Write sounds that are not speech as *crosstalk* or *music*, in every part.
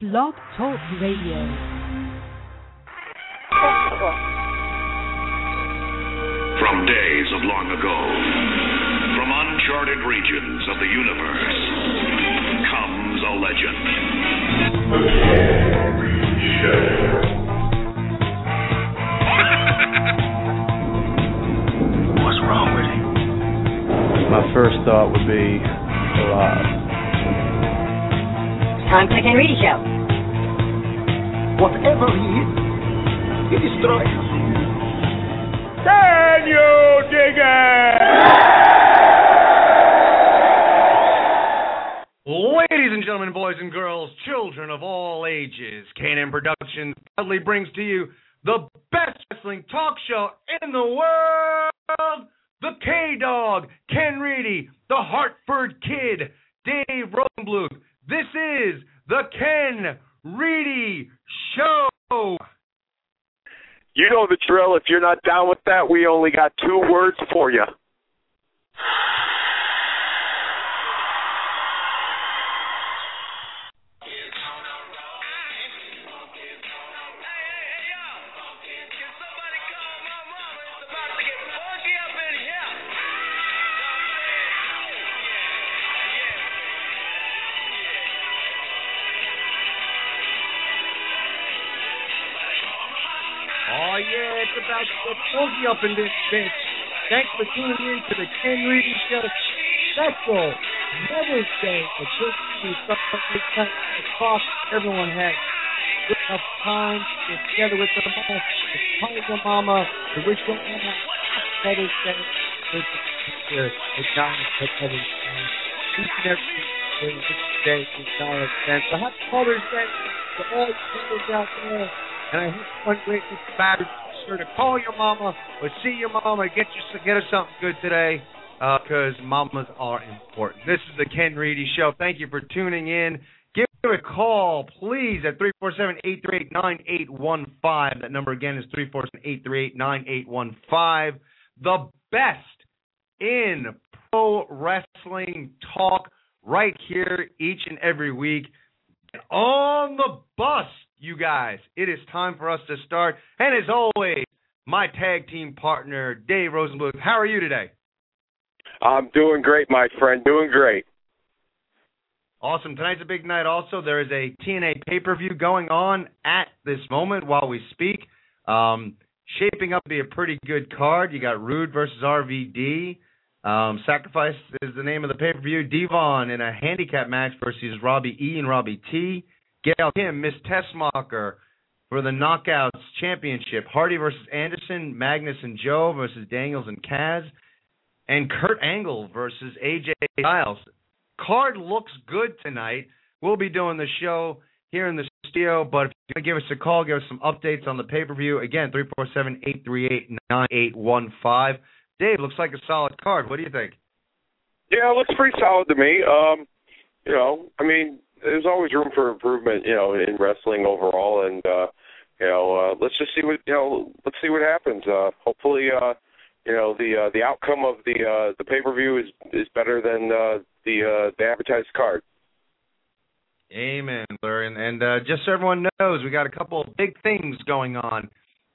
Blog Talk Radio. From days of long ago, from uncharted regions of the universe, comes a legend. What's wrong with him? My first thought would be alive. Time for the Ken Reedy Show. Whatever he is, he destroys. Can you dig it? Ladies and gentlemen, boys and girls, children of all ages, K&M Productions proudly brings to you the best wrestling talk show in the world. The K Dog, Ken Reedy, the Hartford Kid, Dave Rosenbluth. This is the Ken Reedy Show. You know the drill. If you're not down with that, we only got two words for you. Up in this bitch. Thanks for tuning in to the Ken Reedy Show special Mother's Day edition. Of talk everyone had enough time to get together with their mama, to call your mama, to wish your mama Mother's Day. With the McDonald's at Mother's Day. Each and every day, this day, McDonald's cents. So happy Mother's Day to all you mothers out there. And I hope one great Mr. Sure to call your mama or see your mama, get you get her something good today, because uh, mamas are important. This is the Ken Reedy Show. Thank you for tuning in. Give a call, please, at 347-838-9815. That number again is 347-838-9815. The best in pro wrestling talk right here each and every week. On the bus, you guys. It is time for us to start. And as always, my tag team partner, Dave Rosenbluth. How are you today? I'm doing great, my friend. Doing great. Awesome. Tonight's a big night also. There is a TNA pay per view going on at this moment while we speak. Um, shaping up to be a pretty good card. You got Roode versus RVD. Um, Sacrifice is the name of the pay per view. Devon in a handicap match versus Robbie E and Robbie T. Gail Kim, Miss Tessmacher for the Knockouts Championship. Hardy versus Anderson, Magnus and Joe versus Daniels and Kaz, and Kurt Angle versus AJ Styles. Card looks good tonight. We'll be doing the show here in the studio, but if you want to give us a call, give us some updates on the pay per view. Again, 347 838 9815. Dave, looks like a solid card. What do you think? Yeah, it looks pretty solid to me. Um, you know, I mean, there's always room for improvement, you know, in wrestling overall, and uh, you know, uh, let's just see what you know. Let's see what happens. Uh, hopefully, uh, you know, the uh, the outcome of the uh, the pay per view is is better than uh, the uh, the advertised card. Amen, Larry. And, and uh, just so everyone knows, we got a couple of big things going on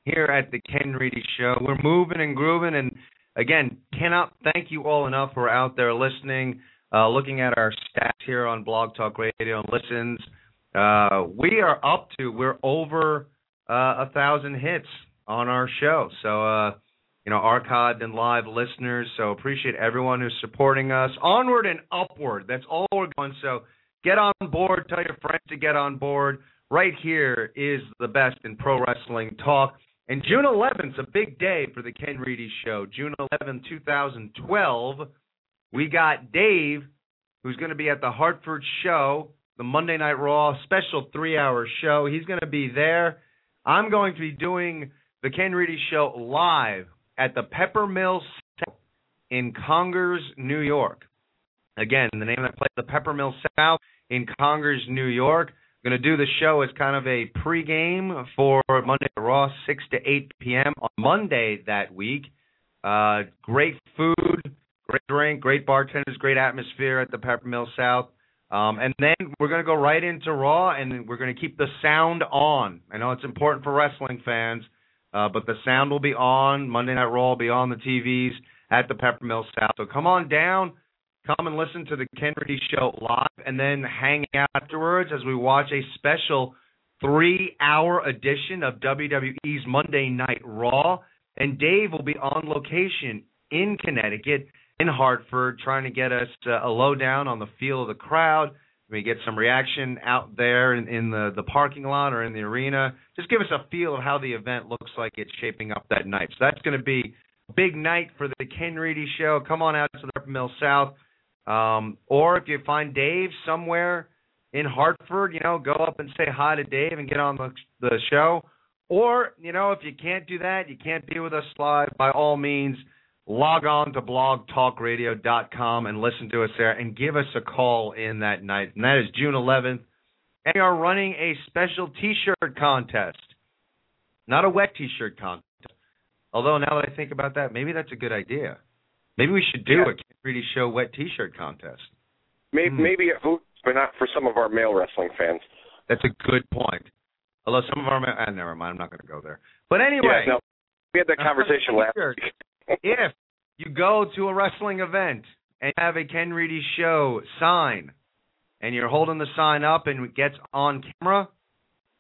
here at the Ken Reedy Show. We're moving and grooving, and again, cannot thank you all enough for out there listening. Uh, looking at our stats here on Blog Talk Radio and listens, uh, we are up to we're over uh, a thousand hits on our show. So uh, you know, archived and live listeners. So appreciate everyone who's supporting us. Onward and upward. That's all we're going. So get on board. Tell your friends to get on board. Right here is the best in pro wrestling talk. And June 11th is a big day for the Ken Reedy Show. June 11th, 2012. We got Dave, who's going to be at the Hartford show, the Monday Night Raw special three hour show. He's going to be there. I'm going to be doing the Ken Reedy Show live at the Pepper Mill South in Congers, New York. Again, the name of that place, the Pepper Mill South in Congers, New York. I'm going to do the show as kind of a pregame for Monday Night Raw, 6 to 8 p.m. on Monday that week. Uh, great food, great drink, great bartenders, great atmosphere at the Pepper Mill South. Um, and then we're going to go right into Raw, and we're going to keep the sound on. I know it's important for wrestling fans, uh, but the sound will be on. Monday Night Raw will be on the TVs at the Peppermill South. So come on down, come and listen to the Ken Reedy Show live, and then hang afterwards as we watch a special three-hour edition of WWE's Monday Night Raw. And Dave will be on location in Connecticut in Hartford, trying to get us uh, a lowdown on the feel of the crowd. We get some reaction out there in, in the the parking lot or in the arena. Just give us a feel of how the event looks like it's shaping up that night. So that's going to be a big night for the Ken Reedy Show. Come on out to the Pepper Mill South, um, or if you find Dave somewhere in Hartford, you know, go up and say hi to Dave and get on the the show. Or you know, if you can't do that, you can't be with us live. By all means log on to blogtalkradio.com and listen to us there and give us a call in that night. And that is June 11th. And we are running a special t-shirt contest. Not a wet t-shirt contest. Although now that I think about that, maybe that's a good idea. Maybe we should do Yeah. a Ken Reedy Show wet t-shirt contest. Maybe, Hmm. maybe at Hoots, but not for some of our male wrestling fans. That's a good point. Although some of our ah, never mind, I'm not going to go there. But anyway, Yeah, no, we had that conversation last week. If you go to a wrestling event and have a Ken Reedy show sign and you're holding the sign up and it gets on camera,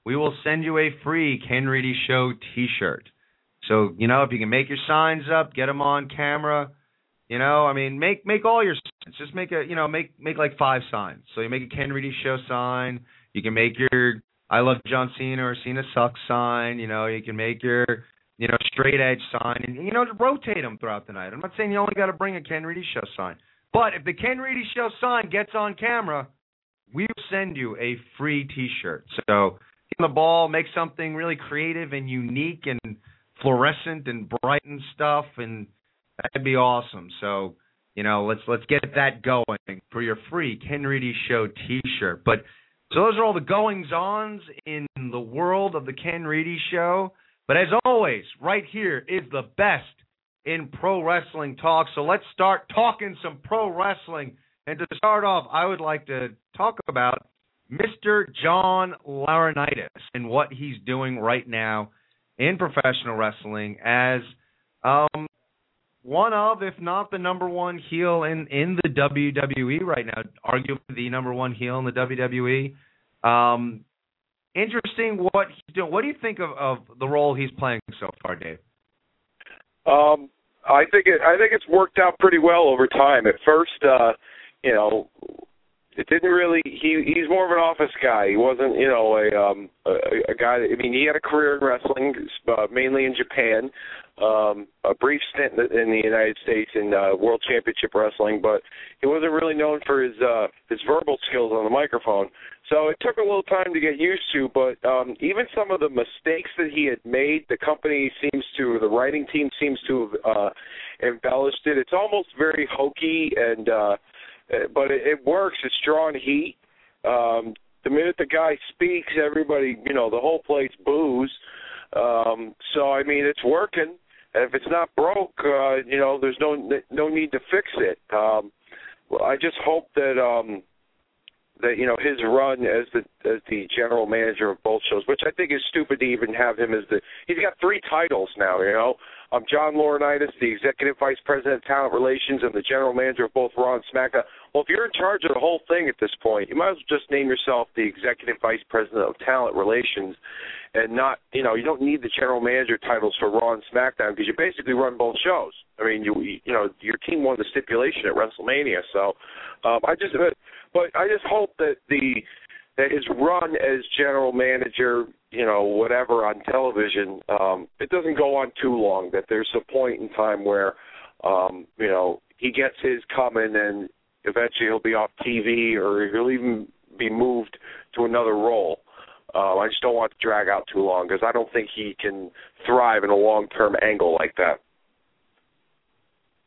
we will send you a free Ken Reedy show t-shirt. So, you know, if you can make your signs up, get them on camera, you know, I mean, make make all your signs. Just make a, you know, make make like five signs. So you make a Ken Reedy show sign, you can make your I love John Cena or Cena sucks sign, you know, you can make your you know, straight edge sign, and you know, to rotate them throughout the night. I'm not saying you only got to bring a Ken Reedy Show sign, but if the Ken Reedy Show sign gets on camera, we will send you a free T-shirt. So get the ball, make something really creative and unique and fluorescent and bright and stuff, and that'd be awesome. So you know, let's let's get that going for your free Ken Reedy Show T-shirt. But so those are all the goings ons in the world of the Ken Reedy Show. But as always, right here is the best in pro wrestling talk. So let's start talking some pro wrestling. And to start off, I would like to talk about Mr. John Laurinaitis and what he's doing right now in professional wrestling as um, one of, if not the number one heel in, in the WWE right now, arguably the number one heel in the WWE. Um, interesting what he's doing. What do you think of, of the role he's playing so far, Dave? Um, I think it. I think it's worked out pretty well over time. At first, uh, you know, it didn't really. He he's more of an office guy. He wasn't, you know, a um a, a guy. That, I mean, he had a career in wrestling, uh, mainly in Japan. Um, a brief stint in the, United States in uh, World Championship Wrestling, but he wasn't really known for his uh, his verbal skills on the microphone. So it took a little time to get used to, but um, even some of the mistakes that he had made, the company seems to, the writing team seems to have uh, embellished it. It's almost very hokey, and uh, but it, it works. It's drawing heat. Um, the minute the guy speaks, everybody, you know, the whole place boos. Um, so I mean, it's working. And if it's not broke, uh, you know, there's no no need to fix it. Um, well, I just hope that. Um, that you know his run as the as the general manager of both shows, which I think is stupid to even have him as the. He's got three titles now. You know, I'm John Laurinaitis, the executive vice president of talent relations and the general manager of both Raw and SmackDown. Well, if you're in charge of the whole thing at this point, you might as well just name yourself the executive vice president of talent relations, and not you know you don't need the general manager titles for Raw and SmackDown because you basically run both shows. I mean, you you know your team won the stipulation at WrestleMania, so um, I just but I just hope that the that his run as general manager, you know, whatever on television, um, it doesn't go on too long. That there's a point in time where, um, you know, he gets his coming, and eventually he'll be off TV, or he'll even be moved to another role. Uh, I just don't want to drag out too long because I don't think he can thrive in a long-term angle like that.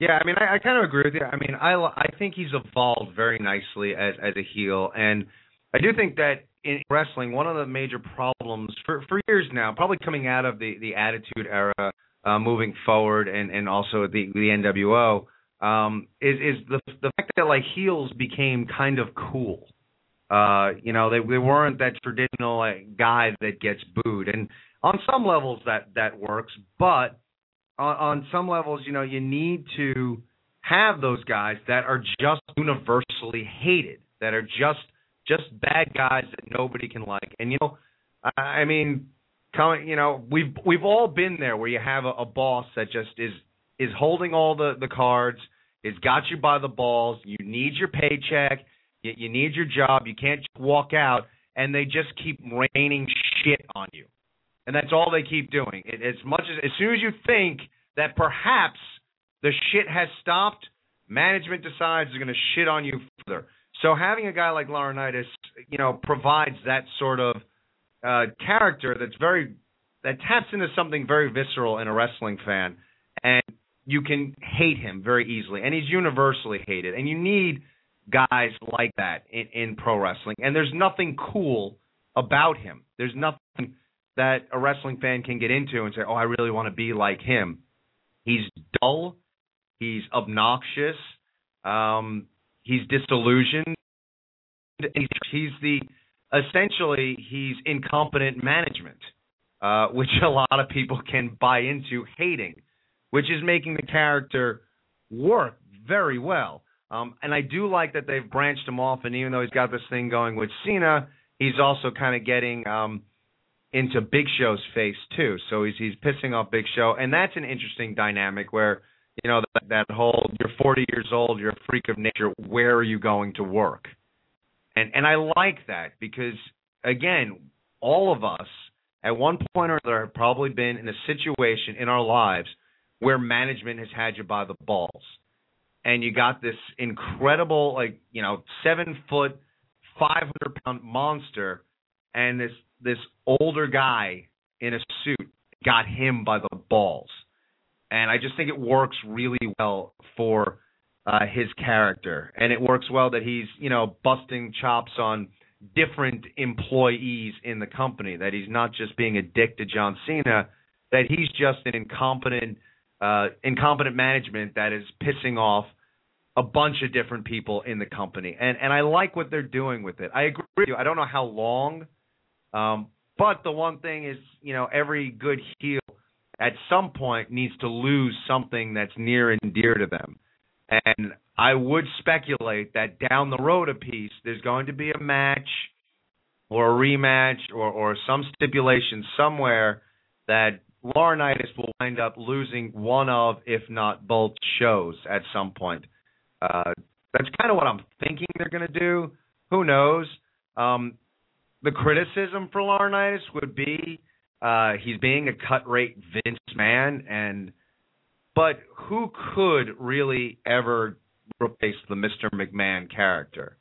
Yeah, I mean, I, I kind of agree with you. I mean, I I think he's evolved very nicely as as a heel, and I do think that in wrestling, one of the major problems for for years now, probably coming out of the the Attitude Era, uh, moving forward, and and also the the NWO, um, is is the the fact that like heels became kind of cool. Uh, you know, they they weren't that traditional like, guy that gets booed, and on some levels that that works, but on, on some levels, you know, you need to have those guys that are just universally hated, that are just just bad guys that nobody can like. And you know, I, mean, coming, you know, we've we've all been there where you have a, a boss that just is is holding all the the cards, is got you by the balls. You need your paycheck, you, you need your job. You can't just walk out, and they just keep raining shit on you, and that's all they keep doing. It, as much as as soon as you think that perhaps the shit has stopped, management decides they're going to shit on you further. So having a guy like Laurinaitis, you know, provides that sort of uh, character that's very that taps into something very visceral in a wrestling fan, and you can hate him very easily, and he's universally hated, and you need guys like that in, in pro wrestling, and there's nothing cool about him. There's nothing that a wrestling fan can get into and say, "Oh, I really want to be like him." He's dull. He's obnoxious. Um, he's disillusioned. He's, the essentially he's incompetent management, uh, which a lot of people can buy into hating, which is making the character work very well. Um, and I do like that they've branched him off, and even though he's got this thing going with Cena, he's also kind of getting um, into Big Show's face too. So he's he's pissing off Big Show, and that's an interesting dynamic where you know that, that whole you're 40 years old, you're a freak of nature. Where are you going to work? And and I like that because again, all of us at one point or another have probably been in a situation in our lives where management has had you by the balls. And you got this incredible, like, you know, seven foot, 500 pound monster, and this this older guy in a suit got him by the balls. And I just think it works really well for uh, his character, and it works well that he's you know busting chops on different employees in the company. That he's not just being a dick to John Cena, that he's just an incompetent uh, incompetent management that is pissing off a bunch of different people in the company. And and I like what they're doing with it. I agree with you. I don't know how long, um, but the one thing is, you know, every good heel at some point needs to lose something that's near and dear to them. And I would speculate that down the road a piece, there's going to be a match or a rematch or, or some stipulation somewhere that Laurinaitis will wind up losing one of, if not both, shows at some point. Uh, that's kind of what I'm thinking they're going to do. Who knows? Um, the criticism for Laurinaitis would be uh, he's being a cut rate Vince man, and but who could really ever replace the Mr. McMahon character?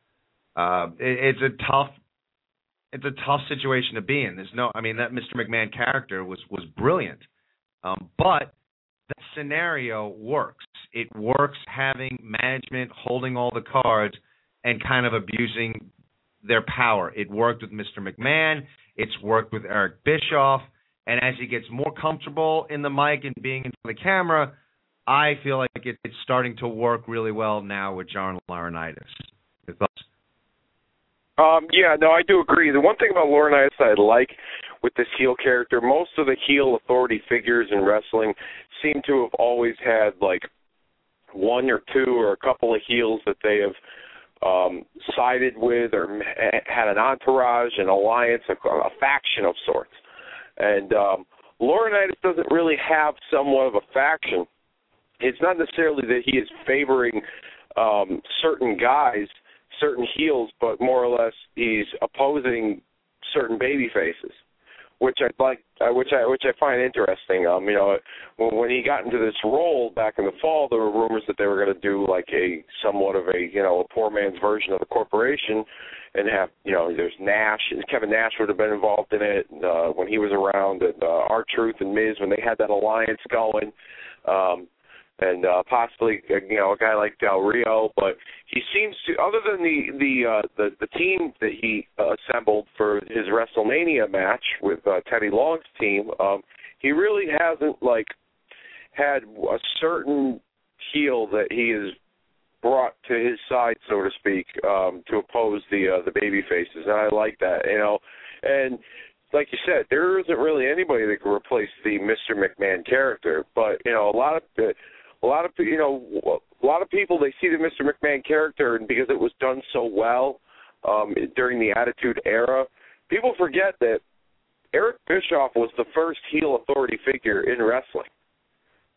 Uh, it, it's a tough, it's a tough situation to be in. There's no, I mean, that Mr. McMahon character was was brilliant, um, but that scenario works. It works having management holding all the cards and kind of abusing their power. It worked with Mr. McMahon. It's worked with Eric Bischoff. And as he gets more comfortable in the mic and being in front of the camera, I feel like it, it's starting to work really well now with John Laurinaitis. Your thoughts? Um, yeah, no, I do agree. The one thing about Laurinaitis I like with this heel character, most of the heel authority figures in wrestling seem to have always had like one or two or a couple of heels that they have um sided with or had an entourage, an alliance, a, a faction of sorts. And um Laurinaitis doesn't really have somewhat of a faction it's not necessarily that he is favoring um, certain guys, certain heels, but more or less he's opposing certain baby faces, which I like, uh, which I which I find interesting. Um, you know, when, when he got into this role back in the fall, there were rumors that they were going to do like a somewhat of a you know a poor man's version of the corporation, and have you know there's Nash Kevin Nash would have been involved in it uh, when he was around, and uh, R-Truth and Miz when they had that alliance going. Um, and uh, possibly uh, you know a guy like Del Rio. But he seems to, other than the the uh, the, the team that he uh, assembled for his WrestleMania match with uh, Teddy Long's team, um, he really hasn't like had a certain heel that he is brought to his side, so to speak, um, to oppose the uh, the baby faces, and I like that. You know, and like you said, there isn't really anybody that can replace the Mr. McMahon character. But you know, a lot of a lot of you know a lot of people they see the Mr. McMahon character, and because it was done so well um, during the Attitude Era, people forget that Eric Bischoff was the first heel authority figure in wrestling.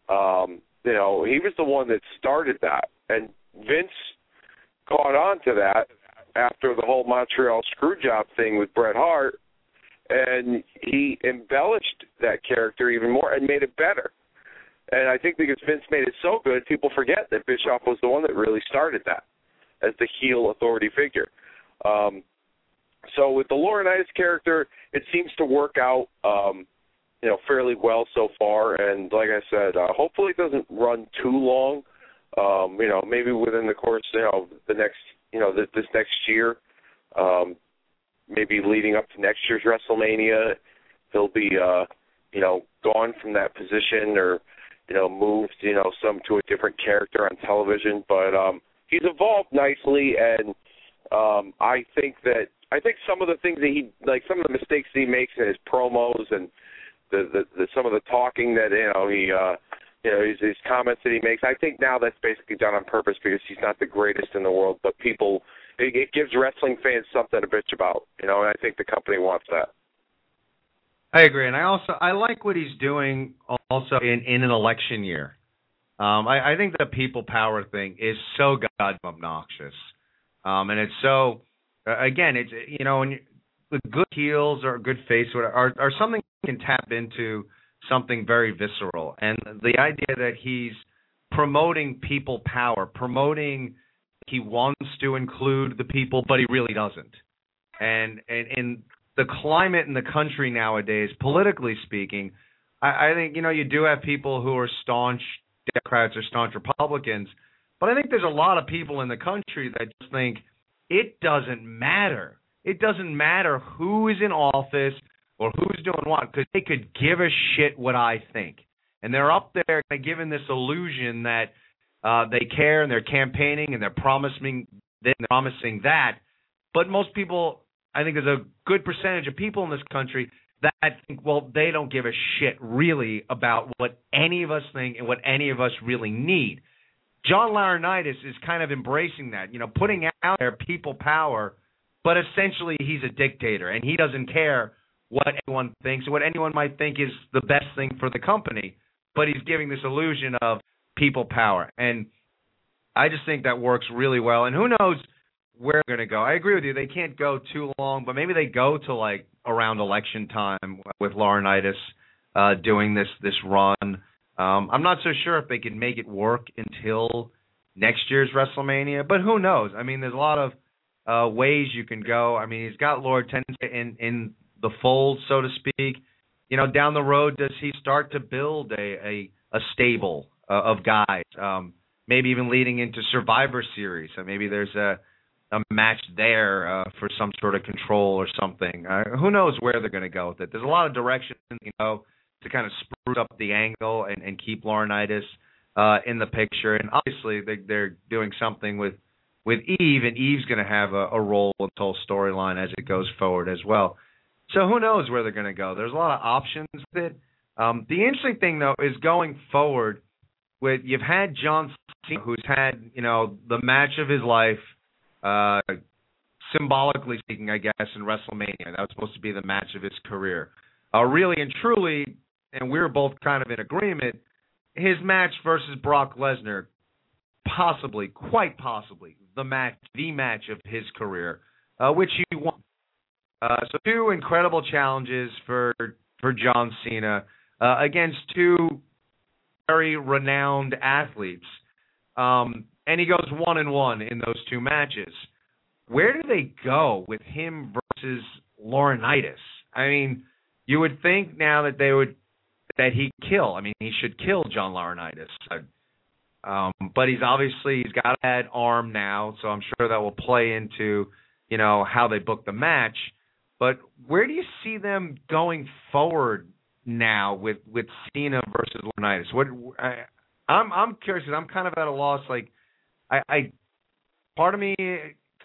Um, you know, he was the one that started that, and Vince caught on to that after the whole Montreal Screwjob thing with Bret Hart, and he embellished that character even more and made it better. And I think because Vince made it so good, people forget that Bischoff was the one that really started that as the heel authority figure. Um, so with the Laurinaitis character, it seems to work out, um, you know, fairly well so far. And like I said, uh, hopefully it doesn't run too long. Um, you know, maybe within the course, you know, the next, you know, this, this next year, um, maybe leading up to next year's WrestleMania, he'll be, uh, you know, gone from that position or, you know, moved, you know, some to a different character on television. But um, he's evolved nicely, and um, I think that I think some of the things that he like some of the mistakes that he makes in his promos and the the, the some of the talking that you know he uh you know his, his comments that he makes I think now that's basically done on purpose because he's not the greatest in the world but people it, it gives wrestling fans something to bitch about you know and I think the company wants that. I agree, and I also I like what he's doing also in in an election year. Um, I, I think the people power thing is so goddamn obnoxious, um, and it's so again, it's you know, you, the good heels or good face are are something you can tap into something very visceral, and the idea that he's promoting people power, promoting he wants to include the people, but he really doesn't, and and in the climate in the country nowadays, politically speaking, I, I think you know you do have people who are staunch Democrats or staunch Republicans, but I think there's a lot of people in the country that just think it doesn't matter. It doesn't matter who is in office or who's doing what because they could give a shit what I think. And they're up there giving this illusion that uh, they care and they're campaigning and they're promising and they're promising that. But most people, I think, there's a good percentage of people in this country that think, well, they don't give a shit really about what any of us think and what any of us really need. John Laurinaitis is kind of embracing that, you know, putting out there people power, but essentially he's a dictator and he doesn't care what anyone thinks or what anyone might think is the best thing for the company, but he's giving this illusion of people power. And I just think that works really well. And who knows where they're going to go. I agree with you. They can't go too long, but maybe they go to like around election time with Laurinaitis uh, doing this this run. Um, I'm not so sure if they can make it work until next year's WrestleMania, but who knows? I mean, there's a lot of uh, ways you can go. I mean, he's got Lord Tensai in in the fold, so to speak. You know, down the road, does he start to build a a, a stable uh, of guys? Um, maybe even leading into Survivor Series. So maybe there's a a match there uh, for some sort of control or something. Uh, who knows where they're going to go with it? There's a lot of direction, you know to kind of spruce up the angle and, and keep Laurinaitis uh, in the picture. And obviously, they, they're doing something with with Eve, and Eve's going to have a, a role in the whole storyline as it goes forward as well. So who knows where they're going to go? There's a lot of options with it. Um, the interesting thing though is going forward with you've had John Cena, who's had you know the match of his life, uh, symbolically speaking, I guess, in WrestleMania. That was supposed to be the match of his career. Uh, really and truly, and we were both kind of in agreement, his match versus Brock Lesnar, possibly, quite possibly, the match, the match of his career, uh, which he won. Uh, so two incredible challenges for for John Cena uh, against two very renowned athletes, um, and he goes one and one in those two matches. Where do they go with him versus Laurinaitis? I mean, you would think now that they would that he kill. I mean, he should kill John Laurinaitis. Um, but he's obviously he's got that arm now, so I'm sure that will play into you know how they book the match. But where do you see them going forward now with with Cena versus Laurinaitis? What I, I'm I'm curious I'm kind of at a loss. Like I, I part of me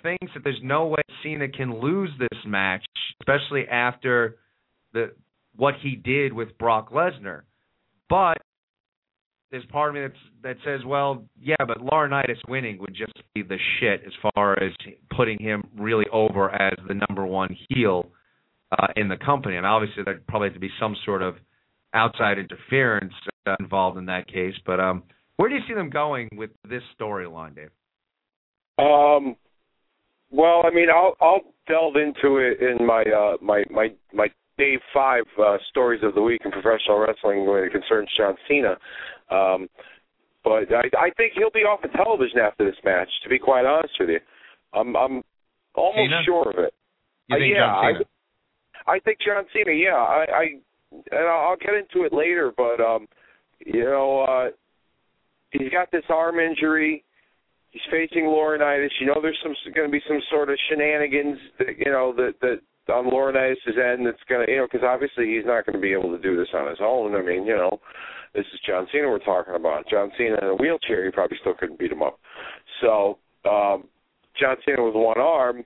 thinks that there's no way Cena can lose this match, especially after the what he did with Brock Lesnar. But there's part of me that's, that says, well, yeah, but Laurinaitis winning would just be the shit as far as putting him really over as the number one heel uh, in the company. And obviously, there'd probably have to be some sort of outside interference uh, involved in that case. But um, where do you see them going with this storyline, Dave? Um, well, I mean, I'll I'll delve into it in my uh, my my my day five uh, stories of the week in professional wrestling when it concerns John Cena. Um, but I, I think he'll be off the television after this match. To be quite honest with you, I'm I'm almost Cena? sure of it. You Uh, yeah, John Cena? I, I think John Cena. Yeah, I, I and I'll I'll get into it later, but um, you know, uh, he's got this arm injury. He's facing Laurinaitis. You know, there's some going to be some sort of shenanigans that you know that that on Laurinaitis' end that's going to you know because obviously he's not going to be able to do this on his own. I mean, you know, this is John Cena we're talking about. John Cena in a wheelchair, he probably still couldn't beat him up. So um, John Cena with one arm,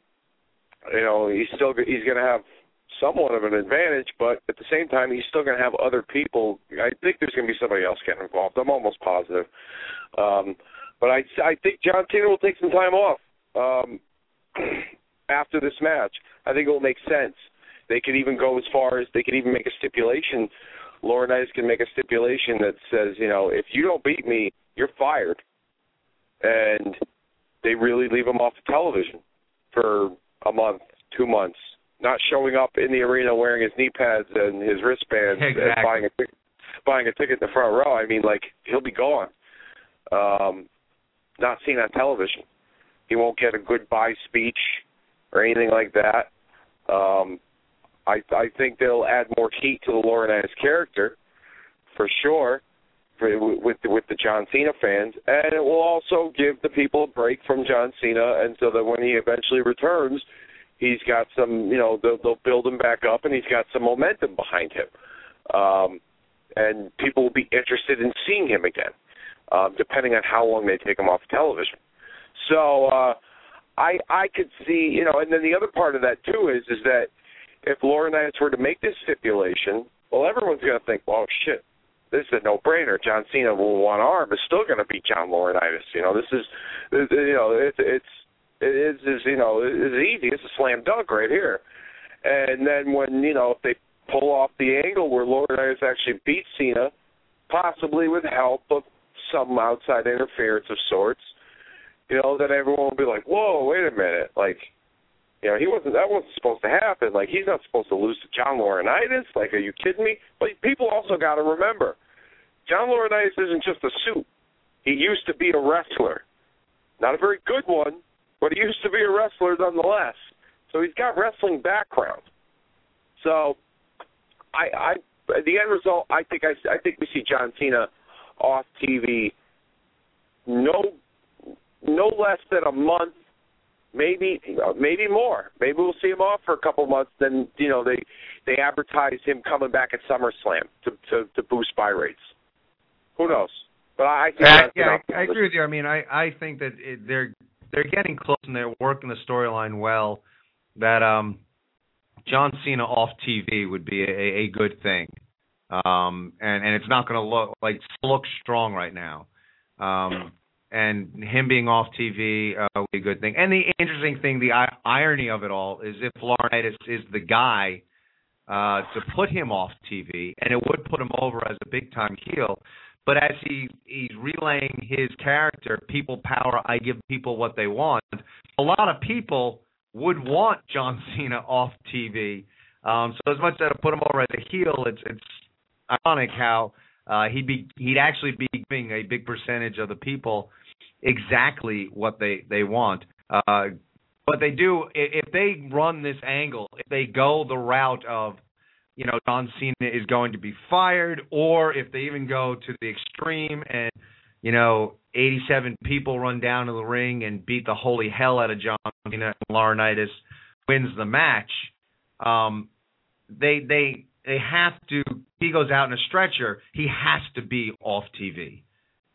you know, he's still he's going to have somewhat of an advantage, but at the same time, he's still going to have other people. I think there's going to be somebody else getting involved. I'm almost positive. Um, but I, I think John Cena will take some time off um, *clears throat* after this match. I think it will make sense. They could even go as far as they could even make a stipulation. Laurinaitis can make a stipulation that says, you know, if you don't beat me, you're fired, and they really leave him off the television for a month, two months, not showing up in the arena wearing his knee pads and his wristbands and buying a ticket, buying a ticket in the front row. I mean, like he'll be gone, um, not seen on television. He won't get a goodbye speech or anything like that. Um, I I think they'll add more heat to the Laurinaitis character, for sure, for, with with the John Cena fans, and it will also give the people a break from John Cena, and so that when he eventually returns, he's got some, you know, they'll, they'll build him back up, and he's got some momentum behind him, um, and people will be interested in seeing him again, um, depending on how long they take him off television. So uh, I I could see, you know, and then the other part of that too is is that if Laurinaitis were to make this stipulation, well, everyone's going to think, well, shit, this is a no-brainer. John Cena with one arm is still going to beat John Laurinaitis. You know, this is, you know, it's it's it is, is you know, it's easy. It's a slam dunk right here. And then when you know if they pull off the angle where Laurinaitis actually beats Cena, possibly with help of some outside interference of sorts, you know, then everyone will be like, "Whoa, wait a minute!" Like, you know, he wasn't. That wasn't supposed to happen. Like, he's not supposed to lose to John Laurinaitis. Like, are you kidding me? But people also got to remember, John Laurinaitis isn't just a suit. He used to be a wrestler, not a very good one, but he used to be a wrestler nonetheless. So he's got wrestling background. So, I, I, the end result, I think I, I think we see John Cena off TV. No no less than a month, maybe maybe more. Maybe we'll see him off for a couple months. Then you know they they advertise him coming back at SummerSlam to to, to boost buy rates. Who knows? But I I think Yeah, yeah. I, I agree with you. I mean, I I think that it, they're they're getting close and they're working the storyline well. That um, John Cena off TV would be a, a good thing, um, and and it's not going to look like look strong right now. Um, and him being off TV uh, would be a good thing. And the interesting thing, the I- irony of it all, is if Laurinaitis is the guy uh, to put him off TV, and it would put him over as a big time heel. But as he he's relaying his character, people power, I give people what they want. A lot of people would want John *laughs* Cena off TV. Um, so as much as I put him over as a heel, it's it's ironic how uh, he'd be he'd actually be giving a big percentage of the people exactly what they they want. Uh, but they do if they run this angle, if they go the route of you know John Cena is going to be fired, or if they even go to the extreme and you know 87 people run down to the ring and beat the holy hell out of John Cena and Laurinaitis wins the match. Um, they they they have to. He goes out in a stretcher. He has to be off TV.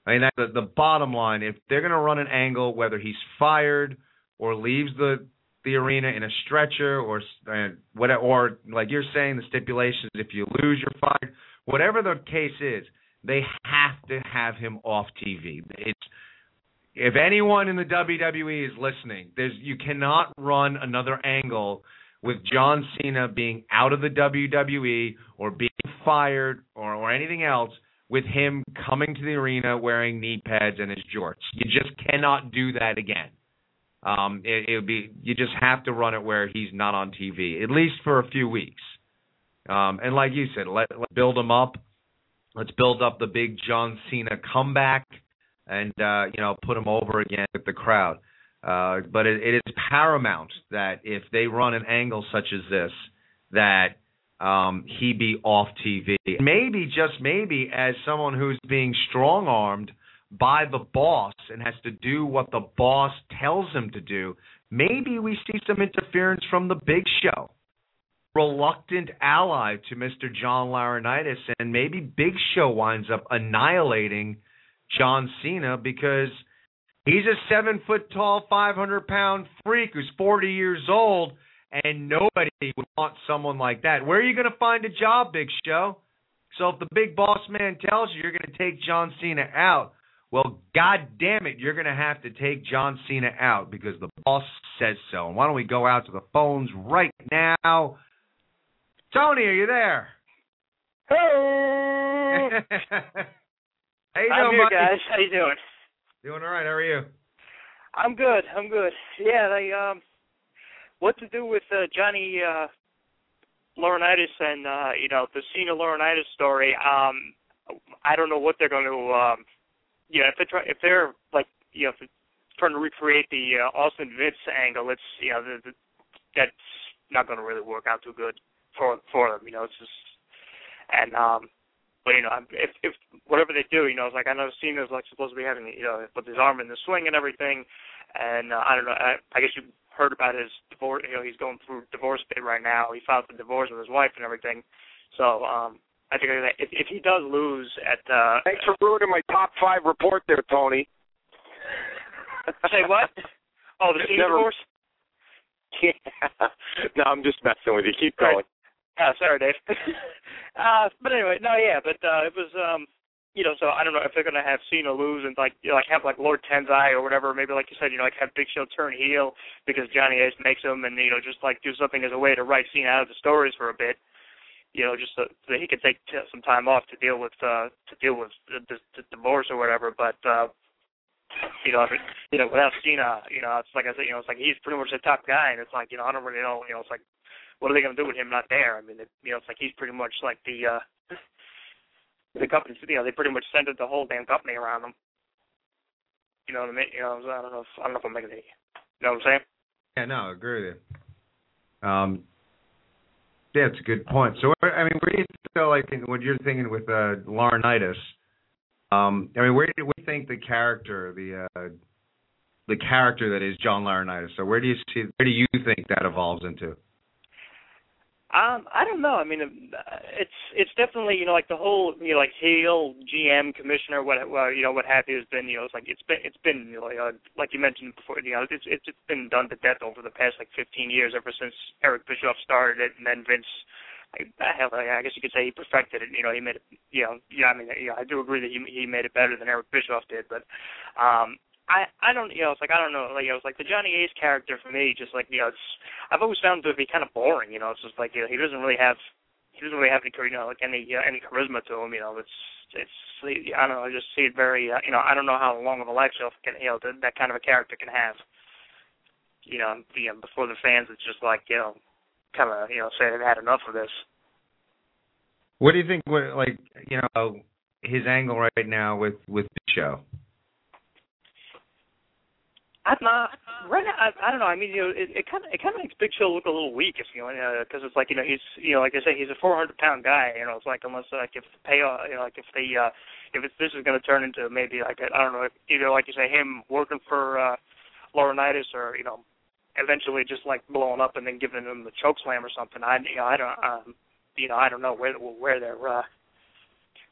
I mean, that's the, the bottom line. If they're going to run an angle, whether he's fired or leaves the the arena in a stretcher or uh, or like you're saying, the stipulations, if you lose, you're fired. Whatever the case is, they have to have him off TV. It's if anyone in the WWE is listening, there's you cannot run another angle with John Cena being out of the WWE or being fired or, or anything else with him coming to the arena wearing knee pads and his jorts. You just cannot do that again. Um, it, would be you just have to run it where he's not on TV at least for a few weeks. Um, and like you said, let, let build him up. Let's build up the big John Cena comeback, and uh, you know put him over again with the crowd. Uh, but it, it is paramount that if they run an angle such as this, that um, he be off TV. Maybe, just maybe, as someone who's being strong armed by the boss and has to do what the boss tells him to do, maybe we see some interference from the big show. Reluctant ally to Mr. John Laurinaitis, and maybe Big Show winds up annihilating John Cena because he's a seven foot tall, 500 pound freak who's 40 years old and nobody would want someone like that. Where are you going to find a job, Big Show? So if the big boss man tells you you're going to take John Cena out, well, God damn it, you're going to have to take John Cena out because the boss says so. And why don't we go out to the phones right now? Tony, are you there? Hey, *laughs* How you I'm doing, here, buddy? guys. How you doing? Doing all right. How are you? I'm good. I'm good. Yeah, they um, what to do with uh, Johnny uh, Laurinaitis and uh, you know the Cena Laurinaitis story? Um, I don't know what they're going to um, know if they try if they're like you know if they're trying to recreate the uh, Austin Vince angle, it's you know the, the, that's not going to really work out too good for for them. You know, it's just and um. But you know, if if whatever they do, you know, it's like I know Cena's like supposed to be having, you know, with his arm in the swing and everything, and uh, I don't know. I, I guess you heard about his divorce. You know, he's going through divorce bit right now. He filed for divorce with his wife and everything. So um, I think that if if he does lose at, uh, Thanks for ruining my top five report there, Tony. *laughs* say what? Oh, the Cena Never- divorce. *laughs* Yeah. No, I'm just messing with you. Keep Right. going. Oh, sorry, Dave. *laughs* uh, but anyway, no, yeah, but uh, it was, um, you know, so I don't know if they're gonna have Cena lose and like, you know, like have like Lord Tensai or whatever. Maybe like you said, you know, like have Big Show turn heel because Johnny Ace makes him, and you know, just like do something as a way to write Cena out of the stories for a bit. You know, just so, so that he could take t- some time off to deal with uh to deal with the, the, the divorce or whatever. But uh you know, you know, without Cena, you know, it's like I said, you know, it's like he's pretty much the top guy, and it's like, you know, I don't really know, you know, it's like, what are they going to do with him not there? I mean, it, you know, it's like he's pretty much like the uh the company, you know, they pretty much centered the whole damn company around him. You know what I mean? You know, I don't know if I don't know if I'm making any. You know what I'm saying? Yeah, no, I agree with you. Um, yeah, it's a good point. So, I mean, where do you feel like what you're thinking with uh, Laurinaitis? Um, I mean, where do we think the character, the uh, the character that is John Laurinaitis? So, where do you see? Where do you think that evolves into? Um, I don't know. I mean, uh, it's it's definitely you know like the whole you know like heel GM commissioner what well, you know what have you has been you know it's like it's been it's been you know like, uh, you mentioned before you know it's it's been done to death over the past like 15 years ever since Eric Bischoff started it and then Vince I, hell, I guess you could say he perfected it. You know, he made it. You know, yeah. I mean, yeah, I do agree that he he made it better than Eric Bischoff did. But um, I I don't. You know, it's like I don't know. Like you know, it's like the Johnny Ace character for me. Just like you know, it's I've always found it to be kind of boring. You know, it's just like you know, he doesn't really have he doesn't really have any you know like any uh, any charisma to him. You know, it's it's I don't know. I just see it very. Uh, you know, I don't know how long of a life shelf can you know that, that kind of a character can have. You know, you know, before the fans, it's just like you know, kind of you know say they've had enough of this. What do you think? What like you know his angle right now with with the show? I'm not right now. I, I don't know. I mean, you know, it, kind of it kind of makes Big Show look a little weak, if you know, because it's like you know he's you know like I say he's a 400 pound guy. You know, it's like unless like if the payoff, you know, like if the uh, if it's, this is going to turn into maybe like I I don't know either like you say him working for uh, Laurinaitis or you know eventually just like blowing up and then giving him the choke slam or something. I you know I don't um you know I don't know where where they're uh,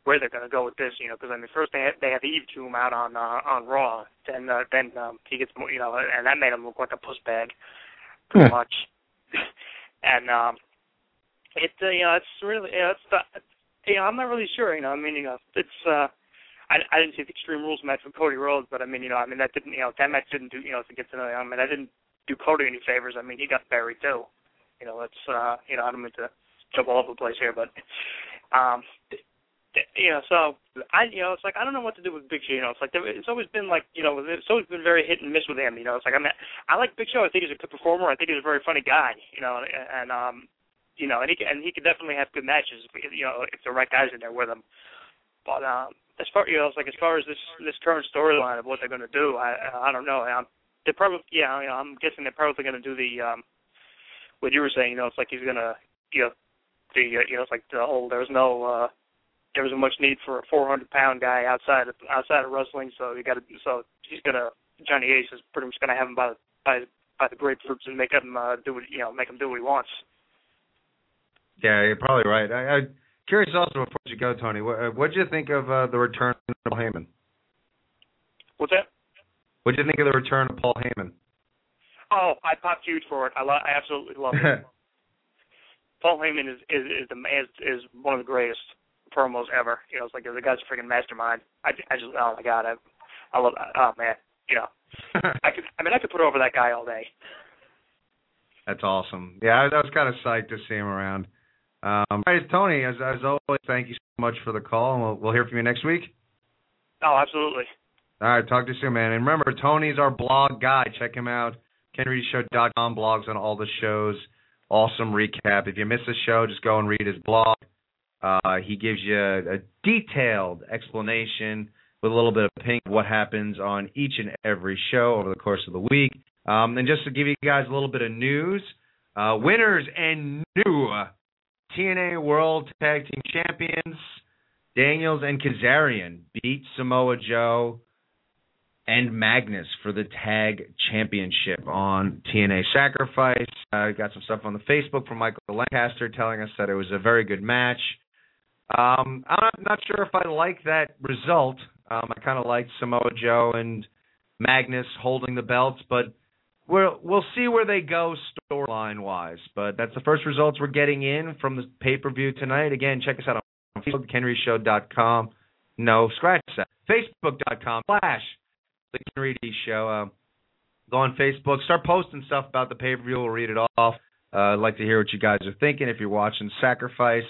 where they're going to go with this, you know, because I mean, first they had, they had Eve Tomb out on uh, on Raw, then uh, then um, he gets more, you know, and that made him look like a puss bag, pretty Yeah. much. *laughs* and um, it uh, you know, it's really you know, it's the, you know, I'm not really sure, you know, I mean, you know, it's uh. I, I didn't see the Extreme Rules match with Cody Rhodes, but I mean, you know, I mean that didn't, you know, that match didn't do, you know, to get to know. I mean, that didn't do Cody any favors. I mean, he got buried too. You know, it's, uh, you know, I don't mean to jump all over the place here, but, um, you know, so I, you know, it's like I don't know what to do with Big Show. You know, it's like it's always been like, you know, it's always been very hit and miss with him. You know, it's like I mean, I like Big Show. I think he's a good performer. I think he's a very funny guy. You know, and, um, you know, and he and he could definitely have good matches. You know, if the right guys in there with him. But um, as far you know, it's like as far as this this current storyline of what they're going to do, I I don't know. I'm, they're probably yeah, you know, I'm guessing they're probably going to do the um, what you were saying. You know, it's like he's going to you know the uh, you know it's like the whole there's no uh there wasn't much need for a 400 pound guy outside of outside of wrestling, so you got to so he's gonna Johnny Ace is pretty much gonna have him by the by by the grapefruits and make him uh, do what you know make him do what he wants. Yeah, you're probably right. I, I'm curious also before you go, Tony. What what did you think of uh, the return of Paul Heyman? What's that? What did you think of the return of Paul Heyman? Oh, I popped huge for it. I lo- I absolutely love it. *laughs* Paul Heyman is is is the is, is one of the greatest promos ever. You know, it's like the guy's a freaking mastermind. I I just oh my god, I I love oh man, you know. *laughs* I could I mean I could put over that guy all day. That's awesome. Yeah, I, I was kind of psyched to see him around. Um, all right, Tony, as as always, thank you so much for the call, and we'll we'll hear from you next week. Oh, absolutely. All right, talk to you soon, man. And remember, Tony's our blog guy. Check him out. KenReedyShow.com blogs on all the shows. Awesome recap. If you miss a show, just go and read his blog. Uh, he gives you a, a detailed explanation with a little bit of pink what happens on each and every show over the course of the week. Um, and just to give you guys a little bit of news, uh, winners and new TNA World Tag Team Champions Daniels and Kazarian beat Samoa Joe and Magnus for the tag championship on TNA Sacrifice. I uh, got some stuff on the Facebook from Michael Lancaster telling us that it was a very good match. Um, I'm not, sure if I like that result. Um, I kind of liked Samoa Joe and Magnus holding the belts, but we'll we'll see where they go storyline wise. But that's the first results we're getting in from the pay per view tonight. Again, check us out on Facebook, KenReedyShow.com. No, scratch that. Facebook.com slash the Ken Reedy Show. Uh, go on Facebook, start posting stuff about the pay per view. We'll read it off. Uh, I'd like to hear what you guys are thinking if you're watching Sacrifice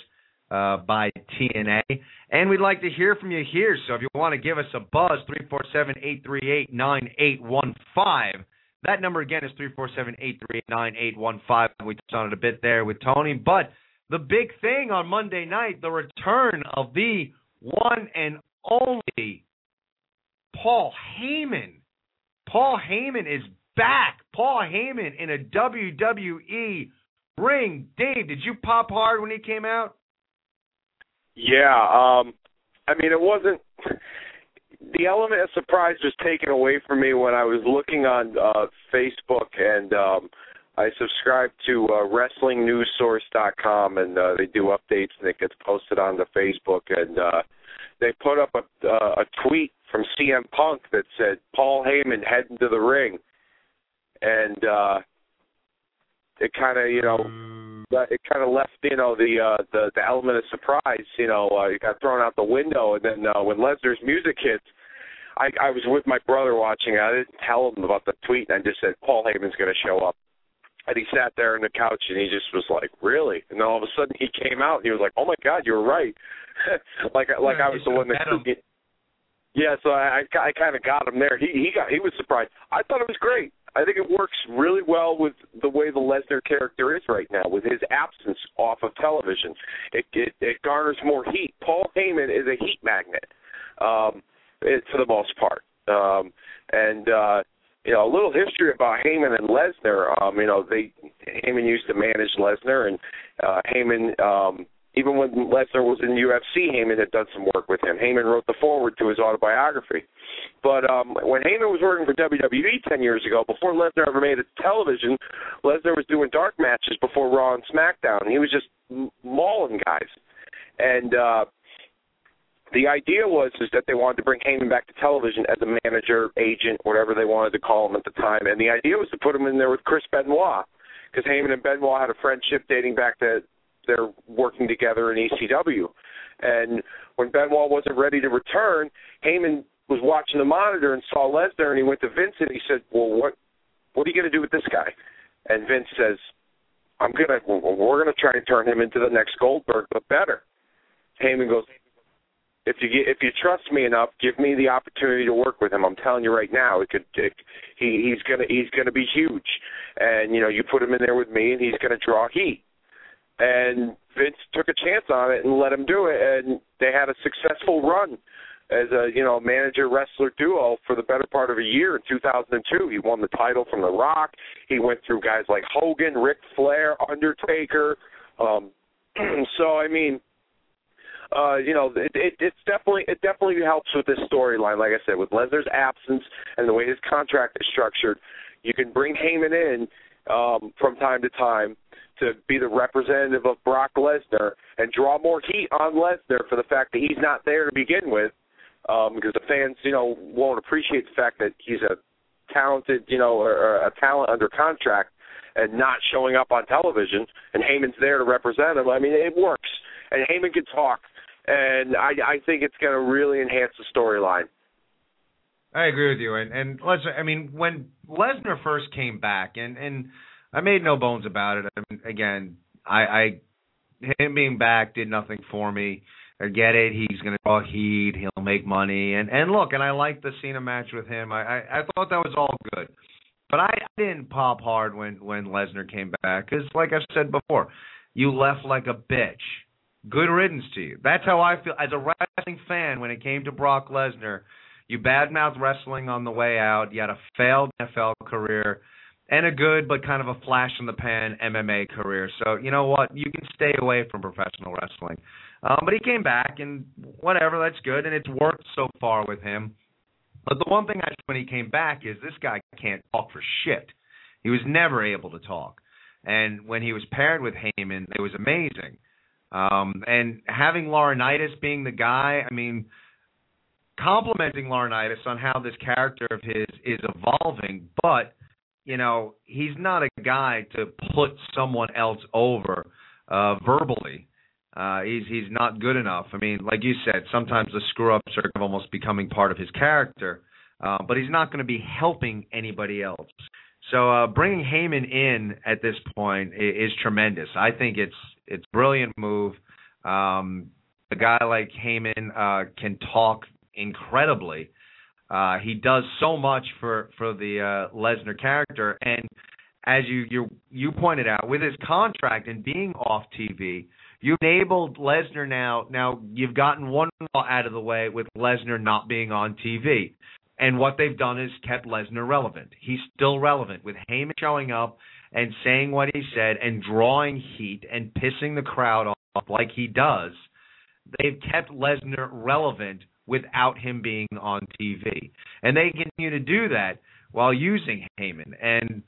uh, by TNA. And we'd like to hear from you here. So if you want to give us a buzz, 347 838 9815. That number again is 347 838 9815. We touched on it a bit there with Tony. But the big thing on Monday night, the return of the one and only Paul Heyman. Paul Heyman is back. Paul Heyman in a WWE ring. Dave, did you pop hard when he came out? Yeah, um I mean it wasn't *laughs* the element of surprise was taken away from me when I was looking on uh Facebook and um I subscribe to uh wrestlingnewssource.com and uh they do updates and it gets posted on the Facebook and uh they put up a uh, a tweet from CM Punk that said Paul Heyman heading to the ring. And uh it kind of, you know, it kind of left you know the uh the the element of surprise you know uh, it got thrown out the window. And then uh, when Lesnar's music hits I I was with my brother watching it. I didn't tell him about the tweet. And I just said Paul Heyman's going to show up. And he sat there on the couch and he just was like really? And then all of a sudden he came out and he was like oh my god you were right. *laughs* Like like I was the one that yeah so I I, I kind of got him there. He he got he was surprised. I thought it was great I think it works really well with the way the Lesnar character is right now, with his absence off of television. It it, it garners more heat. Paul Heyman is a heat magnet, um, it, for the most part. Um, and uh, you know, a little history about Heyman and Lesnar. Um, you know, they Heyman used to manage Lesnar, and uh, Heyman. Um, even when Lesnar was in UFC, Heyman had done some work with him. Heyman wrote the foreword to his autobiography. But um, when Heyman was working for WWE 10 years ago, before Lesnar ever made it to television, Lesnar was doing dark matches before Raw and SmackDown. He was just mauling guys. And uh, the idea was is that they wanted to bring Heyman back to television as a manager, agent, whatever they wanted to call him at the time, and the idea was to put him in there with Chris Benoit because Heyman and Benoit had a friendship dating back to their working together in ECW, and when Benoit wasn't ready to return, Heyman was watching the monitor and saw Lesnar, and he went to Vince and he said, "Well, what what are you going to do with this guy?" And Vince says, "I'm gonna we're gonna try and turn him into the next Goldberg, but better." Heyman goes, if you if you trust me enough, give me the opportunity to work with him. I'm telling you right now, it could it, he he's gonna he's gonna be huge, and you know you put him in there with me, and he's gonna draw heat. And Vince took a chance on it and let him do it, and they had a successful run as a you know manager wrestler duo for the better part of a year in 2002. He won the title from The Rock. He went through guys like Hogan, Ric Flair, Undertaker. Um, *clears throat* so I mean uh, you know, it, it, it's definitely it definitely helps with this storyline. Like I said, with Lesnar's absence and the way his contract is structured, you can bring Heyman in um, from time to time to be the representative of Brock Lesnar and draw more heat on Lesnar for the fact that he's not there to begin with, um, because the fans, you know, won't appreciate the fact that he's a talented, you know, or, or a talent under contract and not showing up on television, and Heyman's there to represent him. I mean, it works, and Heyman can talk and I, I think it's going to really enhance the storyline. I agree with you, and and let's. I mean, when Lesnar first came back, and and I made no bones about it. I mean, again, I, I him being back did nothing for me. I get it. He's going to draw heat. He'll make money, and and look, and I like the Cena match with him. I I, I thought that was all good, but I, I didn't pop hard when when Lesnar came back because, like I said before, you left like a bitch good riddance to you. That's how I feel as a wrestling fan when it came to Brock Lesnar. You badmouthed wrestling on the way out. You had a failed NFL career and a good but kind of a flash in the pan MMA career. So you know what? You can stay away from professional wrestling. Um, but he came back and whatever, that's good, and it's worked so far with him. But the one thing I when he came back is this guy can't talk for shit. He was never able to talk. And when he was paired with Heyman, it was amazing. Um, and having Laurinaitis being the guy, I mean, complimenting Laurinaitis on how this character of his is evolving, but you know, he's not a guy to put someone else over uh, verbally. Uh, he's he's not good enough. I mean, like you said, sometimes the screw ups are almost becoming part of his character, uh, but he's not going to be helping anybody else. So uh, bringing Heyman in at this point is, is tremendous. I think it's it's brilliant move. Um, a guy like Heyman uh, can talk incredibly. Uh, he does so much for for the uh, Lesnar character, and as you you you pointed out, with his contract and being off TV, you enabled Lesnar now. Now you've gotten one out of the way with Lesnar not being on TV. And what they've done is kept Lesnar relevant. He's still relevant with Heyman showing up and saying what he said and drawing heat and pissing the crowd off like he does. They've kept Lesnar relevant without him being on TV. And they continue to do that while using Heyman. And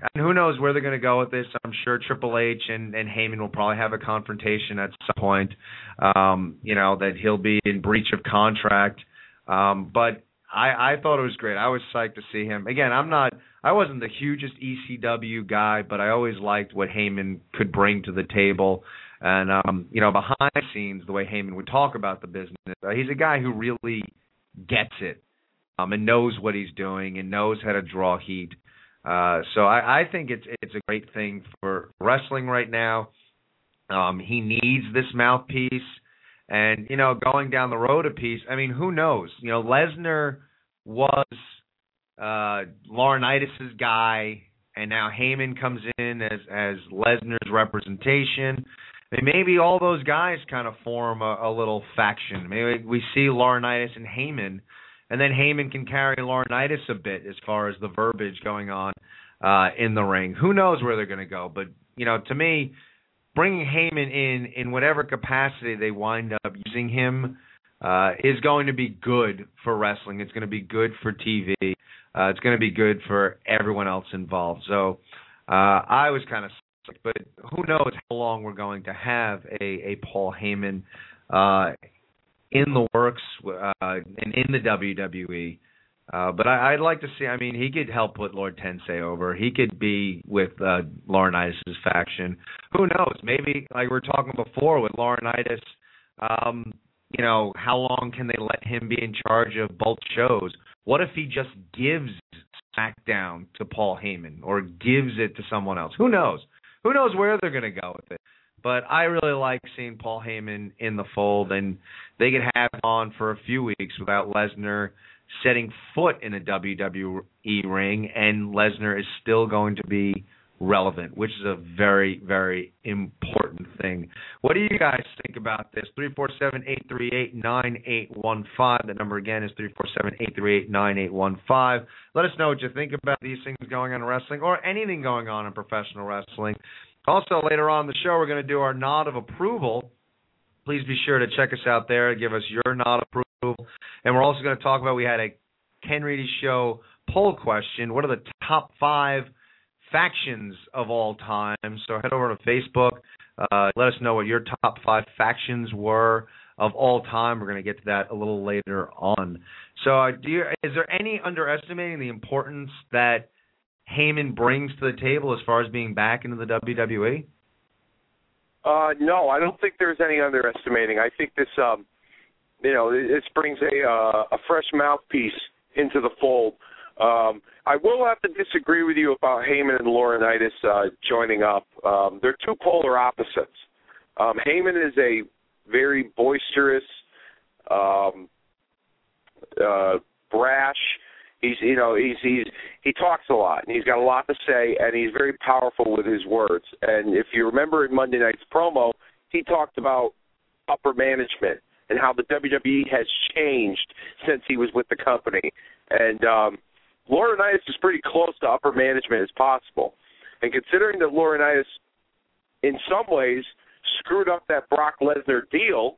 and who knows where they're going to go with this? I'm sure Triple H and, and Heyman will probably have a confrontation at some point. Um, you know that he'll be in breach of contract. Um, but I I thought it was great. I was psyched to see him. Again, I'm not I wasn't the hugest ECW guy, but I always liked what Heyman could bring to the table. And um, you know, behind the scenes, the way Heyman would talk about the business, uh, he's a guy who really gets it um, and knows what he's doing and knows how to draw heat. Uh, so I, I think it's it's a great thing for wrestling right now. Um, he needs this mouthpiece. And you know, going down the road a piece, I mean, who knows? You know, Lesnar was uh guy, and now Heyman comes in as as Lesnar's representation. Maybe all those guys kind of form a, a little faction. Maybe we see Laurinaitis and Heyman, and then Heyman can carry Laurinaitis a bit as far as the verbiage going on uh in the ring. Who knows where they're going to go? But you know, to me, bringing Heyman in in whatever capacity they wind up using him uh, is going to be good for wrestling. It's going to be good for TV. Uh, it's going to be good for everyone else involved. So uh, I was kind of but who knows how long we're going to have a, a Paul Heyman uh, in the works uh, and in the WWE. Uh, but I, I'd like to see. I mean, he could help put Lord Tensai over. He could be with uh, Laurinaitis' faction. Who knows? Maybe like we were talking before with Laurinaitis. Um, you know, how long can they let him be in charge of both shows? What if he just gives SmackDown to Paul Heyman or gives it to someone else? Who knows? Who knows where they're going to go with it? But I really like seeing Paul Heyman in the fold, and they could have him on for a few weeks without Lesnar setting foot in a WWE ring, and Lesnar is still going to be relevant, which is a very, very important thing. What do you guys think about this? 347-838-9815. The number again is 347-838-9815. Let us know what you think about these things going on in wrestling or anything going on in professional wrestling. Also, later on the show, we're going to do our nod of approval. Please be sure to check us out there. Give us your nod of approval. And we're also going to talk about we had a Ken Reedy Show poll question. What are the top five – factions of all time. So head over to Facebook. Uh, let us know what your top five factions were of all time. We're going to get to that a little later on. So, uh, do you, is there any underestimating the importance that Heyman brings to the table as far as being back into the WWE? Uh, no, I don't think there's any underestimating. I think this, um, you know, this brings a uh, a fresh mouthpiece into the fold. Um, I will have to disagree with you about Heyman and Laurinaitis uh, joining up. Um, they're two polar opposites. Um, Heyman is a very boisterous, um, uh, brash. He's you know he's he's he talks a lot and he's got a lot to say and he's very powerful with his words. And if you remember in Monday night's promo, he talked about upper management and how the WWE has changed since he was with the company. And um, Laurinaitis is pretty close to upper management as possible. And considering that Laurinaitis, in some ways, screwed up that Brock Lesnar deal,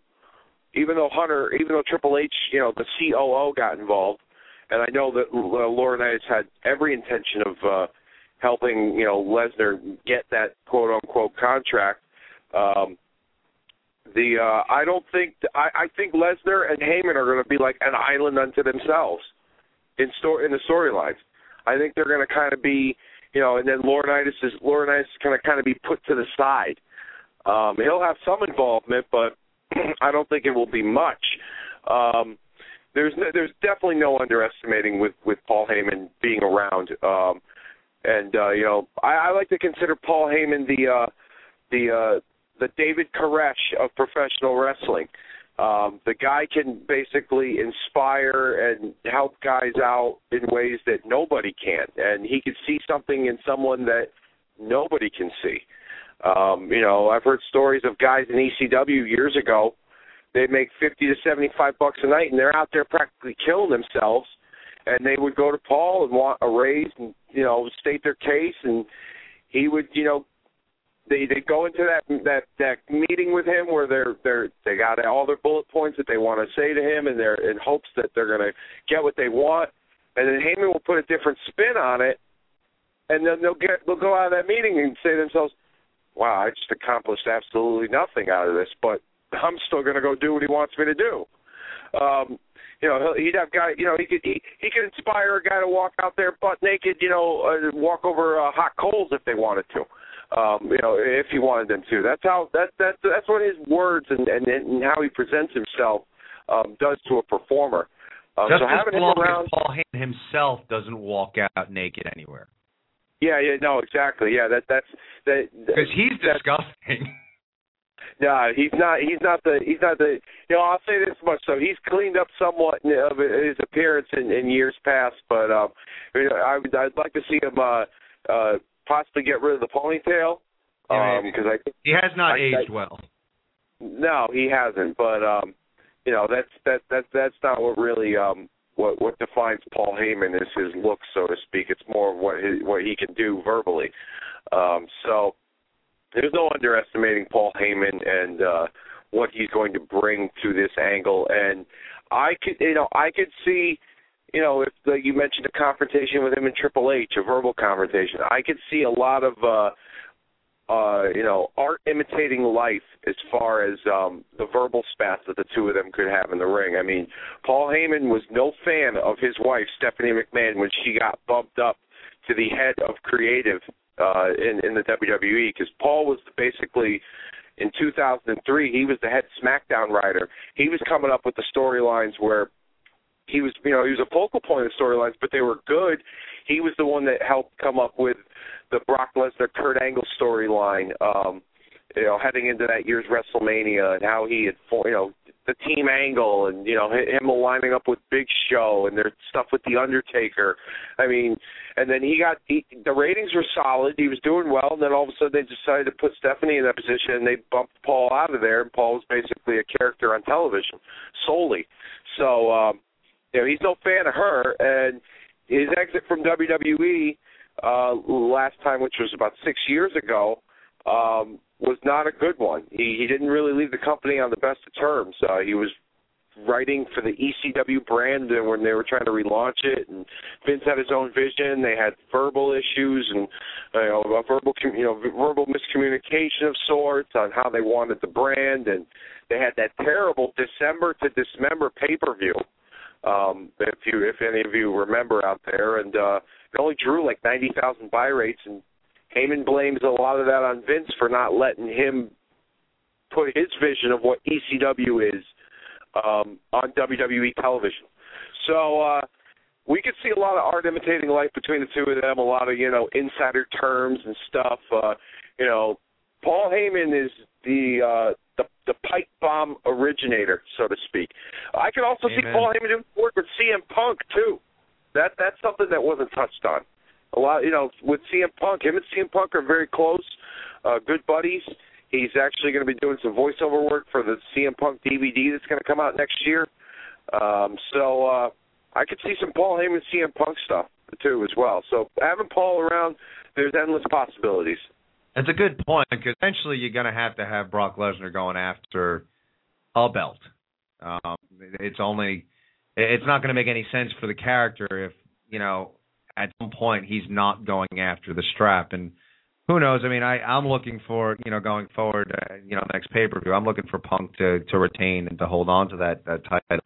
even though Hunter, even though Triple H, you know, the COO got involved, and I know that uh, Laurinaitis had every intention of uh, helping, you know, Lesnar get that quote unquote contract. Um, the uh, I don't think I, I think Lesnar and Heyman are going to be like an island unto themselves in story in the storylines. I think they're going to kind of be, you know, and then Laurinaitis is Laurinaitis is going to kind of be put to the side. Um, he'll have some involvement, but *clears throat* I don't think it will be much. Um, there's no, there's definitely no underestimating with with Paul Heyman being around. Um, and uh, you know, I, I like to consider Paul Heyman the uh, the uh, the David Koresh of professional wrestling. Um, the guy can basically inspire and help guys out in ways that nobody can, and he can see something in someone that nobody can see. Um, you know, I've heard stories of guys in ECW years ago. They make fifty to seventy-five bucks a night, and they're out there practically killing themselves. And they would go to Paul and want a raise, and you know, state their case, and he would, you know, they they go into that that that meeting with him where they're they're they got all their bullet points that they want to say to him, and they're in hopes that they're going to get what they want, and then Heyman will put a different spin on it, and then they'll get they'll go out of that meeting and say to themselves, "Wow, I just accomplished absolutely nothing out of this, but I'm still going to go do what he wants me to do." Um, you know, he'd have guy. You know, he could he, he could inspire a guy to walk out there butt naked. You know, uh, walk over uh, hot coals if they wanted to um, you know, if he wanted them to. That's how that that that's what his words and and, and how he presents himself um, does to a performer. Um, Just so as having long him around, as Paul Heyman himself doesn't walk out naked anywhere, yeah, yeah, no, exactly, yeah, that that's that because he's disgusting. *laughs* No, he's not. He's not the. He's not the. You know, I'll say this much. So he's cleaned up somewhat of his appearance in, in years past, but um, you know, I would. I'd like to see him uh, uh, possibly get rid of the ponytail because um, I he has not I, aged I, well. No, he hasn't. But um, you know, that's that that that's not what really um what what defines Paul Heyman is his look, so to speak. It's more of what his, what he can do verbally. Um, so there's no underestimating Paul Heyman and uh, what he's going to bring to this angle. And I could, you know, I could see you know, if the, you mentioned a confrontation with him and Triple H, a verbal confrontation, I could see a lot of uh, uh, you know, art imitating life as far as um, the verbal spats that the two of them could have in the ring. I mean, Paul Heyman was no fan of his wife Stephanie McMahon when she got bumped up to the head of creative uh, in in the WWE because Paul was basically in 2003 he was the head SmackDown writer. He was coming up with the storylines where he was you know he was a focal point of storylines, but they were good. He was the one that helped come up with the Brock Lesnar Kurt Angle storyline. Um, you know, heading into that year's WrestleMania and how he had, you know, the team angle and you know him aligning up with Big Show and their stuff with the Undertaker. I mean, and then he got he, the ratings were solid. He was doing well, and then all of a sudden they decided to put Stephanie in that position and they bumped Paul out of there. And Paul was basically a character on television solely. So um, you know he's no fan of her, and his exit from WWE uh, last time, which was about six years ago. Um, was not a good one. He he didn't really leave the company on the best of terms. Uh, he was writing for the ECW brand and when they were trying to relaunch it and Vince had his own vision they had verbal issues and you know a verbal you know verbal miscommunication of sorts on how they wanted the brand and they had that terrible December to Dismember pay-per-view um if you if any of you remember out there and uh it only drew like 90,000 buy rates and Heyman blames a lot of that on Vince for not letting him put his vision of what ECW is um, on WWE television. So uh, we could see a lot of art imitating life between the two of them, a lot of you know insider terms and stuff. Uh, you know, Paul Heyman is the uh, the the pipe bomb originator, so to speak. I could also Amen. see Paul Heyman doing work with CM Punk too. That that's something that wasn't touched on a lot. You know, with CM Punk, him and CM Punk are very close, uh, good buddies. He's actually going to be doing some voiceover work for the CM Punk DVD that's going to come out next year. Um, so uh, I could see some Paul Heyman CM Punk stuff too as well. So having Paul around, there's endless possibilities. That's a good point because eventually you're going to have to have Brock Lesnar going after a belt. Um, it's only it's not going to make any sense for the character if you know at some point he's not going after the strap. And who knows? I mean i i'm looking for you know going forward uh, you know next pay per view i'm looking for punk to to retain and to hold on to that that title.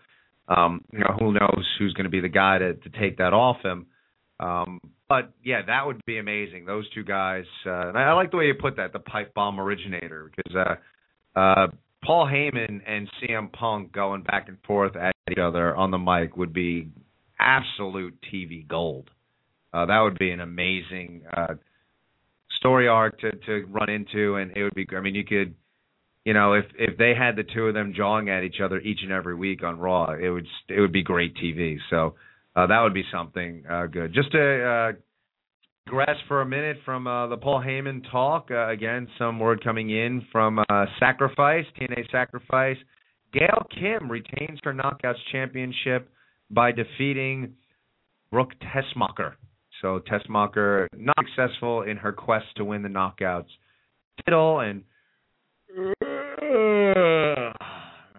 Um you know who knows who's going to be the guy to to take that off him um but yeah that would be amazing those two guys uh and i, I like the way you put that the pipe bomb originator because uh uh Paul Heyman and CM Punk going back and forth at each other on the mic would be absolute TV gold. Uh, that would be an amazing uh, story arc to to run into, and it would be. I mean, you could, you know, if if they had the two of them jawing at each other each and every week on Raw, it would it would be great TV. So uh, that would be something uh, good. Just to uh, digress for a minute from uh, the Paul Heyman talk. Uh, again, some word coming in from uh, Sacrifice TNA Sacrifice. Gail Kim retains her Knockouts championship by defeating Brooke Tessmacher. So Tessmacher not successful in her quest to win the knockouts title, and *sighs*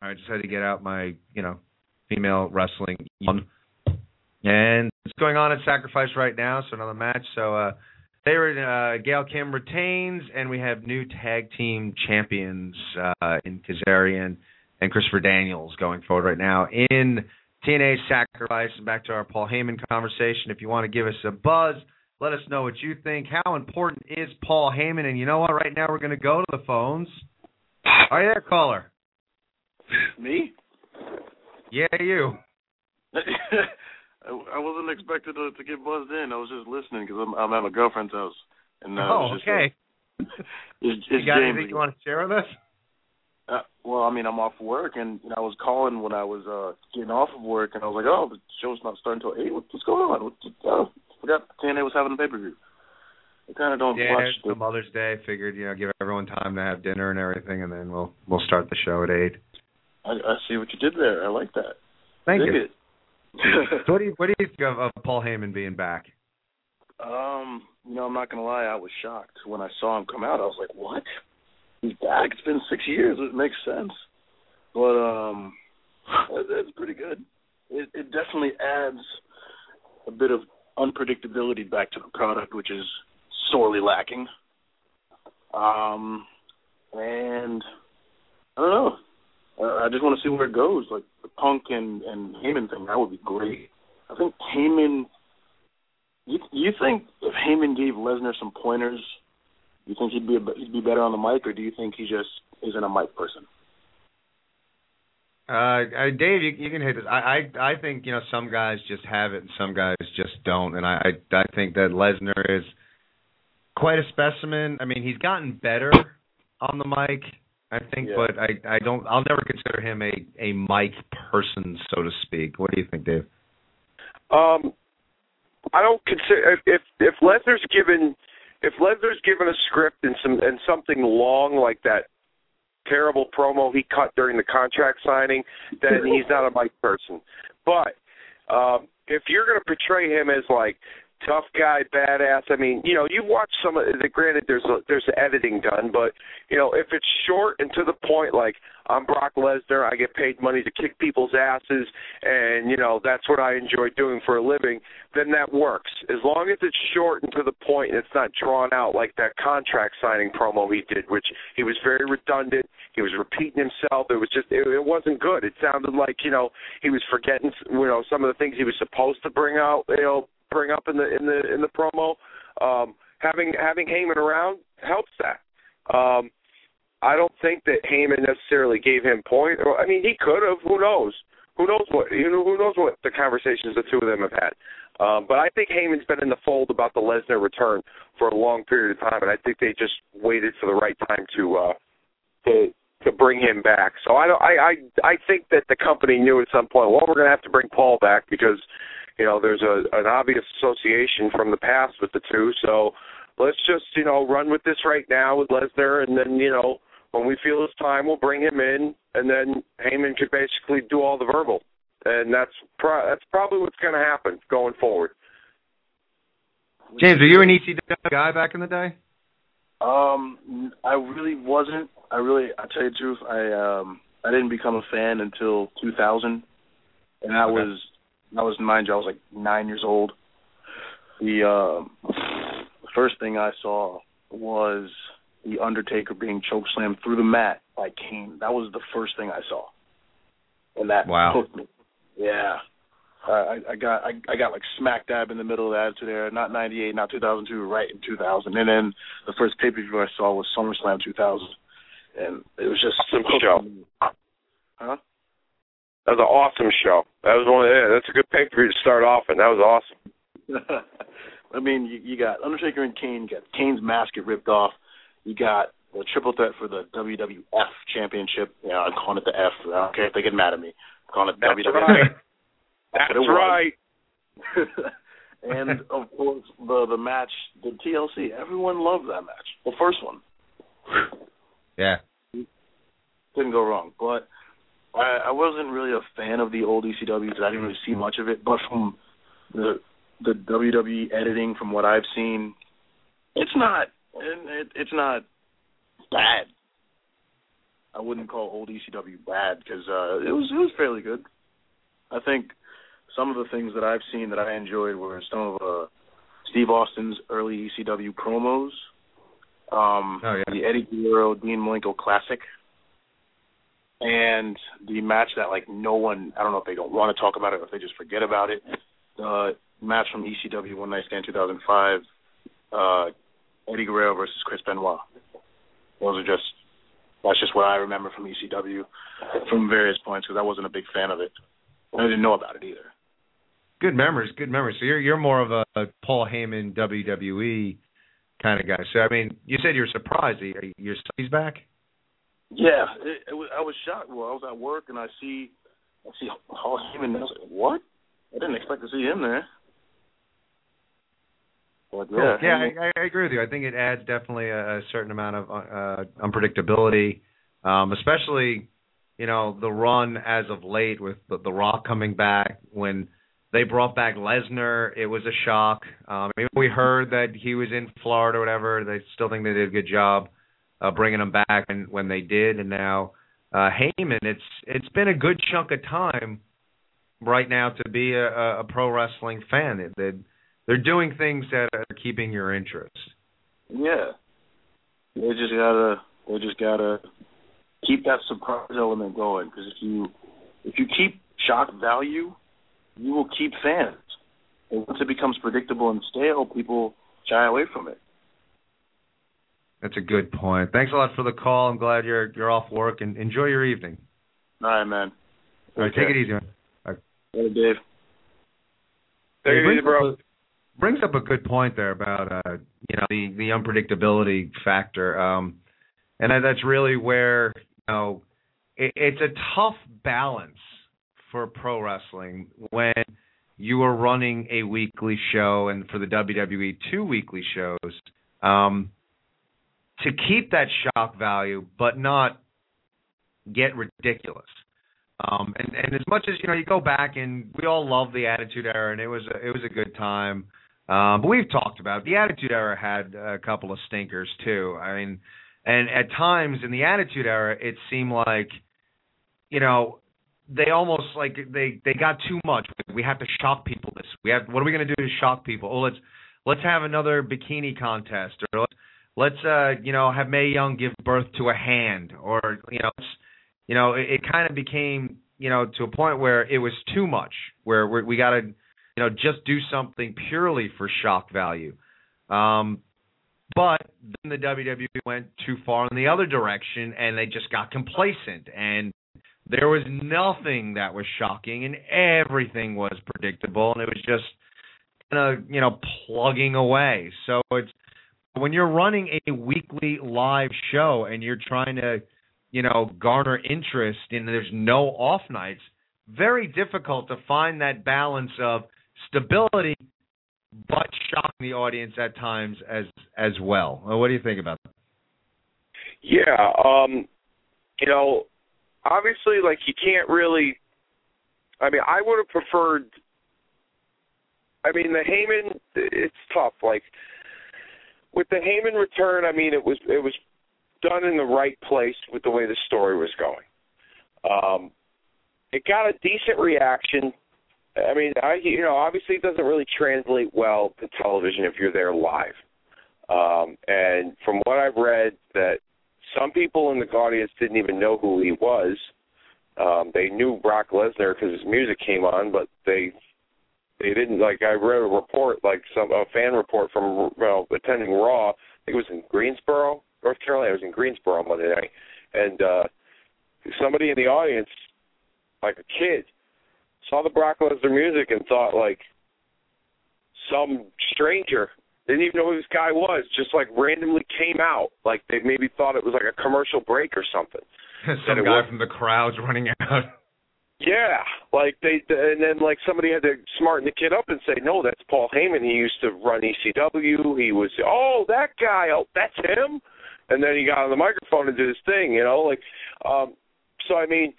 I just had to get out my you know female wrestling. And it's going on at Sacrifice right now, so another match. So uh they were uh Gail Kim retains and we have new tag team champions uh in Kazarian and Christopher Daniels going forward right now in TNA Sacrifice. And back to our Paul Heyman conversation. If you want to give us a buzz, let us know what you think. How important is Paul Heyman? And you know what? Right now we're going to go to the phones. Are you there, caller? Me? Yeah, you. *laughs* I, I wasn't expected to, to get buzzed in. I was just listening because I'm, I'm at my girlfriend's house. And uh, oh, just, okay. Uh, *laughs* it's, it's you got James. anything you want to share with us? Uh, well, I mean, I'm off work, and you know, I was calling when I was uh getting off of work, and I was like, "Oh, the show's not starting until eight. What, what's going on? What, oh, forgot TNA was having a pay per view. I kind of don't Yeah, watch it's the the Mother's Day. Figured you know give everyone time to have dinner and everything, and then we'll we'll start the show at eight. I, I see what you did there. I like that. Thank Dig you. It. So *laughs* what do you what do you think of, of Paul Heyman being back? um, you know, I'm not gonna lie. I was shocked when I saw him come out. I was like, "What? He's back? It's been six years. It makes sense." But um, it's pretty good. It, it definitely adds a bit of unpredictability back to the product, which is sorely lacking. Um, and I don't know. I just want to see where it goes. Like the Punk and and Heyman thing, that would be great. I think Heyman. You you think if Heyman gave Lesnar some pointers, you think he'd be a, he'd be better on the mic, or do you think he just isn't a mic person? Uh, uh, Dave, you, you can hit this. I, I I think you know some guys just have it and some guys just don't, and I I, I think that Lesnar is quite a specimen. I mean, he's gotten better on the mic, I think, Yeah. but I I don't. I'll never consider him a a mic person, so to speak. What do you think, Dave? Um, I don't consider if if, if Lesnar's given if Lesnar's given a script and some and something long like that terrible promo he cut during the contract signing, then he's not a mic person. But um, if you're going to portray him as like tough guy, badass, I mean, you know, you watch some of the. Granted, there's a, there's editing done, but you know, if it's short and to the point, like I'm Brock Lesnar, I get paid money to kick people's asses, and you know that's what I enjoy doing for a living, then that works. As long as it's short and to the point, and it's not drawn out like that contract signing promo he did, which he was very redundant. He was repeating himself. It was just it, it wasn't good. It sounded like you know he was forgetting you know some of the things he was supposed to bring out you know bring up in the in the in the promo. Um, having having Heyman around helps that. Um, I don't think that Heyman necessarily gave him point. Or, I mean, he could have. Who knows? Who knows what? You know, who knows what the conversations the two of them have had. Um, but I think Heyman's been in the fold about the Lesnar return for a long period of time, and I think they just waited for the right time to uh, to to bring him back. So I don't. I I I think that the company knew at some point. Well, we're going to have to bring Paul back because you know there's a an obvious association from the past with the two. So let's just you know run with this right now with Lesnar, and then you know when we feel it's time, we'll bring him in, and then Heyman could basically do all the verbal, and that's pro- that's probably what's going to happen going forward. James, were you an ECW guy back in the day? Um, I really wasn't. I really, I tell you the truth, I um, I didn't become a fan until 2000, and that Okay. was, that was mind you, I was like nine years old. The the first thing I saw was the Undertaker being chokeslammed through the mat by Kane. That was the first thing I saw, and that Wow. hooked me. Yeah. Uh, I, I got I, I got like smack dab in the middle of the attitude era, not '98, not 2002, right in 2000. And then the first pay per view I saw was SummerSlam 2000, and it was just Awesome show. Huh? That was an awesome show. That was one. Of, yeah, that's a good pay per view to start off, and that was awesome. *laughs* I mean, you, you got Undertaker and Kane. You got Kane's mask get ripped off. You got the triple threat for the WWF Championship. You know, I'm calling it the F. I don't care if they get mad at me. I'm calling it That's WWF. right. That's That's what it was. right. *laughs* and of course, the the match, the TLC. Everyone loved that match. The first one Yeah. didn't go wrong, but I, I wasn't really a fan of the old ECW because I didn't really see much of it. But from the the WWE editing, from what I've seen, it's not it, it's not bad. I wouldn't call old ECW bad because uh, it was it was fairly good. I think some of the things that I've seen that I enjoyed were some of uh, Steve Austin's early ECW promos, um, Oh, yeah. the Eddie Guerrero Dean Malenko Classic, and the match that like no one I don't know if they don't want to talk about it or if they just forget about it. The match from ECW One Night Stand 2005, uh, Eddie Guerrero versus Chris Benoit. Those are just that's just what I remember from ECW from various points because I wasn't a big fan of it. I didn't know about it either. Good memories, good memories. So you're you're more of a, Paul Heyman WWE kind of guy. So I mean, you said you're surprised. Are you- Your back. Yeah, it, it was, I was shocked. Well, I was at work and I see, I see Paul Heyman. And I was like, what? I didn't expect to see him there. But Cool. yeah, Yeah, I, I agree with you. I think it adds definitely a, a certain amount of uh, unpredictability, um, especially you know the run as of late with the, the Rock coming back. When they brought back Lesnar, it was a shock. Um, we heard that he was in Florida or whatever. They still think they did a good job uh, bringing him back when when they did, and now uh, Heyman. It's it's been a good chunk of time right now to be a, a, a pro wrestling fan. They, they, they're doing things that are keeping your interest. yeah. they just gotta they just gotta keep that surprise element going because if you if you keep shock value, you will keep fans. And once it becomes predictable and stale, people shy away from it. That's a good point. Thanks a lot for the call. I'm glad you're you're off work and enjoy your evening. All right, man. All right, take it easy, man. Hey, Dave. Take it easy, bro. Brings up a good point there about uh, you know the the unpredictability factor, um, and that's really where you know it, it's a tough balance for pro wrestling when you are running a weekly show and for the WWE two weekly shows um, to keep that shock value but not get ridiculous. Um, and, and as much as you know, you go back and we all love the Attitude Era, and it was a, it was a good time. Um, but we've talked about it. the Attitude Era had a couple of stinkers too. I mean, and at times in the Attitude Era, it seemed like, you know, they almost like they they got too much. We have to shock people. This we have. What are we going to do to shock people? Oh, let's let's have another bikini contest, or let's let's uh you know have Mae Young give birth to a hand, or you know you know it, it kind of became you know to a point where it was too much. Where we're, we got to you know just do something purely for shock value. Um, but then the WWE went too far in the other direction, and they just got complacent and there was nothing that was shocking, and everything was predictable, and it was just kind of you know plugging away. So it's when you're running a weekly live show and you're trying to you know garner interest and there's no off nights, very difficult to find that balance of stability but shocking the audience at times as as well. What do you think about that? Yeah, um, you know, obviously, like you can't really. I mean, I would have preferred. I mean, the Heyman, it's tough. Like with the Heyman return, I mean, it was it was done in the right place with the way the story was going. Um, it got a decent reaction. I mean, I you know, obviously it doesn't really translate well to television if you're there live. Um, and from what I've read, that some people in the audience didn't even know who he was. Um, they knew Brock Lesnar because his music came on, but they they didn't like. I read a report, like some a fan report from well attending Raw. I think it was in Greensboro, North Carolina. It was in Greensboro on Monday night, and uh, somebody in the audience, like a kid, saw the Brock Lesnar music and thought like some stranger didn't even know who this guy was. Just like randomly came out, like they maybe thought it was like a commercial break or something. *laughs* Some guy was, from the crowd's running out. Yeah, like they, and then like somebody had to smarten the kid up and say, no, that's Paul Heyman. He used to run ECW. He was, oh, that guy. Oh, that's him. And then he got on the microphone and did his thing. You know, like, um, so I mean,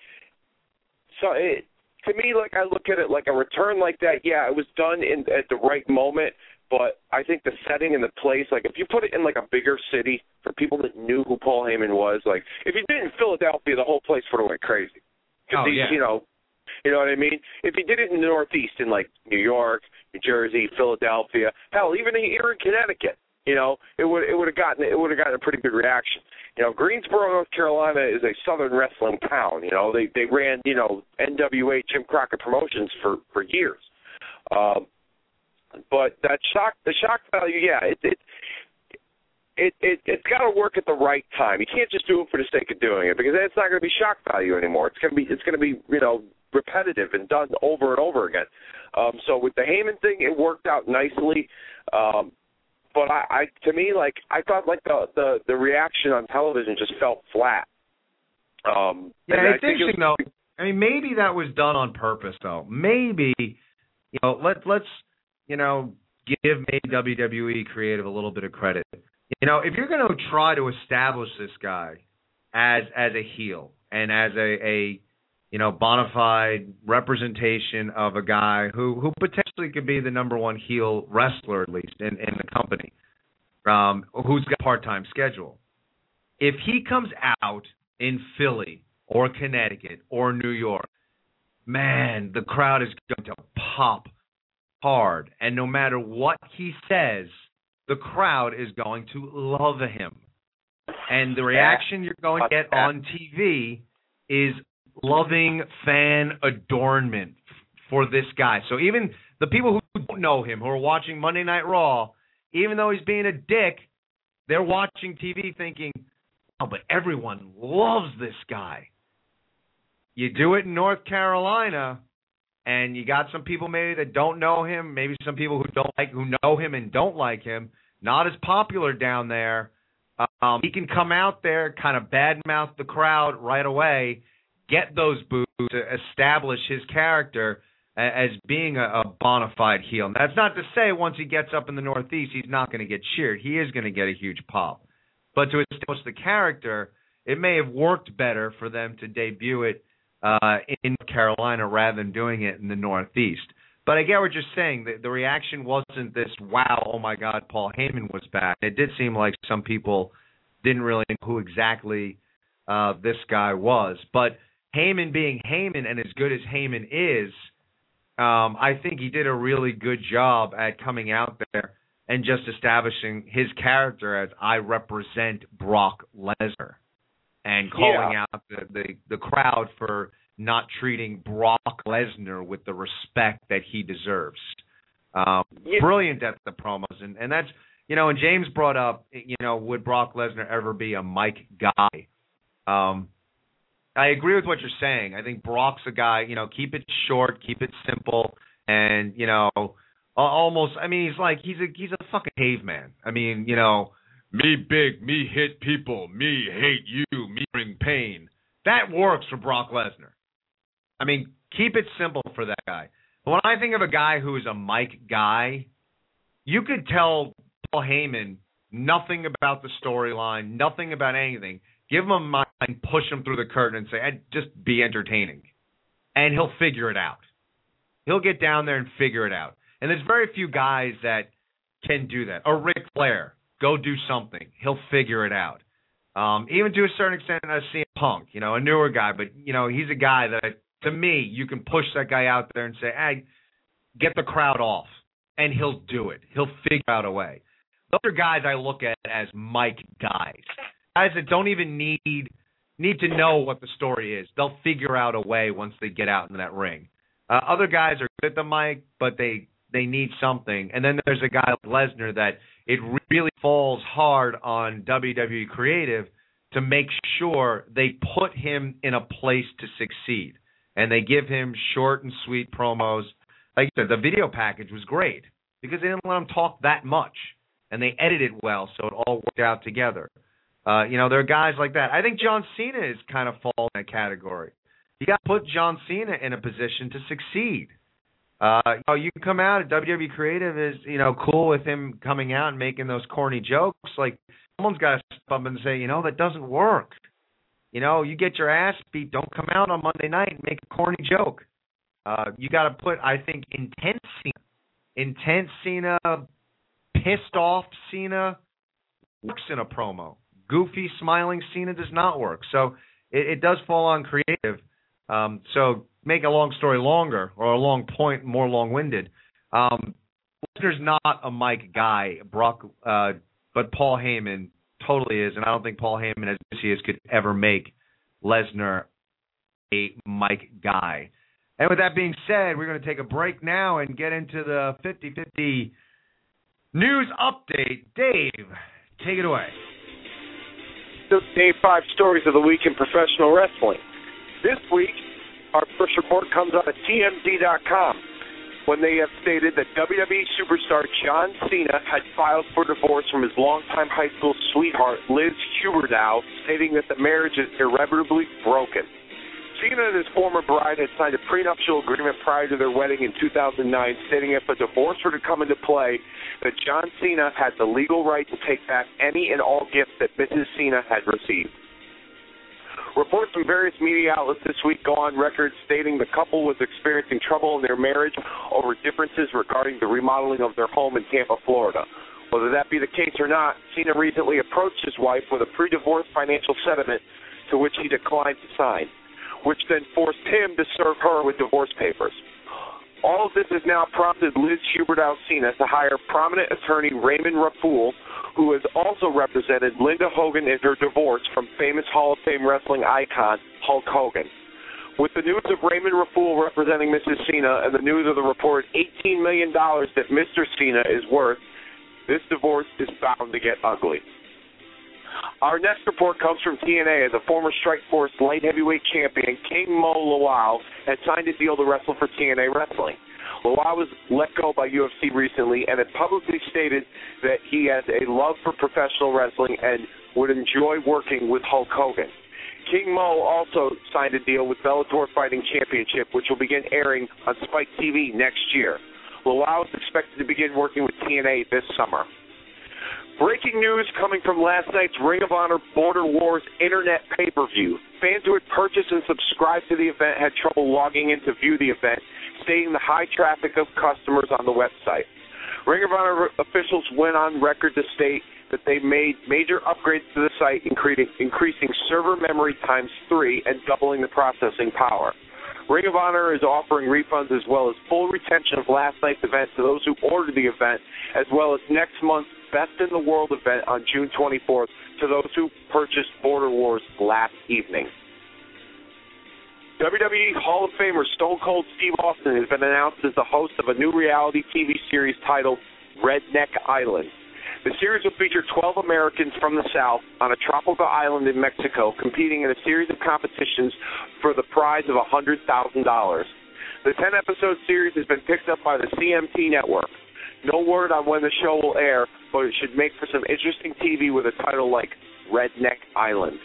so it, to me, like I look at it like a return like that. Yeah, it was done in at the right moment but I think the setting and the place, like if you put it in like a bigger city for people that knew who Paul Heyman was, like if you did it in Philadelphia, the whole place would have went crazy. Cause oh, these, yeah. you know, you know what I mean? If he did it in the Northeast, in like New York, New Jersey, Philadelphia, hell, even here in Connecticut, you know, it would it would have gotten it would have gotten a pretty good reaction. You know, Greensboro, North Carolina is a Southern wrestling town. You know, they they ran you know NWA Jim Crockett Promotions for for years. Um, but that shock, the shock value, yeah, it it it, it it's got to work at the right time. You can't just do it for the sake of doing it because then it's not going to be shock value anymore. It's going to be it's going to be you know repetitive and done over and over again. Um, so with the Heyman thing, it worked out nicely. Um, but I, I to me like I thought like the the the reaction on television just felt flat. Um, yeah, it's interesting it was, though. I mean, maybe that was done on purpose though. Maybe you know let let's you know, give maybe WWE creative a little bit of credit. You know, if you're going to try to establish this guy as as a heel and as a, a you know bona fide representation of a guy who who potentially could be the number one heel wrestler at least in in the company, um, who's got a part time schedule. If he comes out in Philly or Connecticut or New York, man, the crowd is going to pop hard, and no matter what he says, the crowd is going to love him. and the reaction you're going to get on TV is loving fan adornment for this guy. So even the people who don't know him, who are watching Monday Night Raw, even though he's being a dick, they're watching TV thinking, "Oh, but everyone loves this guy." You do it in North Carolina, and you got some people maybe that don't know him, maybe some people who don't like who know him and don't like him. Not as popular down there. Um, he can come out there, kind of badmouth the crowd right away, get those boos to establish his character as being a, a bona fide heel. And that's not to say once he gets up in the Northeast, he's not going to get cheered. He is going to get a huge pop. But to establish the character, it may have worked better for them to debut it uh, in Carolina rather than doing it in the Northeast. But I get what you're saying. The, the reaction wasn't this, wow, oh my God, Paul Heyman was back. It did seem like some people didn't really know who exactly uh, this guy was. But Heyman being Heyman and as good as Heyman is, um, I think he did a really good job at coming out there and just establishing his character as I represent Brock Lesnar and calling Yeah. out the, the the crowd for not treating Brock Lesnar with the respect that he deserves. Um, Yeah. Brilliant at the promos, and and that's you know. And James brought up, you know, would Brock Lesnar ever be a mic guy? Um, I agree with what you're saying. I think Brock's a guy. You know, keep it short, keep it simple, and you know, al- almost. I mean, he's like he's a he's a fucking caveman. I mean, you know, me big, me hit people, me hate you, me bring pain. That works for Brock Lesnar. I mean, keep it simple for that guy. But when I think of a guy who is a mic guy, you could tell Paul Heyman nothing about the storyline, nothing about anything. Give him a mic and push him through the curtain and say, "Eh, just be entertaining. And he'll figure it out. He'll get down there and figure it out. And there's very few guys that can do that. Or Ric Flair, go do something. He'll figure it out. Um, even to a certain extent, I see Punk, you know, a newer guy, but you know, he's a guy that to me, you can push that guy out there and say, "Hey, get the crowd off," and he'll do it. He'll figure out a way. Those are guys I look at as mic guys, guys that don't even need need to know what the story is. They'll figure out a way once they get out in that ring. Uh, other guys are good at the mic, but they they need something. And then there's a guy like Lesnar that it really falls hard on WWE Creative to make sure they put him in a place to succeed. And they give him short and sweet promos. Like you said, the video package was great because they didn't let him talk that much. And they edited well, so it all worked out together. Uh, you know, there are guys like that. I think John Cena is kind of fall in that category. You got to put John Cena in a position to succeed. Uh, you know, you come out at WWE Creative is you know cool with him coming out and making those corny jokes. Like someone's got to step up and say, you know, that doesn't work. You know, you get your ass beat. Don't come out on Monday night and make a corny joke. Uh, you got to put, I think, intense Cena, intense Cena, pissed off Cena works in a promo. Goofy, smiling Cena does not work. So it, it does fall on creative. Um, so make a long story longer or a long point more long-winded. Um, Lesnar's not a mic guy, Brock, uh, but Paul Heyman totally is, and I don't think Paul Heyman, as good as could ever make Lesnar a mic guy. And with that being said, we're going to take a break now and get into the 50-50 news update. Dave, take it away. Day 5 Stories of the Week in Professional Wrestling. This week, our first report comes out of TMZ.com when they have stated that WWE superstar John Cena had filed for divorce from his longtime high school sweetheart, Liz Huberdeau, stating that the marriage is irreparably broken. Cena and his former bride had signed a prenuptial agreement prior to their wedding in 2009, stating if a divorce were to come into play, that John Cena had the legal right to take back any and all gifts that Mrs. Cena had received. Reports from various media outlets this week go on record stating the couple was experiencing trouble in their marriage over differences regarding the remodeling of their home in Tampa, Florida. Whether that be the case or not, Cena recently approached his wife with a pre-divorce financial settlement to which he declined to sign, which then forced him to serve her with divorce papers. All of this has now prompted Liz Huberdeau Cena to hire prominent attorney Raymond Rafool, who has also represented Linda Hogan in her divorce from famous Hall of Fame wrestling icon Hulk Hogan. With the news of Raymond Rafool representing Mrs. Cena and the news of the reported $18 million that Mr. Cena is worth, this divorce is bound to get ugly. Our next report comes from TNA as a former Strikeforce light heavyweight champion, King Mo Lawal, had signed a deal to wrestle for TNA Wrestling. Lawal was let go by UFC recently and had publicly stated that he has a love for professional wrestling and would enjoy working with Hulk Hogan. King Mo also signed a deal with Bellator Fighting Championship, which will begin airing on Spike TV next year. Lawal is expected to begin working with TNA this summer. Breaking news coming from last night's Ring of Honor Border Wars internet pay per view. Fans who had purchased and subscribed to the event had trouble logging in to view the event, stating the high traffic of customers on the website. Ring of Honor officials went on record to state that they made major upgrades to the site, increasing, server memory times three and doubling the processing power. Ring of Honor is offering refunds as well as full retention of last night's event to those who ordered the event, as well as next month's Best in the World event on June 24th to those who purchased Border Wars last evening. WWE Hall of Famer Stone Cold Steve Austin has been announced as the host of a new reality TV series titled Redneck Island. The series will feature 12 Americans from the South on a tropical island in Mexico competing in a series of competitions for the prize of $100,000. The 10 episode series has been picked up by the CMT network. No word on when the show will air, but it should make for some interesting TV with a title like Redneck Island.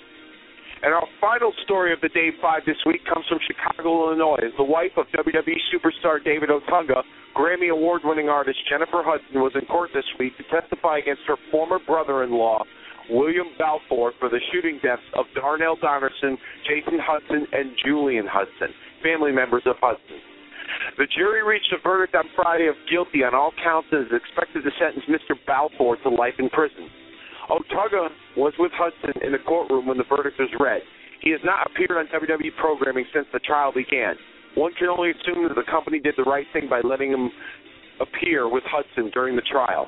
And our final story of the day five this week comes from Chicago, Illinois. As the wife of WWE superstar David Otunga, Grammy award winning artist Jennifer Hudson was in court this week to testify against her former brother in law, William Balfour, for the shooting deaths of Darnell Donerson, Jason Hudson, and Julian Hudson, family members of Hudson. The jury reached a verdict on Friday of guilty on all counts and is expected to sentence Mr. Balfour to life in prison. Otunga was with Hudson in the courtroom when the verdict was read. He has not appeared on WWE programming since the trial began. One can only assume that the company did the right thing by letting him appear with Hudson during the trial.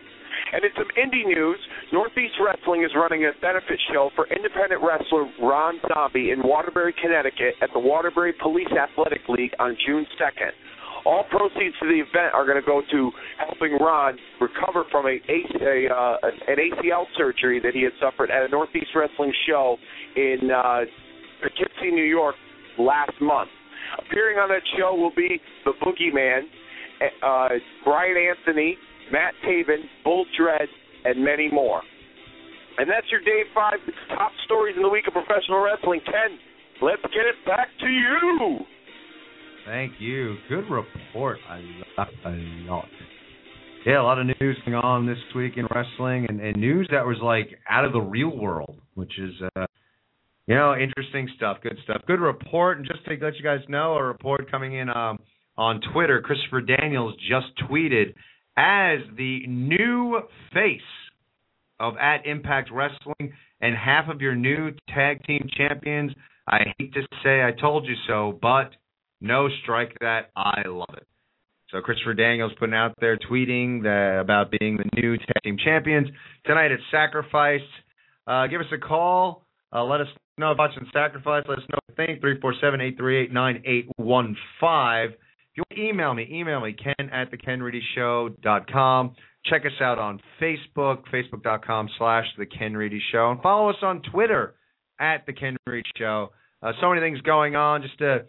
And in some indie news, Northeast Wrestling is running a benefit show for independent wrestler Ron Zombie in Waterbury, Connecticut at the Waterbury Police Athletic League on June 2nd. All proceeds to the event are going to go to helping Ron recover from a, a uh, an ACL surgery that he had suffered at a Northeast Wrestling show in uh, Poughkeepsie, New York, last month. Appearing on that show will be the Boogeyman, uh, Brian Anthony, Matt Taven, Bull Dread, and many more. And that's your day five top stories in the week of professional wrestling. Ken, let's get it back to you. Thank you. Good report. I love a lot. Yeah, a lot of news going on this week in wrestling, and, and news that was like out of the real world, which is, uh, you know, interesting stuff. Good stuff. Good report. And just to let you guys know, a report coming in um, on Twitter. Christopher Daniels just tweeted as the new face of at Impact Wrestling and half of your new tag team champions. I hate to say I told you so, but no, strike that. I love it. So Christopher Daniels putting out there tweeting the, about being the new tag team champions tonight at Sacrifice. Uh, give us a call. Uh, let us know about some Sacrifice. Let us know what you think. Three four seven eight three eight nine eight one five. You want to email me, email me ken at the com. Check us out on Facebook, facebook.com slash the Ken Reedy Show, and follow us on Twitter at the Ken Reedy Show. Uh, so many things going on. Just to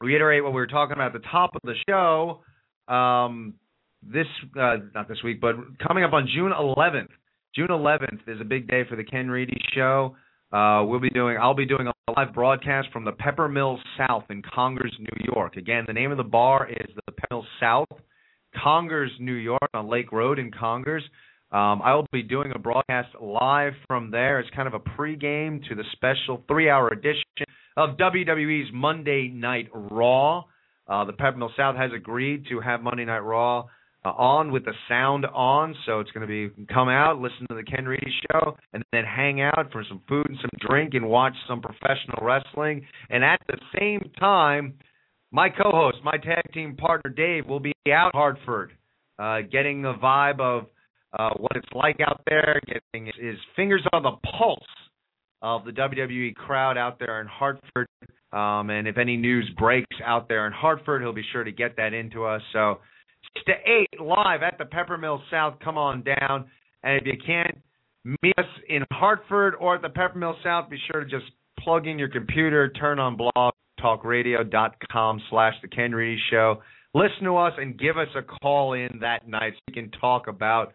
reiterate what we were talking about at the top of the show. Um, this uh, not this week, but coming up on June 11th. June 11th is a big day for the Ken Reedy Show. Uh, we'll be doing. I'll be doing a live broadcast from the Pepper Mill South in Congers, New York. Again, the name of the bar is the Pepper Mill South, Congers, New York, on Lake Road in Congers. Um, I will be doing a broadcast live from there. It's kind of a pregame to the special three-hour edition of WWE's Monday Night Raw. Uh, the Pepper Mill South has agreed to have Monday Night Raw uh, on with the sound on, so it's going to be come out, listen to the Ken Reedy show, and then hang out for some food and some drink and watch some professional wrestling. And at the same time, my co-host, my tag team partner Dave, will be out Hartford, uh, getting the vibe of uh, what it's like out there, getting his fingers on the pulse of the WWE crowd out there in Hartford. Um, and if any news breaks out there in Hartford, he'll be sure to get that into us. So to eight live at the Pepper Mill South. Come on down, and if you can't meet us in Hartford or at the Pepper Mill South, be sure to just plug in your computer, turn on blogtalkradio.com slash The Ken Reedy Show. Listen to us and give us a call in that night so we can talk about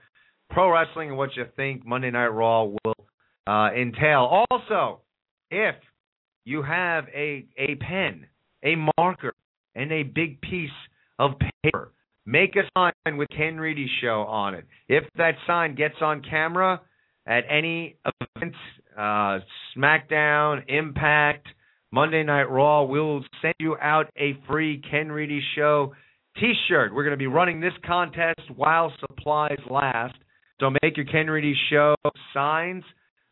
pro wrestling and what you think Monday Night Raw will uh, entail. Also, if you have a a pen, a marker, and a big piece of paper, make a sign with Ken Reedy Show on it. If that sign gets on camera at any event, uh, SmackDown, Impact, Monday Night Raw, we'll send you out a free Ken Reedy Show T-shirt. We're going to be running this contest while supplies last. So make your Ken Reedy Show signs,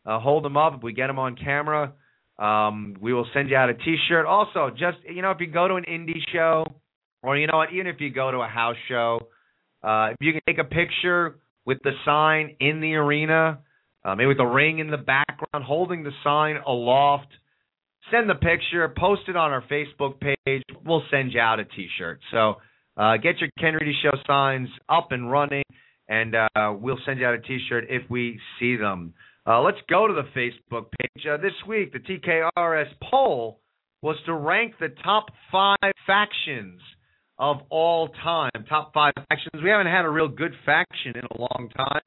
uh, hold them up. If we get them on camera, um, we will send you out a T-shirt. Also, just you know, if you go to an indie show, or you know what, even if you go to a house show, uh, if you can take a picture with the sign in the arena, uh, maybe with the ring in the background, holding the sign aloft send the picture, post it on our Facebook page. We'll send you out a T-shirt. So uh, get your Ken Show signs up and running, and uh, we'll send you out a T-shirt if we see them. Uh, let's go to the Facebook page. Uh, this week, the TKRS poll was to rank the top five factions of all time. Top five factions. We haven't had a real good faction in a long time.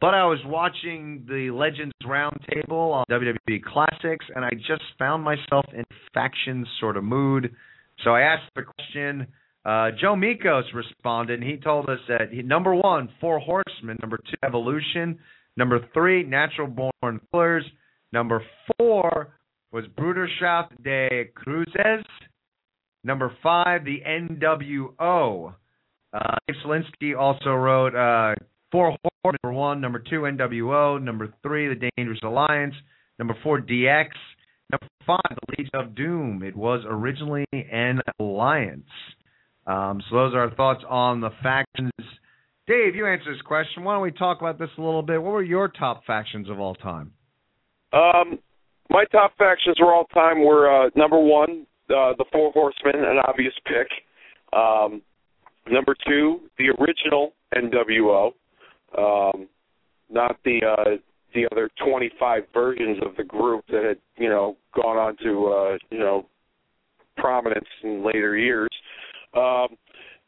But I was watching the Legends Roundtable on WWE Classics, and I just found myself in faction sort of mood. So I asked the question. Uh, Joe Mikos responded, and he told us that he, number one, Four Horsemen. Number two, Evolution. Number three, Natural Born Killers. Number four was Bruderschaft des Kreuzes. Number five, the NWO. Uh, Dave Selinsky also wrote uh, Four Horsemen, number one. Number two, NWO. Number three, The Dangerous Alliance. Number four, DX. Number five, The Legion of Doom. It was originally an alliance. Um, so those are our thoughts on the factions. Dave, you answered this question. Why don't we talk about this a little bit? What were your top factions of all time? Um, my top factions of all time were uh, number one, uh, the Four Horsemen, an obvious pick. Um, number two, the original NWO um, not the uh, the other 25 versions of the group that had you know gone on to uh, you know prominence in later years. Um,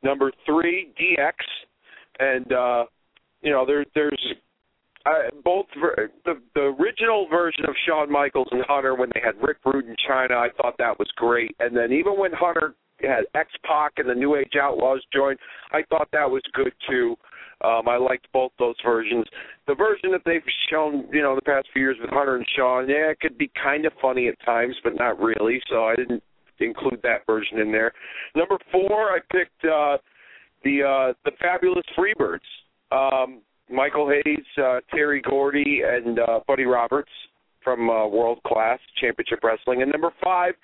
number three, DX, and uh, you know there there's uh, both ver- the the original version of Shawn Michaels and Hunter when they had Rick Rude in Chyna. I thought that was great, and then even when Hunter had X Pac and the New Age Outlaws joined, I thought that was good too. Um, I liked both those versions. The version that they've shown, you know, the past few years with Hunter and Shawn, yeah, it could be kind of funny at times, but not really. So I didn't include that version in there. Number four, I picked uh, the uh, the Fabulous Freebirds. Um, Michael Hayes, uh, Terry Gordy, and uh, Buddy Roberts from uh, World Class Championship Wrestling. And number five,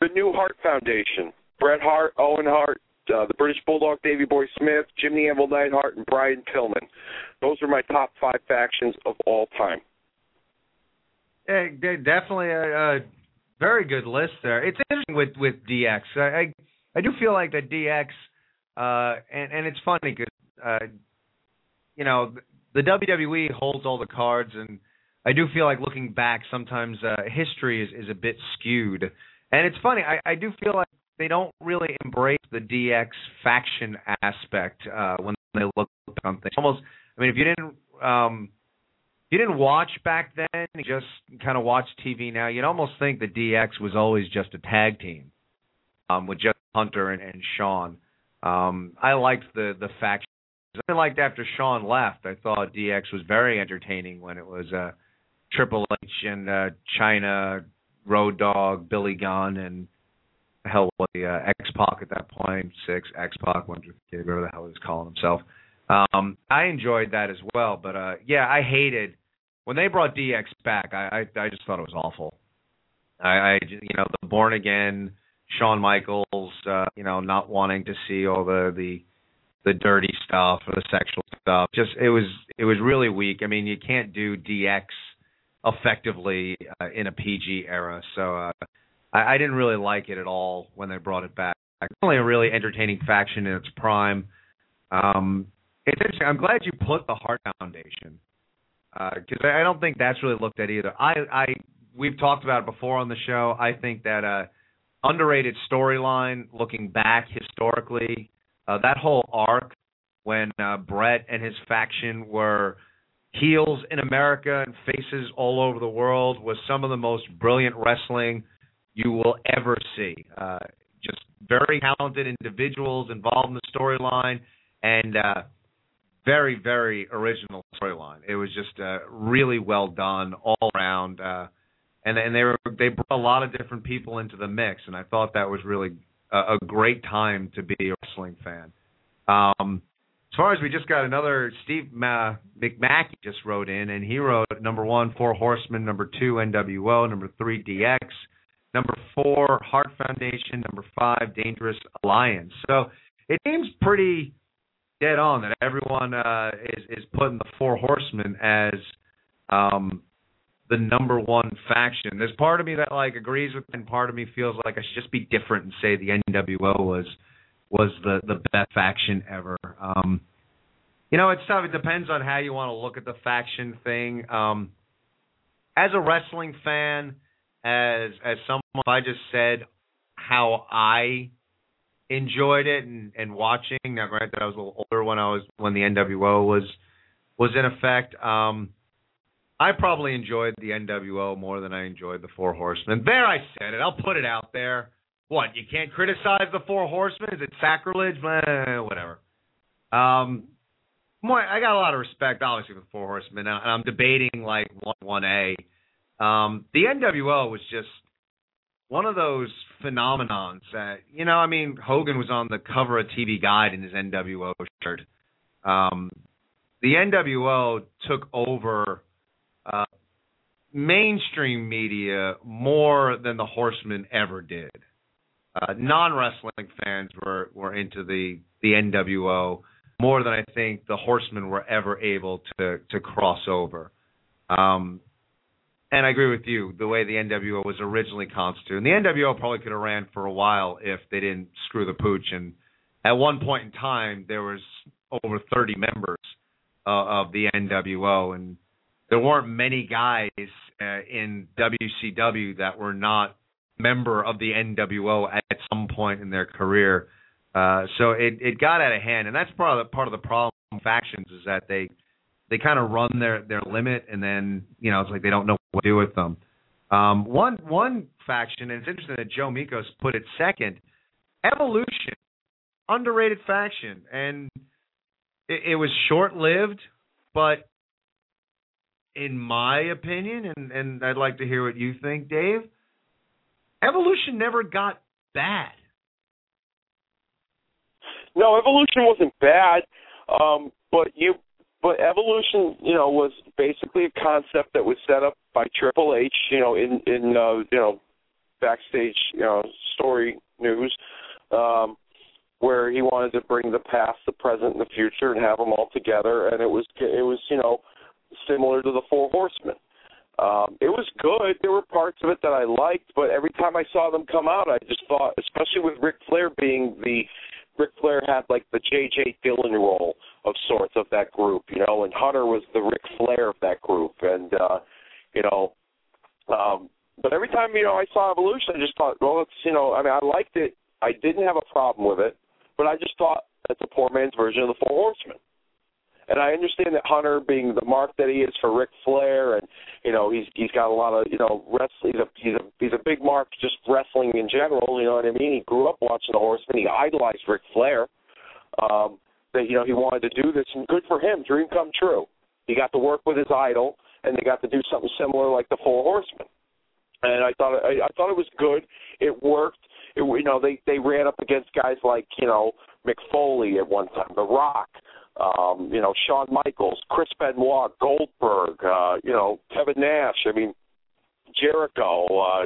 the New Hart Foundation. Bret Hart, Owen Hart, uh, the British Bulldog, Davy Boy Smith, Jimmy Anvil Neidhart, and Brian Pillman. Those are my top five factions of all time. Yeah, definitely a, a very good list there. It's interesting with with DX. I I, I do feel like that DX, uh, and and it's funny because uh, you know the WWE holds all the cards, and I do feel like looking back sometimes uh, history is is a bit skewed. And it's funny. I, I do feel like they don't really embrace the DX faction aspect uh, when they look on things. Almost, I mean, if you didn't um, you didn't watch back then, just kind of watch TV now, you'd almost think that DX was always just a tag team um, with just Hunter and, and Shawn. Um, I liked the the faction. I liked after Shawn left. I thought DX was very entertaining when it was uh, Triple H and uh, Chyna, Road Dog, Billy Gunn, and the hell was the uh, X Pac at that point, six X Pac, Wonder Kid, whatever the hell he's calling himself. Um, I enjoyed that as well, but uh, yeah, I hated when they brought DX back. I I, I just thought it was awful. I, I you know the born again Shawn Michaels, uh, you know, not wanting to see all the the the dirty stuff or the sexual stuff. Just it was it was really weak. I mean, you can't do DX effectively uh, in a PG era. So uh, I, I didn't really like it at all when they brought it back. Only a really entertaining faction in its prime. Um, it's interesting. I'm glad you put the Hart Foundation because uh, I don't think that's really looked at either. I, I we've talked about it before on the show. I think that uh, underrated storyline, looking back historically, uh, that whole arc when uh, Bret and his faction were heels in America and faces all over the world was some of the most brilliant wrestling you will ever see. Uh, just very talented individuals involved in the storyline and uh, very, very original storyline. It was just uh, really well done all around, uh, and and they were they brought a lot of different people into the mix, and I thought that was really a, great time to be a wrestling fan. Um, as far as we just got another Steve Ma- McMackey just wrote in, and he wrote number one Four Horsemen, number two NWO, number three DX, number four Hart Foundation, number five Dangerous Alliance. So it seems pretty dead on that everyone uh, is is putting the Four Horsemen as um, the number one faction. There's part of me that like agrees with, and part of me feels like I should just be different and say the NWO was was the the best faction ever. Um, you know, it's tough. It depends on how you want to look at the faction thing. Um, as a wrestling fan, as as someone I just said how I enjoyed it and and watching. Now, granted, I was a little older when I was when the NWO was was in effect. Um, I probably enjoyed the NWO more than I enjoyed the Four Horsemen. There, I said it. I'll put it out there. What? You can't criticize the Four Horsemen? Is it sacrilege? Eh, whatever. Um, more, I got a lot of respect, obviously, for the Four Horsemen, and I'm debating like one A. Um, the NWO was just one of those phenomenons that you know. I mean, Hogan was on the cover of TV Guide in his NWO shirt. Um, the NWO took over mainstream media more than the Horsemen ever did. Uh, non wrestling fans were were into the the NWO more than I think the Horsemen were ever able to to cross over. Um, and I agree with you. The way the NWO was originally constituted, and the NWO probably could have ran for a while if they didn't screw the pooch. And at one point in time, there was over 30 members uh, of the NWO, and there weren't many guys uh, in WCW that were not member of the NWO at some point in their career. Uh, so it it got out of hand, and that's part of the, part of the problem factions is that they they kind of run their their limit, and then you know it's like they don't know what to do with them. Um, one one faction, and it's interesting that Joe Mikos put it second. Evolution, underrated faction, and it, it was short lived, but in my opinion, and and I'd like to hear what you think, Dave. Evolution never got bad. No, evolution wasn't bad, um, but you but evolution, you know, was basically a concept that was set up by Triple H, you know, in in uh, you know backstage, you know, story news, um, where he wanted to bring the past, the present, and the future, and have them all together. And it was it was you know similar to the Four Horsemen. Um, it was good. There were parts of it that I liked, but every time I saw them come out, I just thought, especially with Ric Flair being the Ric Flair had like the J.J. Dillon role of sorts of that group, you know, and Hunter was the Ric Flair of that group, and uh, you know, um, but every time you know I saw Evolution, I just thought, well, it's you know, I mean, I liked it. I didn't have a problem with it, but I just thought that's a poor man's version of the Four Horsemen. And I understand that Hunter, being the mark that he is for Ric Flair, and you know he's he's got a lot of you know wrestling. He's a he's a he's a big mark just wrestling in general. You know what I mean? He grew up watching the Horsemen. He idolized Ric Flair. Um, that you know he wanted to do this, and good for him. Dream come true. He got to work with his idol, and they got to do something similar like the Four Horsemen. And I thought I, I thought it was good. It worked. It, you know they they ran up against guys like you know Mick Foley at one time, The Rock um, you know, Shawn Michaels, Chris Benoit, Goldberg, uh, you know, Kevin Nash. I mean, Jericho, uh,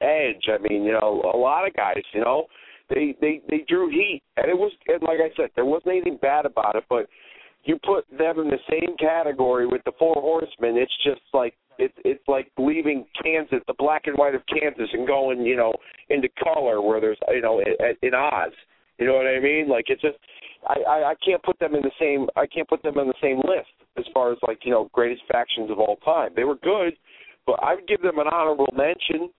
Edge. I mean, you know, a lot of guys. You know, they they they drew heat, and it was and like I said, there wasn't anything bad about it. But you put them in the same category with the Four Horsemen, it's just like it's it's like leaving Kansas, the black and white of Kansas, and going, you know, into color where there's, you know, in, in Oz. You know what I mean? Like it's just, I, I I can't put them in the same I can't put them on the same list as far as like you know greatest factions of all time. They were good, but I would give them an honorable mention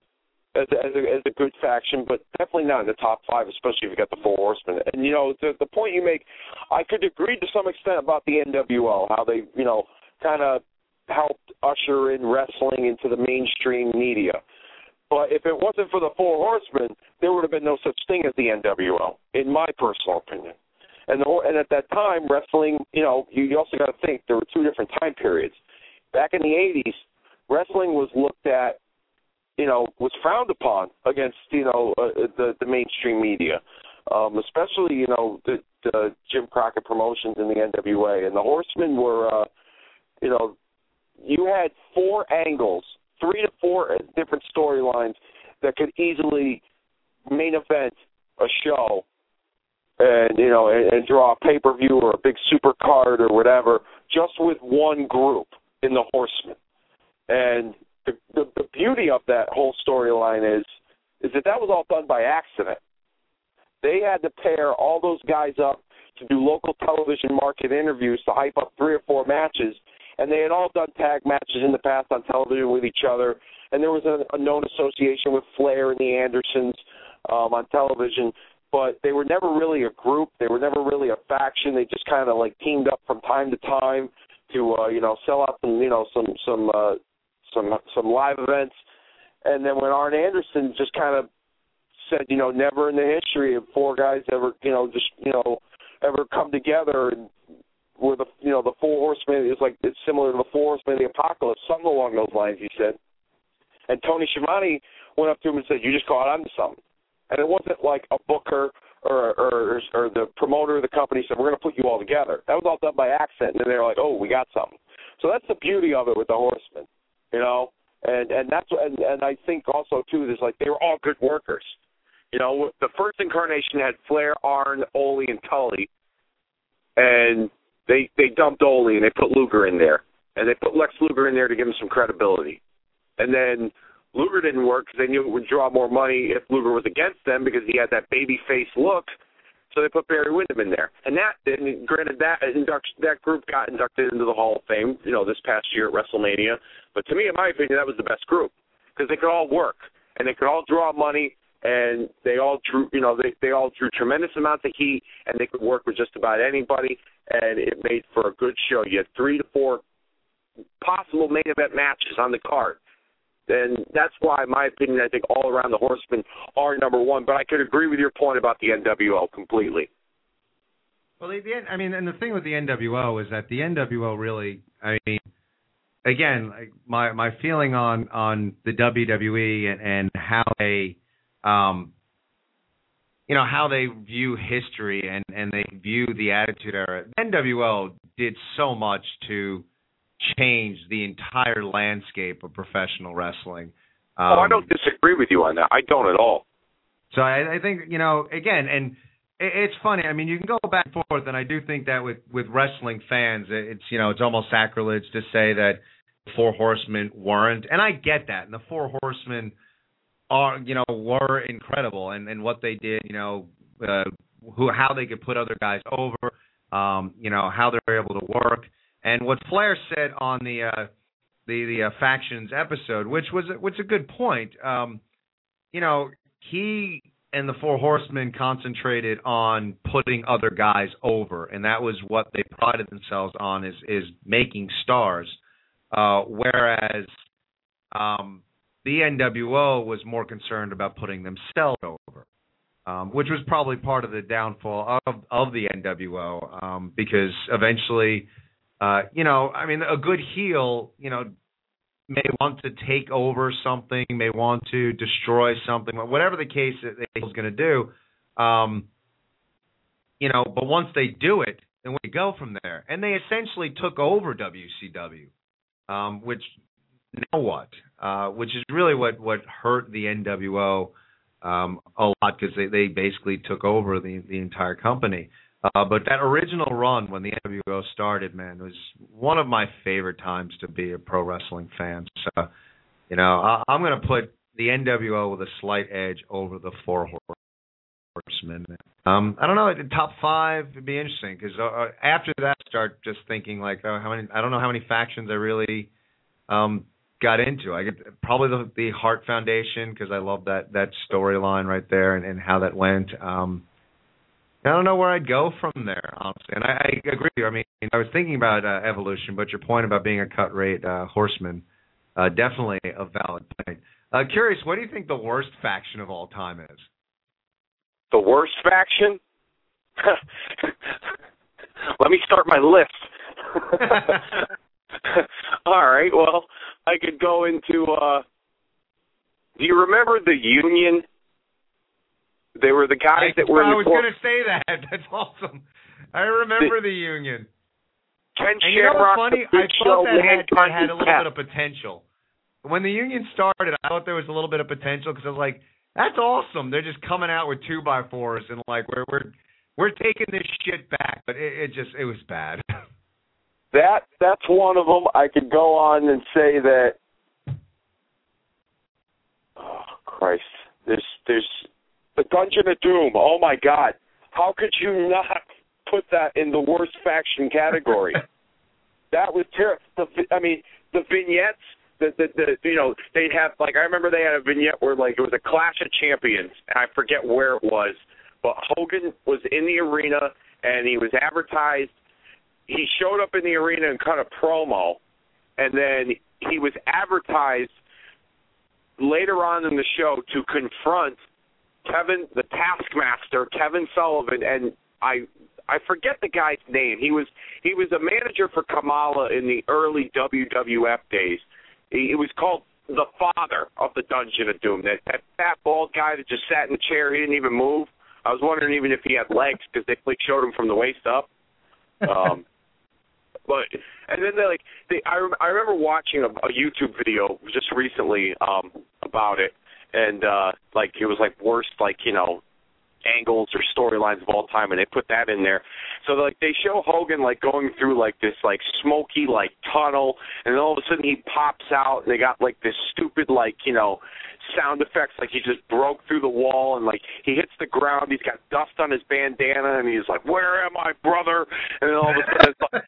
as a, as a, as a good faction, but definitely not in the top five, especially if you got the Four Horsemen. And you know the the point you make, I could agree to some extent about the NWO, how they you know kind of helped usher in wrestling into the mainstream media. But if it wasn't for the Four Horsemen, there would have been no such thing as the NWO, in my personal opinion. And the, and at that time, wrestling, you know, you, you also got to think there were two different time periods. Back in the '80s, wrestling was looked at, you know, was frowned upon against, you know, uh, the the mainstream media, um, especially you know the, the Jim Crockett promotions in the NWA, and the Horsemen were, uh, you know, you had four angles, three to four different storylines that could easily main event a show and you know and, and draw a pay per view or a big super card or whatever just with one group in the horsemen. And the, the the beauty of that whole storyline is is that that was all done by accident. They had to pair all those guys up to do local television market interviews to hype up three or four matches and they had all done tag matches in the past on television with each other and there was a, a known association with Flair and the Andersons um, on television but they were never really a group. They were never really a faction. They just kind of like teamed up from time to time to uh, you know sell out some you know some some uh, some some live events. And then when Arn Anderson just kind of said, you know, never in the history of four guys ever, you know, just you know, ever come together and were the you know the four horsemen is like it's similar to the four horsemen of the apocalypse, something along those lines. He said. And Tony Schiavone went up to him and said, "You just caught on to something." And it wasn't like a booker or or or the promoter of the company said we're going to put you all together. That was all done by accident, and they were like, oh, we got something. So that's the beauty of it with the Horsemen, you know. And and that's and and I think also too, there's like they were all good workers. You know, the first incarnation had Flair, Arn, Ole, and Tully, and they they dumped Ole and they put Luger in there, and they put Lex Luger in there to give him some credibility, and then Luger didn't work because they knew it would draw more money if Luger was against them because he had that baby face look. So they put Barry Windham in there, and that, and granted, that induction, that group got inducted into the Hall of Fame, you know, this past year at WrestleMania. But to me, in my opinion, that was the best group because they could all work and they could all draw money, and they all drew, you know, they they all drew tremendous amounts of heat, and they could work with just about anybody, and it made for a good show. You had three to four possible main event matches on the card and that's why, in my opinion, I think all around the Horsemen are number one. But I could agree with your point about the NWO completely. Well, the, I mean, and the thing with the NWO is that the NWO really, I mean, again, like my my feeling on on the WWE and, and how they, um, you know, how they view history and and they view the Attitude Era. NWO did so much to changed the entire landscape of professional wrestling. Um, oh, I don't disagree with you on that. I don't at all. So I, I think you know again, and it, it's funny. I mean, you can go back and forth, and I do think that with with wrestling fans, it's you know it's almost sacrilege to say that the Four Horsemen weren't, and I get that. And the Four Horsemen are you know were incredible, and and what they did, you know, uh, who how they could put other guys over, um, you know, how they're able to work. And what Flair said on the uh, the the uh, factions episode, which was which a good point. Um, you know, he and the Four Horsemen concentrated on putting other guys over, and that was what they prided themselves on is is making stars. Uh, whereas um, the NWO was more concerned about putting themselves over, um, which was probably part of the downfall of of the NWO um, because eventually uh, you know, I mean, a good heel, you know, may want to take over something, may want to destroy something, whatever the case that he's going to do. Um, you know, but once they do it, then we go from there. And they essentially took over WCW, um, which now what? uh, which is really what what hurt the NWO um, a lot because they they basically took over the the entire company. Uh, but that original run when the NWO started, man, was one of my favorite times to be a pro wrestling fan. So, you know, I, I'm going to put the NWO with a slight edge over the Four Horsemen. Um, I don't know, top five would be interesting because uh, uh, after that, start just thinking like, oh, how many? I don't know how many factions I really um got into. I get probably the the Hart Foundation because I love that that storyline right there and, and how that went. Um, I don't know where I'd go from there, honestly. And I, I agree. With you. I mean, I was thinking about uh, evolution, but your point about being a cut rate uh, horseman, uh, definitely a valid point. Uh, curious, what do you think the worst faction of all time is? The worst faction? *laughs* Let me start my list. *laughs* all right. Well, I could go into. uh Do you remember the Union? They were the guys that were. I was going to say that. *laughs* That's awesome. I remember the, the Union. Ken and you know what's funny? I thought Show, that had, that had a little bit of potential. When the Union started, I thought there was a little bit of potential because I was like, "That's awesome! They're just coming out with two by fours and like we're we're we're taking this shit back." But it, it just it was bad. *laughs* That that's one of them. I could go on and say that. Oh Christ! There's there's the Dungeon of Doom. Oh my God! How could you not put that in the worst faction category? *laughs* that was terrible. I mean, the vignettes. The, the the you know they'd have like I remember they had a vignette where like it was a Clash of Champions and I forget where it was, but Hogan was in the arena and he was advertised he showed up in the arena and cut a promo, and then he was advertised later on in the show to confront Kevin, the Taskmaster, Kevin Sullivan, and I I forget the guy's name. He was he was a manager for Kamala in the early WWF days. He, it was called the father of the Dungeon of Doom. That that fat bald guy that just sat in the chair. He didn't even move. I was wondering even if he had legs because they like showed him from the waist up. Um, *laughs* but and then they like they I I remember watching a, a YouTube video just recently um about it and uh like it was like worst like you know angles or storylines of all time and they put that in there. So like they show Hogan like going through like this like smoky like tunnel and then all of a sudden he pops out and they got like this stupid like you know sound effects like he just broke through the wall and like he hits the ground he's got dust on his bandana and he's like where am I brother? And then all of a sudden it's like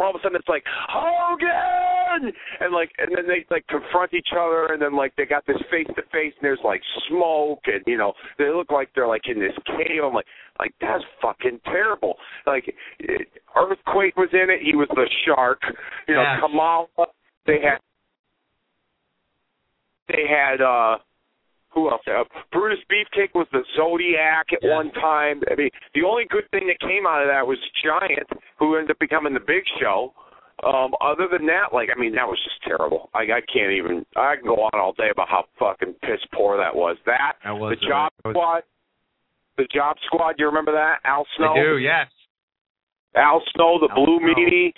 all of a sudden it's like Hogan, and like, and then they like confront each other, and then like they got this face to face, and there's like smoke, and you know they look like they're like in this cave. I'm like, like that's fucking terrible. Like, it, earthquake was in it. He was the shark. You know, Yes. Kamala. They had, they had. uh who else? Uh, Brutus Beefcake was the Zodiac at Yeah. one time. I mean, the only good thing that came out of that was Giant, who ended up becoming the Big Show. Um, other than that, like, I mean, that was just terrible. I, I can't even. I can go on all day about how fucking piss poor that was. That, That was the Job that was- Squad, the Job Squad. You remember that? Al Snow. I do, yes. Al Snow, the Al Blue Snow. Meanie,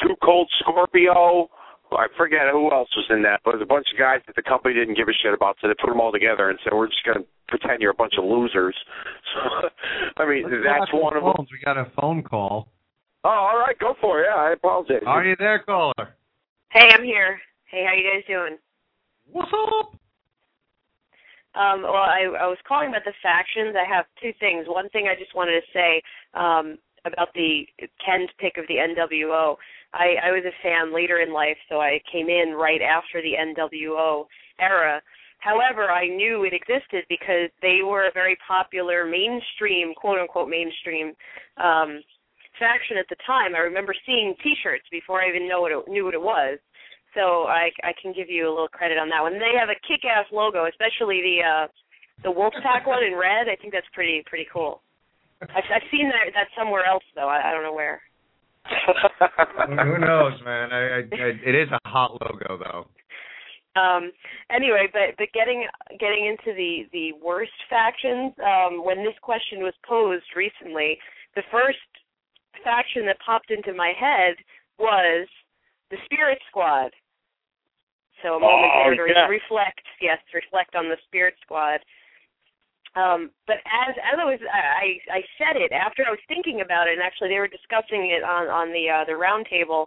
Too Cold Scorpio. I forget who else was in that, but there's a bunch of guys that the company didn't give a shit about, so they put them all together and said, "We're just going to pretend you're a bunch of losers." *laughs* So, I mean, Let's that's one to of them. We got a phone call. Oh, all right, go for it. Yeah, I apologize. Are you there, caller? Hey, I'm here. Hey, how you guys doing? What's up? Um, well, I, I was calling about the factions. I have two things. One thing I just wanted to say um, about the Ken's pick of the NWO. I, I was a fan later in life, so I came in right after the NWO era. However, I knew it existed because they were a very popular mainstream, quote unquote mainstream um, faction at the time. I remember seeing T-shirts before I even know what it, knew what it was. So I I can give you a little credit on that one. They have a kick-ass logo, especially the uh the Wolfpack one in red. I think that's pretty pretty cool. I've, I've seen that that somewhere else though. I, I don't know where. Who knows, man? I, I, I, it is a hot logo, though. Um anyway, but but getting getting into the the worst factions, um when this question was posed recently, the first faction that popped into my head was the Spirit Squad. So a moment Oh, there to yeah. reflect, yes, reflect on the Spirit Squad. Um, but as as I was I I said it after I was thinking about it, and actually they were discussing it on on the uh, the round table.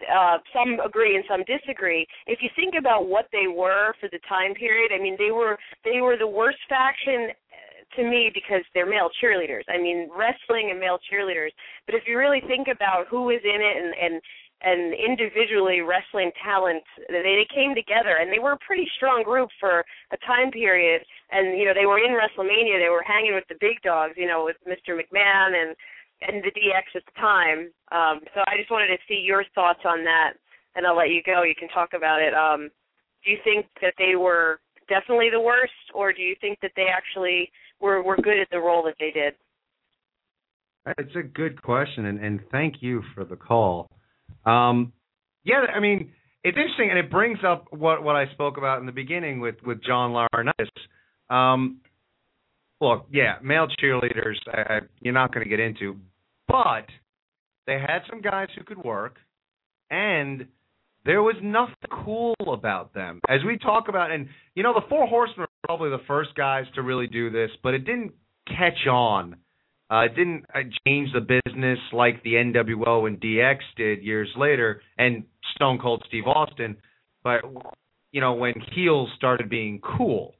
Uh, some agree and some disagree. If you think about what they were for the time period, I mean they were they were the worst faction uh, to me because they're male cheerleaders. I mean wrestling and male cheerleaders. But if you really think about who was in it and and and individually wrestling talent they, they came together and they were a pretty strong group for a time period and you know they were in WrestleMania they were hanging with the big dogs you know with Mr. McMahon and and the DX at the time um so I just wanted to see your thoughts on that and I'll let you go you can talk about it um do you think that they were definitely the worst or do you think that they actually were were good at the role that they did It's a good question, and, and thank you for the call. Um, yeah, I mean, it's interesting, and it brings up what what I spoke about in the beginning with with John Laurinaitis. Um, look, yeah, male cheerleaders, you're not going to get into, but they had some guys who could work, and there was nothing cool about them. As we talk about, and you know, the Four Horsemen were probably the first guys to really do this, but it didn't catch on. Uh, it didn't uh, change the business like the NWO and DX did years later, and Stone Cold Steve Austin. But you know, when heels started being cool,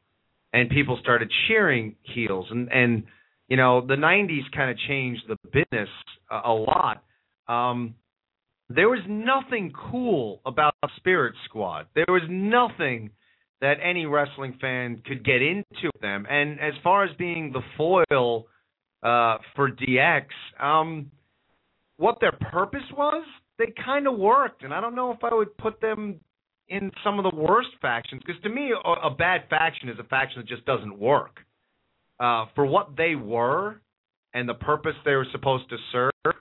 and people started cheering heels, and and you know, the '90s kind of changed the business a, a lot. Um, there was nothing cool about Spirit Squad. There was nothing that any wrestling fan could get into them. And as far as being the foil uh, for DX, um, what their purpose was, they kind of worked. And I don't know if I would put them in some of the worst factions because to me, a, a bad faction is a faction that just doesn't work. Uh, for what they were and the purpose they were supposed to serve,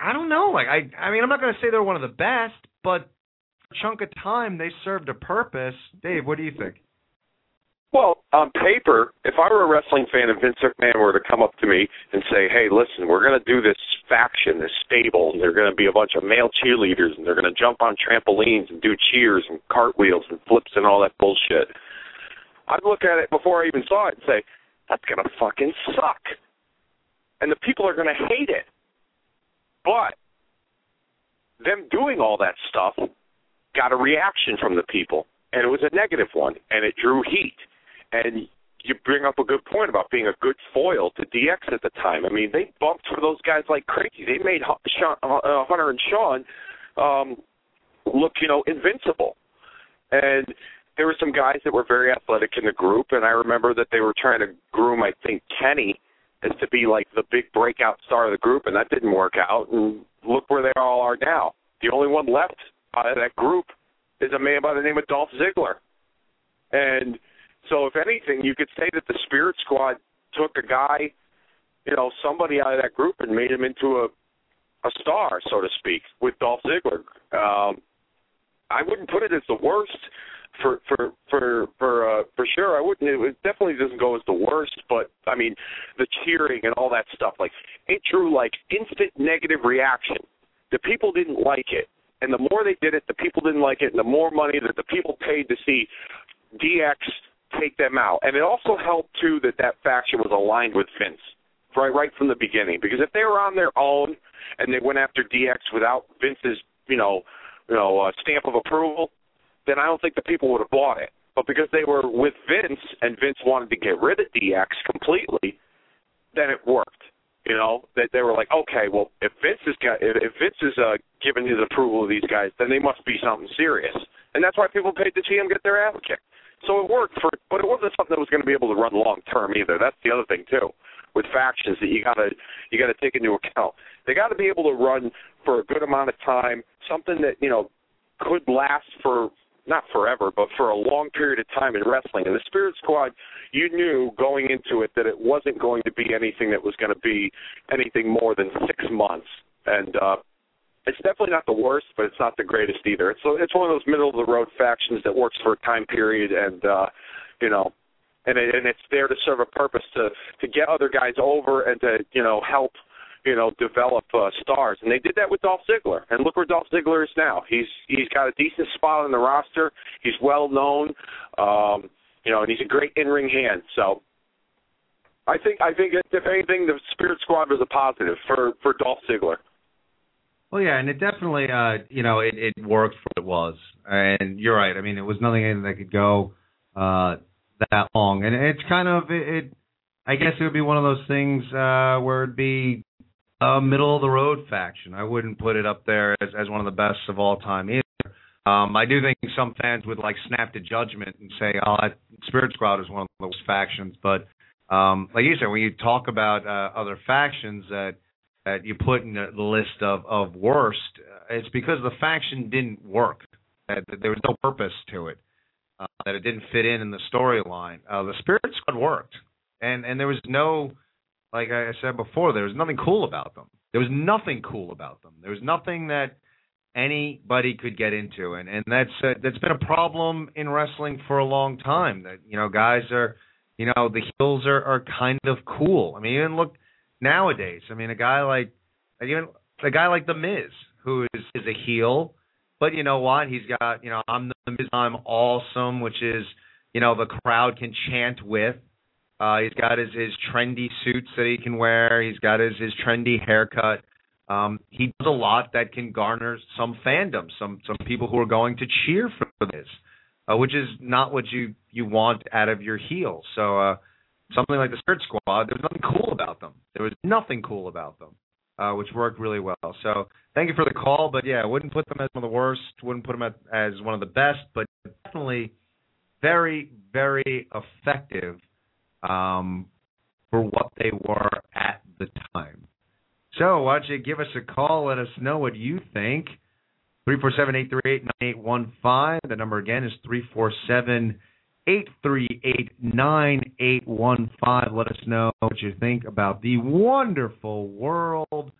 I don't know. Like I, I mean, I'm not going to say they're one of the best, but for a chunk of time they served a purpose. Dave, what do you think? Well, on paper, if I were a wrestling fan and Vince McMahon were to come up to me and say, "Hey, listen, we're going to do this faction, this stable, and they're going to be a bunch of male cheerleaders, and they're going to jump on trampolines and do cheers and cartwheels and flips and all that bullshit," I'd look at it before I even saw it and say, "That's going to fucking suck," and the people are going to hate it. But them doing all that stuff got a reaction from the people, and it was a negative one, and it drew heat. And you bring up a good point about being a good foil to DX at the time. I mean, they bumped for those guys like crazy. They made uh, Hunter and Shawn um, look, you know, invincible. And there were some guys that were very athletic in the group, and I remember that they were trying to groom, I think, Kenny as to be like the big breakout star of the group, and that didn't work out. And look where they all are now. The only one left out of that group is a man by the name of Dolph Ziggler. And so, if anything, you could say that the Spirit Squad took a guy, you know, somebody out of that group and made him into a a star, so to speak, with Dolph Ziggler. Um, I wouldn't put it as the worst for for for for uh, for sure. I wouldn't. It definitely doesn't go as the worst, but I mean, the cheering and all that stuff. Like it drew like instant negative reaction. The people didn't like it, and the more they did it, the people didn't like it, and the more money that the people paid to see DX take them out. And it also helped too that that faction was aligned with Vince right right from the beginning. Because if they were on their own and they went after DX without Vince's you know you know uh, stamp of approval, then I don't think the people would have bought it. But because they were with Vince and Vince wanted to get rid of DX completely, then it worked. You know that they were like, okay, well, if Vince is if, Vince is uh, giving his approval of these guys, then they must be something serious, and that's why people paid to see them get their ass kicked. So it worked for, but it wasn't something that was going to be able to run long term either. That's the other thing too, with factions that you gotta you gotta take into account. They got to be able to run for a good amount of time, something that you know could last for not forever, but for a long period of time in wrestling. And the Spirit Squad, you knew going into it that it wasn't going to be anything that was going to be anything more than six months. And uh, it's definitely not the worst, but it's not the greatest either. It's it's one of those middle of the road factions that works for a time period, and uh, you know, and it, and it's there to serve a purpose to to get other guys over and to you know help you know, develop uh, stars, and they did that with Dolph Ziggler. And look where Dolph Ziggler is now. He's he's got a decent spot on the roster. He's well known, um, you know, and he's a great in-ring hand. So I think I think if anything, the Spirit Squad was a positive for for Dolph Ziggler. Well, yeah, and it definitely, uh, you know, it, it worked for what it was. And you're right. I mean, it was nothing that could go uh, that long, and it's kind of it, it. I guess it would be one of those things uh, where it'd be a middle of the road faction. I wouldn't put it up there as as one of the best of all time either. Um, I do think some fans would like snap to judgment and say, "Oh, Spirit Squad is one of the worst factions." But um, like you said, when you talk about uh, other factions that that you put in the list of of worst, uh, it's because the faction didn't work. That, that there was no purpose to it. Uh, that it didn't fit in in the storyline. Uh, the Spirit Squad worked, and and there was no like I said before, there was nothing cool about them. There was nothing cool about them. There was nothing that anybody could get into, and and that's uh, that's been a problem in wrestling for a long time. That you know, guys are, you know, the heels are are kind of cool. I mean, even look nowadays. I mean, a guy like even a guy like the Miz, who is is a heel, but you know what? He's got you know, I'm the Miz, I'm awesome, which is you know the crowd can chant with. Uh, he's got his his trendy suits that he can wear. He's got his his trendy haircut. Um, he does a lot that can garner some fandom, some some people who are going to cheer for this, uh, which is not what you you want out of your heel. So uh, something like the Spirit Squad, there was nothing cool about them. There was nothing cool about them, uh, which worked really well. So thank you for the call, but yeah, I wouldn't put them as one of the worst. Wouldn't put them at, as one of the best, but definitely very very effective um, for what they were at the time. So why don't you give us a call? Let us know what you think. 347-838-9815. The number again is 347-838-9815. Let us know what you think about the wonderful world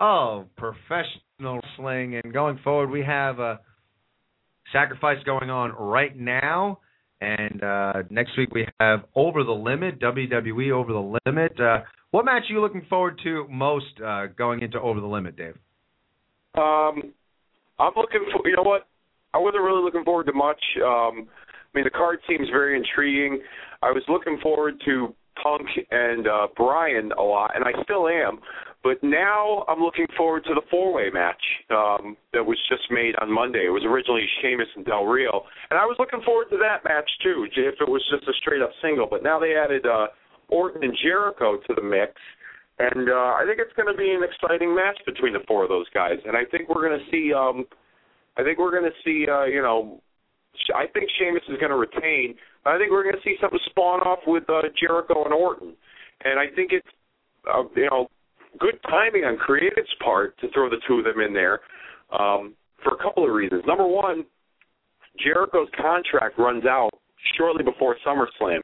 of professional wrestling. And going forward, we have a sacrifice going on right now. And uh, next week we have Over the Limit, WWE Over the Limit. Uh, what match are you looking forward to most uh, going into Over the Limit, Dave? Um, I'm looking for. You know what? I wasn't really looking forward to much. Um, mean, the card seems very intriguing. I was looking forward to Punk and uh, Bryan a lot, and I still am. But now I'm looking forward to the four-way match um, that was just made on Monday. It was originally Sheamus and Del Rio, and I was looking forward to that match too, if it was just a straight-up single. But now they added uh, Orton and Jericho to the mix, and uh, I think it's going to be an exciting match between the four of those guys. And I think we're going to see, um, I think we're going to see, uh, you know, I think Sheamus is going to retain. I think we're going to see something spawn off with uh, Jericho and Orton, and I think it's, uh, you know good timing on Creative's part to throw the two of them in there um, for a couple of reasons. Number one, Jericho's contract runs out shortly before SummerSlam.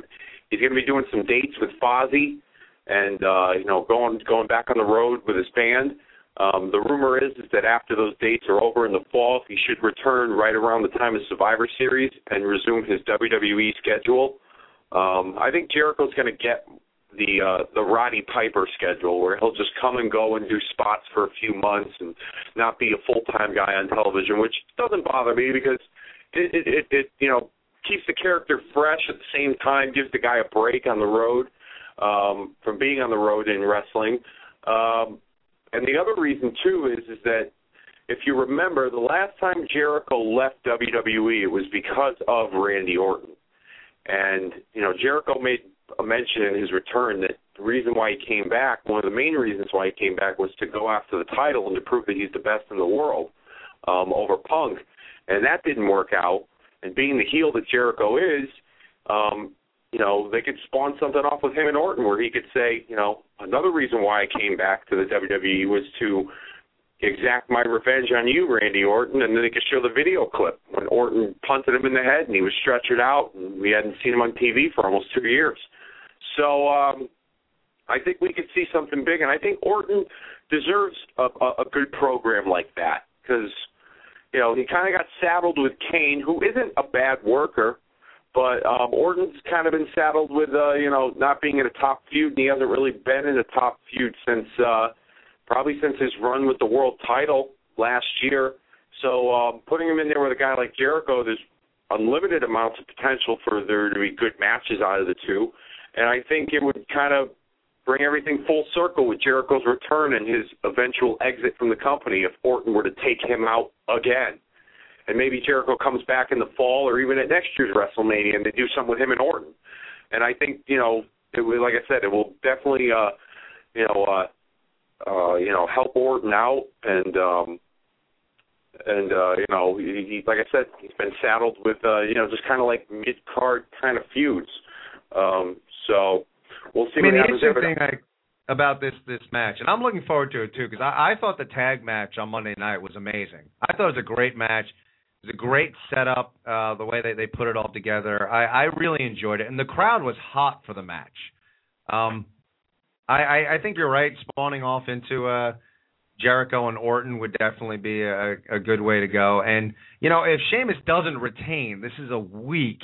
He's going to be doing some dates with Fozzy, and uh, you know, going going back on the road with his band. Um, the rumor is, is that after those dates are over in the fall, he should return right around the time of Survivor Series and resume his WWE schedule. Um, I think Jericho's going to get the uh, the Roddy Piper schedule, where he'll just come and go and do spots for a few months and not be a full time guy on television, which doesn't bother me because it, it it it you know keeps the character fresh at the same time, gives the guy a break on the road um, from being on the road in wrestling. Um, and the other reason too is is that if you remember, the last time Jericho left WWE, it was because of Randy Orton. And you know, Jericho made a mention in his return that the reason why he came back, one of the main reasons why he came back was to go after the title and to prove that he's the best in the world um, over Punk. And that didn't work out. And being the heel that Jericho is, um, you know, they could spawn something off with him and Orton where he could say, you know, another reason why I came back to the WWE was to exact my revenge on you, Randy Orton, and then they could show the video clip when Orton punted him in the head and he was stretchered out and we hadn't seen him on TV for almost two years. So um, I think we could see something big, and I think Orton deserves a, a, a good program like that because you know he kind of got saddled with Kane, who isn't a bad worker, but um, Orton's kind of been saddled with uh, you know not being in a top feud, and he hasn't really been in a top feud since uh, probably since his run with the world title last year. So um, putting him in there with a guy like Jericho, there's unlimited amounts of potential for there to be good matches out of the two. And I think it would kind of bring everything full circle with Jericho's return and his eventual exit from the company if Orton were to take him out again. And maybe Jericho comes back in the fall or even at next year's WrestleMania and they do something with him and Orton. And I think, you know, it will, like I said, it will definitely uh you know, uh uh, you know, help Orton out and um and uh, you know, he, he like I said, he's been saddled with uh, you know, just kinda like mid card kind of feuds. Um so we'll see I mean, what the happens there. interesting But thing I, about this this match, and I'm looking forward to it too, because I, I thought the tag match on Monday night was amazing. I thought it was a great match. Was a great setup, uh, the way they they put it all together. I, I really enjoyed it, and the crowd was hot for the match. Um, I, I, I think you're right. Spawning off into uh, Jericho and Orton would definitely be a, a good way to go. And you know, if Sheamus doesn't retain, this is a weak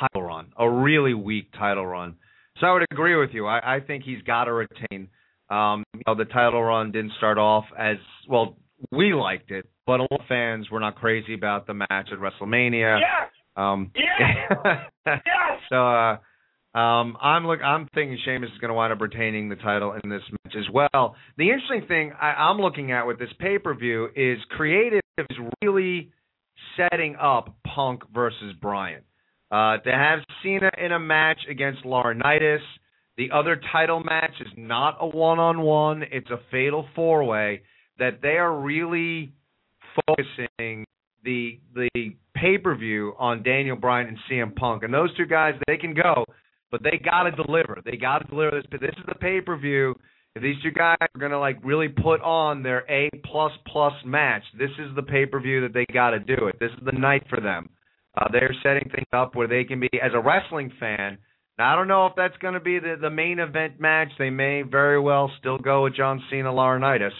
title run, a really weak title run. So I would agree with you. I, I think he's got to retain. Um, you know, the title run didn't start off as well. We liked it, but a lot of fans were not crazy about the match at WrestleMania. Yes! Um, Yes! *laughs* yes! so uh, um, I'm look. I'm thinking Sheamus is going to wind up retaining the title in this match as well. The interesting thing I, I'm looking at with this pay per view is creative is really setting up Punk versus Bryan. Uh, to have Cena in a match against Laurinaitis, the other title match is not a one-on-one; it's a fatal four-way. That they are really focusing the the pay per view on Daniel Bryan and CM Punk, and those two guys they can go, but they got to deliver. They got to deliver this. But this is the pay per view. If these two guys are gonna like really put on their A plus plus match, this is the pay per view that they got to do it. This is the night for them. Uh, they're setting things up where they can be as a wrestling fan. Now I don't know if that's going to be the the main event match. They may very well still go with John Cena Laurinaitis,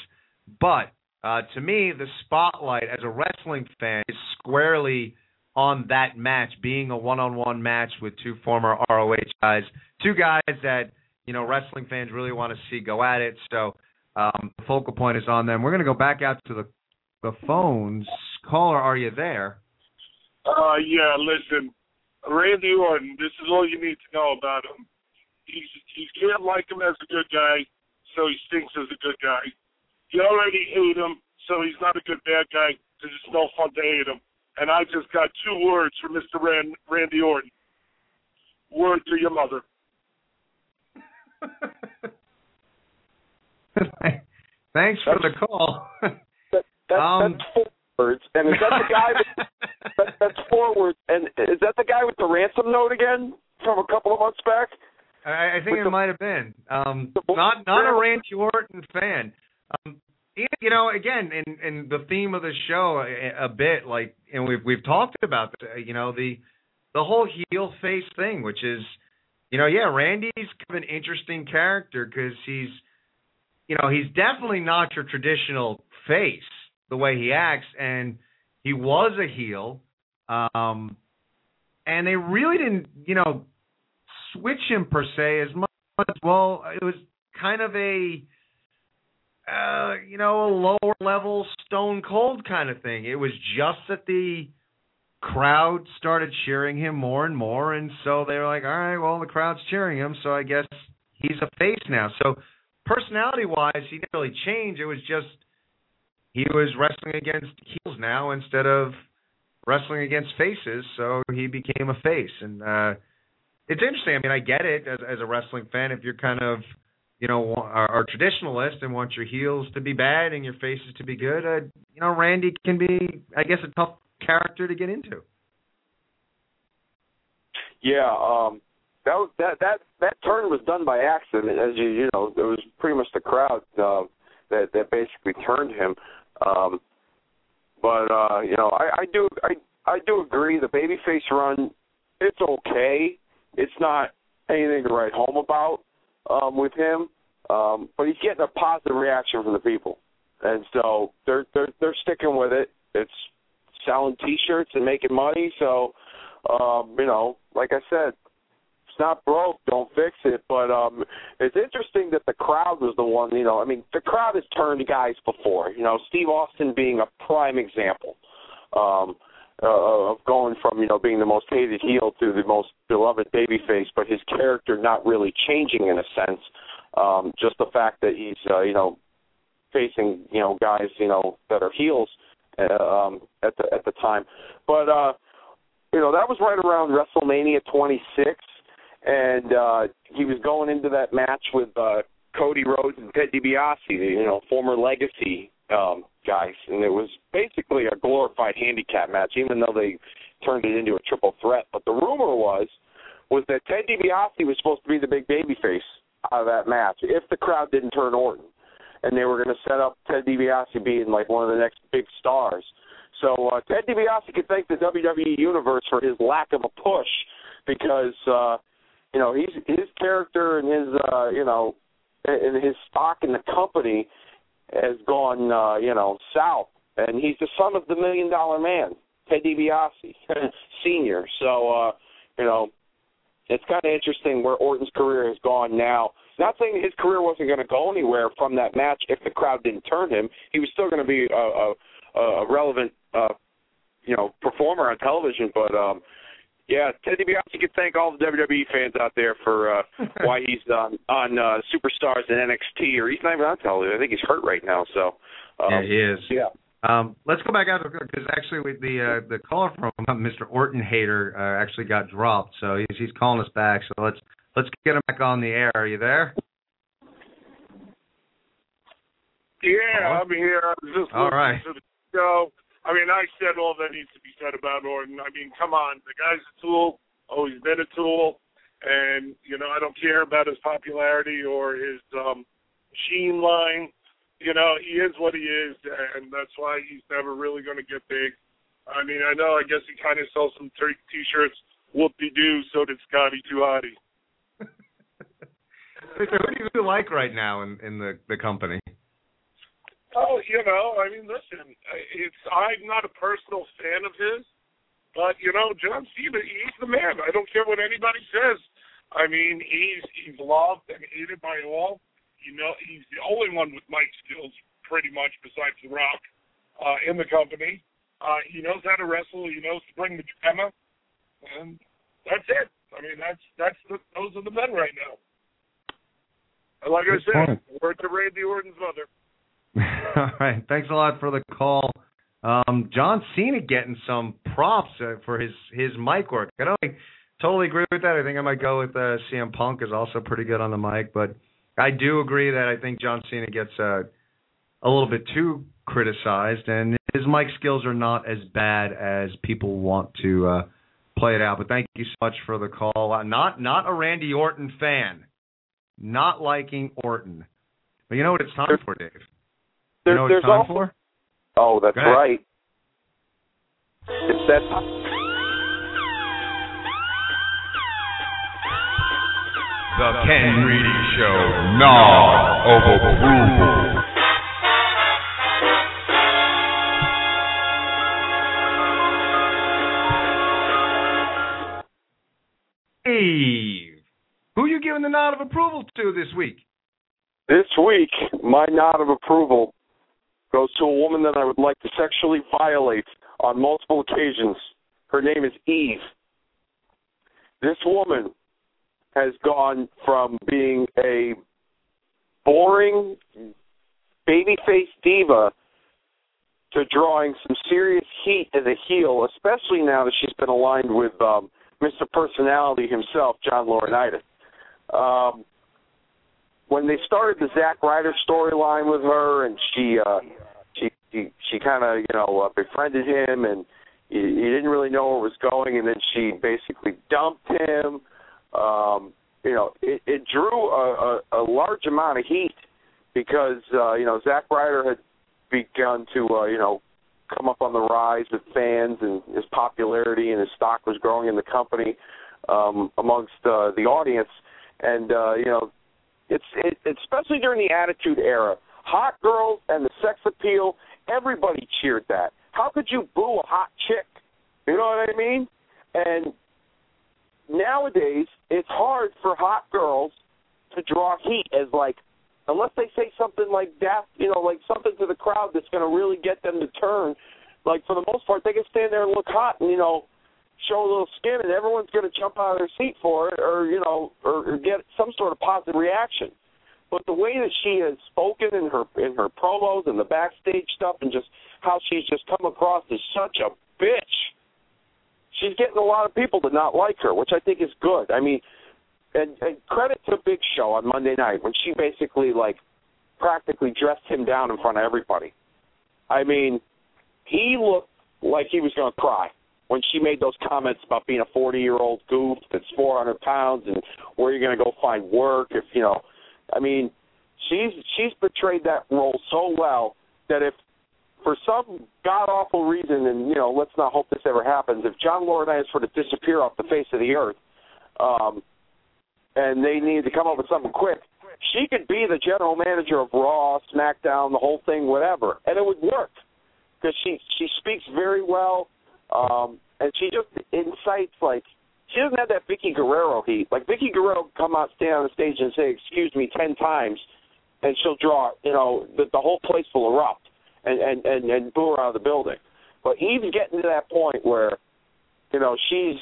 but uh, to me, the spotlight as a wrestling fan is squarely on that match being a one-on-one match with two former ROH guys, two guys that you know wrestling fans really want to see go at it. So um, the focal point is on them. We're going to go back out to the the phones. Caller, are you there? Uh, yeah, listen, Randy Orton, this is all you need to know about him. He's, you can't like him as a good guy, so he stinks as a good guy. You already hate him, so he's not a good bad guy because it's no fun to hate him. And I just got two words for Mr. Rand, Randy Orton. Word to your mother. *laughs* Thanks for the call. that, that, Um, that's four words. And is that the guy? With, *laughs* that, that's four words. And is that the guy with the ransom note again from a couple of months back? I, I think With it the- might have been. Um, not not a Randy Orton fan. Um, yeah, you know, again, in in the theme of the show a, a bit, like, and we've we've talked about, uh, you know, the the whole heel face thing, which is, you know, yeah, Randy's kind of an interesting character because he's, you know, he's definitely not your traditional face the way he acts, and he was a heel, um, and they really didn't, you know, switch him per se as much. Well, it was kind of a uh, you know, a lower level Stone Cold kind of thing. It was just that the crowd started cheering him more and more, and so they were like, all right, well, the crowd's cheering him, so I guess he's a face now. So personality wise, he didn't really change. It was just he was wrestling against heels now instead of wrestling against faces, so he became a face. And uh it's interesting. I mean, I get it as as a wrestling fan if you're kind of you know, are, are traditionalist and want your heels to be bad and your faces to be good, uh, you know, Randy can be, I guess, a tough character to get into. Yeah, um, that that that that turn was done by accident, as you you know, it was pretty much the crowd uh, that that basically turned him. Um, but uh, you know, I, I do I I do agree the babyface run, it's okay. It's not anything to write home about um, with him, um, but he's getting a positive reaction from the people, and so they're they're they're sticking with it. It's selling T-shirts and making money, so um, you know, like I said, it's not broke, don't fix it. But um, it's interesting that the crowd was the one. You know, I mean, the crowd has turned guys before. You know, Steve Austin being a prime example. Um, uh, of going from you know being the most hated heel to the most beloved babyface, but his character not really changing in a sense. Um, just the fact that he's uh, you know facing you know guys you know that are heels uh, um, at the at the time, but uh, you know that was right around WrestleMania 26, and uh, he was going into that match with uh, Cody Rhodes and Ted DiBiase, you know former Legacy um, guys, and it was basically a glorified handicap match, even though they turned it into a triple threat. But the rumor was was that Ted DiBiase was supposed to be the big babyface out of that match if the crowd didn't turn Orton, and they were going to set up Ted DiBiase being like one of the next big stars. So uh, Ted DiBiase could thank the WWE universe for his lack of a push because uh, you know he's his character and his uh, you know and his stock in the company has gone, uh, you know, south. And he's the son of the million dollar man, Ted DiBiase, *laughs* senior. So, uh, you know, it's kind of interesting where Orton's career has gone now. Not saying his career wasn't going to go anywhere from that match if the crowd didn't turn him. He was still going to be a, a, a relevant, uh, you know, performer on television. But um, yeah, Ted DiBiase can thank all the WWE fans out there for uh, *laughs* why he's on on uh, Superstars and NXT, or he's not even on television. I think he's hurt right now. So um, yeah, he is. Yeah. Um, let's go back out because actually with the uh, the caller from Mr. Orton hater uh, actually got dropped, so he's he's calling us back. So let's let's get him back on the air. Are you there? Yeah, I'm here. I was just All listening right. to the show. I mean, I said all that needs to be said about Orton. I mean, come on, the guy's a tool. Always been a tool, and you know, I don't care about his popularity or his um Sheen line. You know, he is what he is, and that's why he's never really going to get big. I mean, I know. I guess he kind of sells some t- t-shirts. Whoop-de-doo. So did Scotty 2 Hotty. *laughs* Victor, who do you like right now in in the the company? Oh, you know, I mean, listen, it's I'm not a personal fan of his, but you know, John Cena, he's the man. I don't care what anybody says. I mean, he's he's loved and hated by all. You know, he's the only one with mic skills, pretty much, besides The Rock, uh, in the company. Uh, he knows how to wrestle. He knows to bring the drama, and that's it. I mean, that's that's the, those are the men right now. And like I said, point. word to Randy Orton's mother. *laughs* All right. Thanks a lot for the call. Um, John Cena getting some props uh, for his his mic work. I don't think, totally agree with that. I think I might go with uh, CM Punk is also pretty good on the mic, but I do agree that I think John Cena gets uh, a little bit too criticized, and his mic skills are not as bad as people want to uh, play it out. But thank you so much for the call. I'm not not a Randy Orton fan, not liking Orton. But you know what it's time for, Dave? You know what there's it's time also for? oh, that's right. It's that The Ken Reedy Show, Nod of Approval. Steve, who you giving the nod of approval to this week? This week, my nod of approval goes to a woman that I would like to sexually violate on multiple occasions. Her name is Eve. This woman has gone from being a boring babyface diva to drawing some serious heat as a heel, especially now that she's been aligned with um, Mr. Personality himself, John Laurinaitis. Um, when they started the Zack Ryder storyline with her, and she uh, she she, she kind of you know uh, befriended him, and he, he didn't really know where it was going, and then she basically dumped him. Um, you know, it, it drew a, a, a large amount of heat because uh, you know Zack Ryder had begun to uh, you know come up on the rise with fans, and his popularity and his stock was growing in the company um, amongst uh, the audience, and uh, you know it's it, especially during the Attitude Era. Hot girls and the sex appeal, everybody cheered that. How could you boo a hot chick? You know what I mean? And nowadays it's hard for hot girls to draw heat as like unless they say something like that, you know, like something to the crowd that's going to really get them to turn. Like for the most part, they can stand there and look hot and you know show a little skin, and everyone's going to jump out of their seat for it, or you know, or, or get some sort of positive reaction. But the way that she has spoken in her in her promos and the backstage stuff, and just how she's just come across as such a bitch, she's getting a lot of people to not like her, which I think is good. I mean, and, and credit to Big Show on Monday night when she basically like practically dressed him down in front of everybody. I mean, he looked like he was going to cry when she made those comments about being a 40 year old goof that's 400 pounds and where you're going to go find work if you know. I mean, she's she's portrayed that role so well that if for some god awful reason, and you know, let's not hope this ever happens, if John Laurinaitis were to disappear off the face of the earth, um, and they needed to come up with something quick, she could be the general manager of Raw, SmackDown, the whole thing, whatever, and it would work because she she speaks very well, um, and she just incites like she doesn't have that Vickie Guerrero heat. Like Vickie Guerrero come out, stand on the stage, and say "excuse me" ten times, and she'll draw. You know, the, the whole place will erupt and and and, and boo her out of the building. But Eve's getting to that point where, you know, she's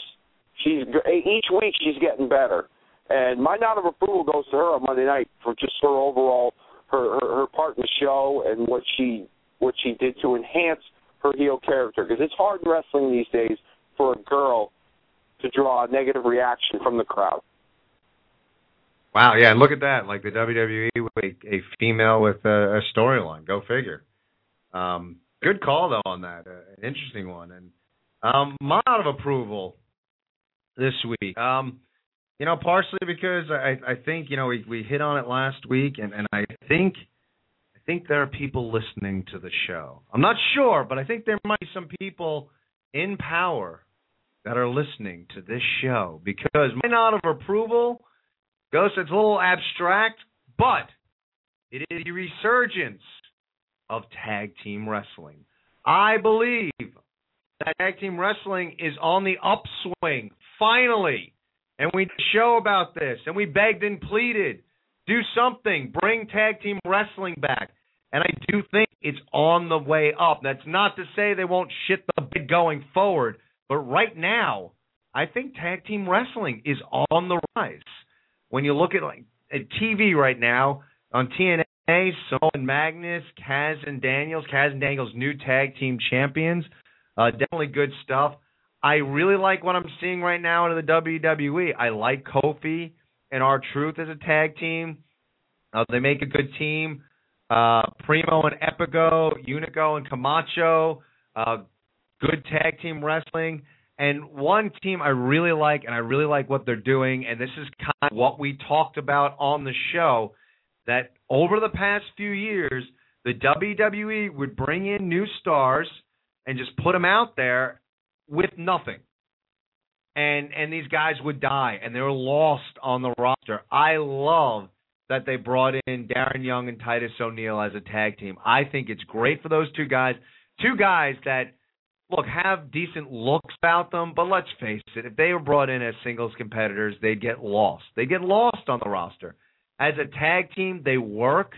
she's each week she's getting better. And my nod of approval goes to her on Monday night for just her overall her her, her part in the show and what she what she did to enhance her heel character because it's hard in wrestling these days for a girl to draw a negative reaction from the crowd. Wow, yeah, and look at that. Like the WWE with a, a female with a, a storyline. Go figure. Um, good call though on that. Uh, an interesting one. And um, out of approval this week. Um, you know, partially because I, I think you know we we hit on it last week, and and I think think there are people listening to the show. I'm not sure, but I think there might be some people in power that are listening to this show because my nod of approval goes. It's a little abstract, but it is a resurgence of tag team wrestling. I believe that tag team wrestling is on the upswing finally. And we show about this and we begged and pleaded do something, bring tag team wrestling back. And I do think it's on the way up. That's not to say they won't shit the bed going forward, but right now, I think tag team wrestling is on the rise. When you look at like at TV right now on TNA, Samoa and Magnus, Kaz and Daniels, Kaz and Daniels new tag team champions. Uh, definitely good stuff. I really like what I'm seeing right now in the WWE. I like Kofi and our Truth as a tag team. Uh, they make a good team. Uh, Primo and Epico, Hunico and Camacho, uh, good tag team wrestling. And one team I really like, and I really like what they're doing, and this is kind of what we talked about on the show, that over the past few years, the WWE would bring in new stars and just put them out there with nothing. And and these guys would die and they were lost on the roster. I love that they brought in Darren Young and Titus O'Neil as a tag team. I think it's great for those two guys. Two guys that look have decent looks about them, but let's face it, if they were brought in as singles competitors, they'd get lost. They get lost on the roster. As a tag team, they work.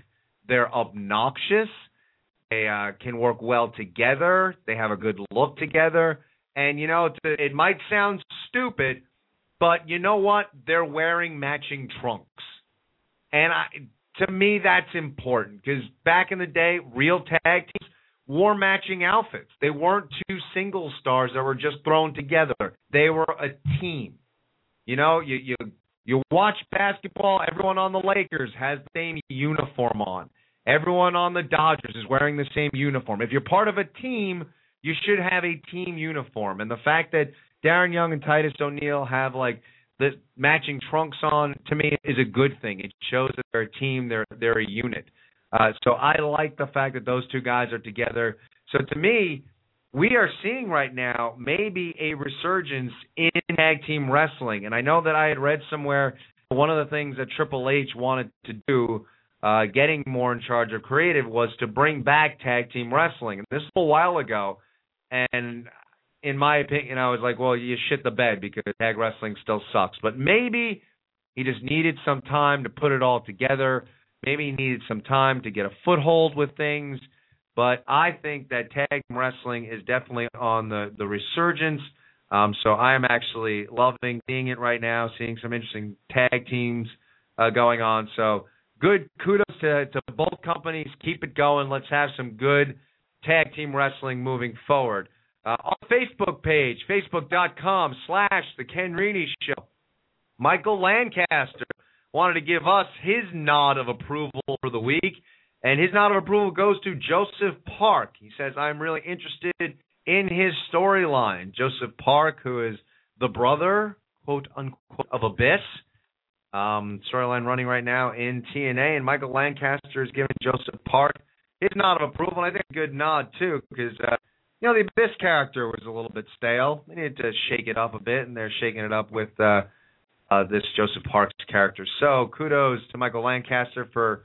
They're obnoxious. They uh, can work well together. They have a good look together. And you know, it might sound stupid, but you know what? They're wearing matching trunks. And I, to me, that's important because back in the day, real tag teams wore matching outfits. They weren't two single stars that were just thrown together. They were a team. You know, you you you watch basketball, everyone on the Lakers has the same uniform on. Everyone on the Dodgers is wearing the same uniform. If you're part of a team, you should have a team uniform. And the fact that Darren Young and Titus O'Neil have like the matching trunks on to me is a good thing. It shows that they're a team, they're they're a unit. Uh, so I like the fact that those two guys are together. So to me, we are seeing right now maybe a resurgence in tag team wrestling. And I know that I had read somewhere one of the things that Triple H wanted to do, uh, getting more in charge of creative, was to bring back tag team wrestling. And this was a while ago, and in my opinion, I was like, well, you shit the bed because tag wrestling still sucks. But maybe he just needed some time to put it all together. Maybe he needed some time to get a foothold with things. But I think that tag wrestling is definitely on the the resurgence. Um, so I am actually loving seeing it right now, seeing some interesting tag teams uh, going on. So good kudos to, to both companies. Keep it going. Let's have some good tag team wrestling moving forward. Uh, on the Facebook page, facebook.com slash The Ken Reedy Show, Michael Lancaster wanted to give us his nod of approval for the week, and his nod of approval goes to Joseph Park. He says, I'm really interested in his storyline. Joseph Park, who is the brother, quote unquote, of Abyss. Um, storyline running right now in TNA, and Michael Lancaster is giving Joseph Park his nod of approval. And I think a good nod too, because uh, you know the Abyss character was a little bit stale. They needed to shake it up a bit, and they're shaking it up with uh, uh, this Joseph Parks character. So kudos to Michael Lancaster for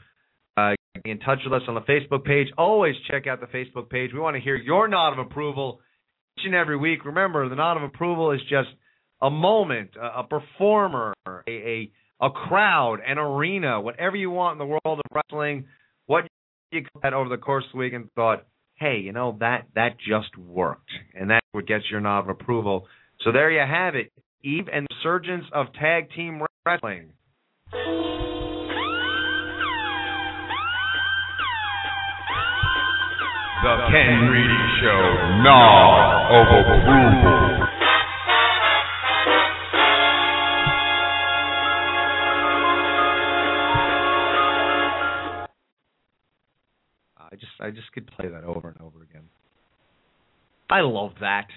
uh, getting in touch with us on the Facebook page. Always check out the Facebook page. We want to hear your nod of approval each and every week. Remember, the nod of approval is just a moment, a, a performer, a, a a crowd, an arena, whatever you want in the world of wrestling. What you had over the course of the week and thought, hey, you know that that just worked, and that's what gets your nod of approval. So there you have it, Eve and the surgeons of tag team wrestling. The Ken Reedy Show, nod of approval. Just I just could play that over and over again. I love that.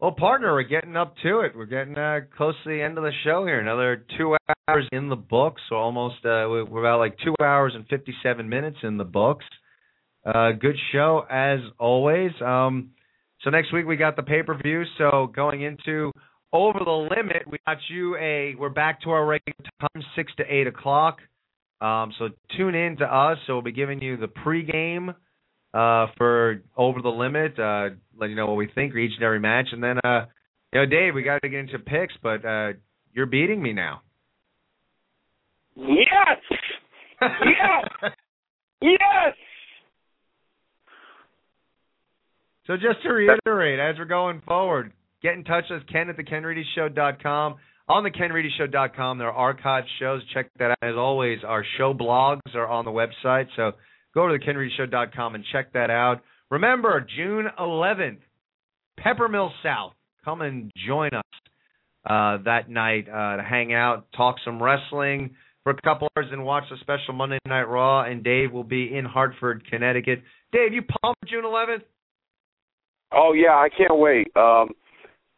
Well, partner, we're getting up to it. We're getting uh, close to the end of the show here. Another two hours in the books, so almost uh, we're about like two hours and fifty-seven minutes in the books. Uh, good show as always. Um, so next week we got the pay-per-view. So going into over the limit, we got you a. We're back to our regular time, six to eight o'clock. Um, so tune in to us. So we'll be giving you the pregame uh, for Over the Limit, uh, let you know what we think for each and every match, and then uh, you know, Dave, we got to get into picks, but uh, you're beating me now. Yes! Yes! *laughs* yes! So just to reiterate, as we're going forward, get in touch with Ken at the KenReedyShow.com. On the KenReedyShow.com, there are archived shows. Check that out. As always, our show blogs are on the website, so go to the KenReedyShow.com and check that out. Remember, June 11th, Pepper Mill South. Come and join us uh, that night uh, to hang out, talk some wrestling for a couple hours, and watch the special Monday Night Raw. And Dave will be in Hartford, Connecticut. Dave, you pumped June 11th? Oh yeah, I can't wait. Um,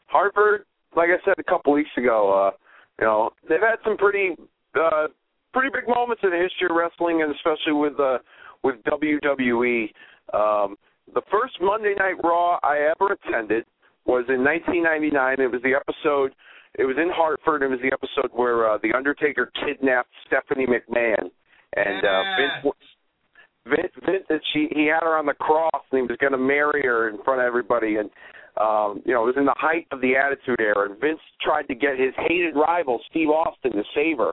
Hartford, like I said a couple weeks ago, uh, you know they've had some pretty uh, pretty big moments in the history of wrestling, and especially with uh, with WWE. Um, the first Monday Night Raw I ever attended was in 1999. It was the episode. It was in Hartford. And it was the episode where uh, the Undertaker kidnapped Stephanie McMahon, and uh, Vince. Vince, Vince, she he had her on the cross, and he was going to marry her in front of everybody, and um, you know it was in the height of the Attitude Era, and Vince tried to get his hated rival Steve Austin to save her,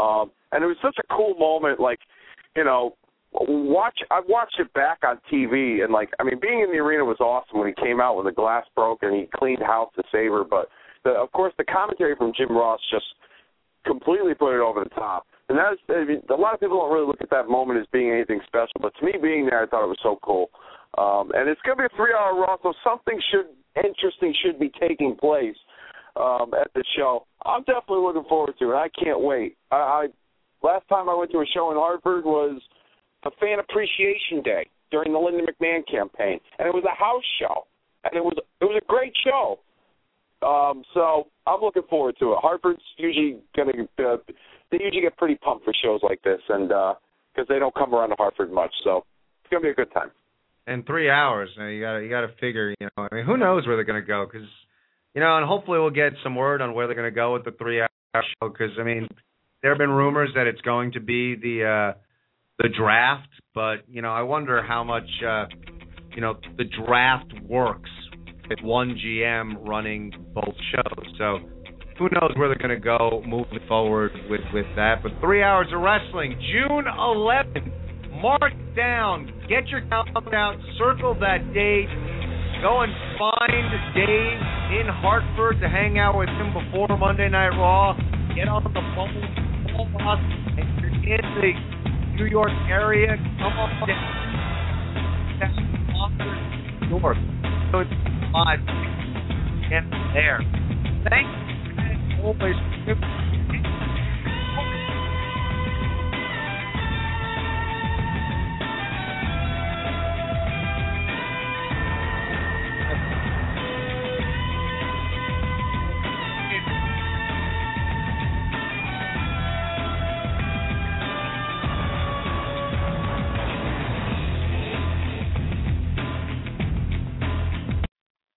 um, and it was such a cool moment. Like, you know, watch I watched it back on TV and like I mean being in the arena was awesome when he came out when the glass broke and he cleaned house to save her but the, of course the commentary from Jim Ross just completely put it over the top and that's I mean, a lot of people don't really look at that moment as being anything special but to me being there I thought it was so cool um and it's going to be a 3 hour Raw so something should interesting should be taking place um at the show I'm definitely looking forward to it I can't wait I, I last time I went to a show in Hartford was a fan appreciation day during the Linda McMahon campaign, and it was a house show, and it was it was a great show. Um, so I'm looking forward to it. Hartford's usually gonna uh, they usually get pretty pumped for shows like this, and because uh, they don't come around to Hartford much, so it's gonna be a good time. And three hours, now you gotta you got to figure, you know, I mean, who knows where they're gonna go? Because you know, and hopefully we'll get some word on where they're gonna go with the three hour show. Because I mean, there have been rumors that it's going to be the uh the draft, but you know, I wonder how much uh, you know the draft works with one GM running both shows. So who knows where they're going to go moving forward with with that. But three hours of wrestling, June 11th. Mark down. Get your calendar out. Circle that date. Go and find Dave in Hartford to hang out with him before Monday Night Raw. Get on the phone. Call us. If you're in the New York area, come on down. North. So it's five. Get there. Thank you guys always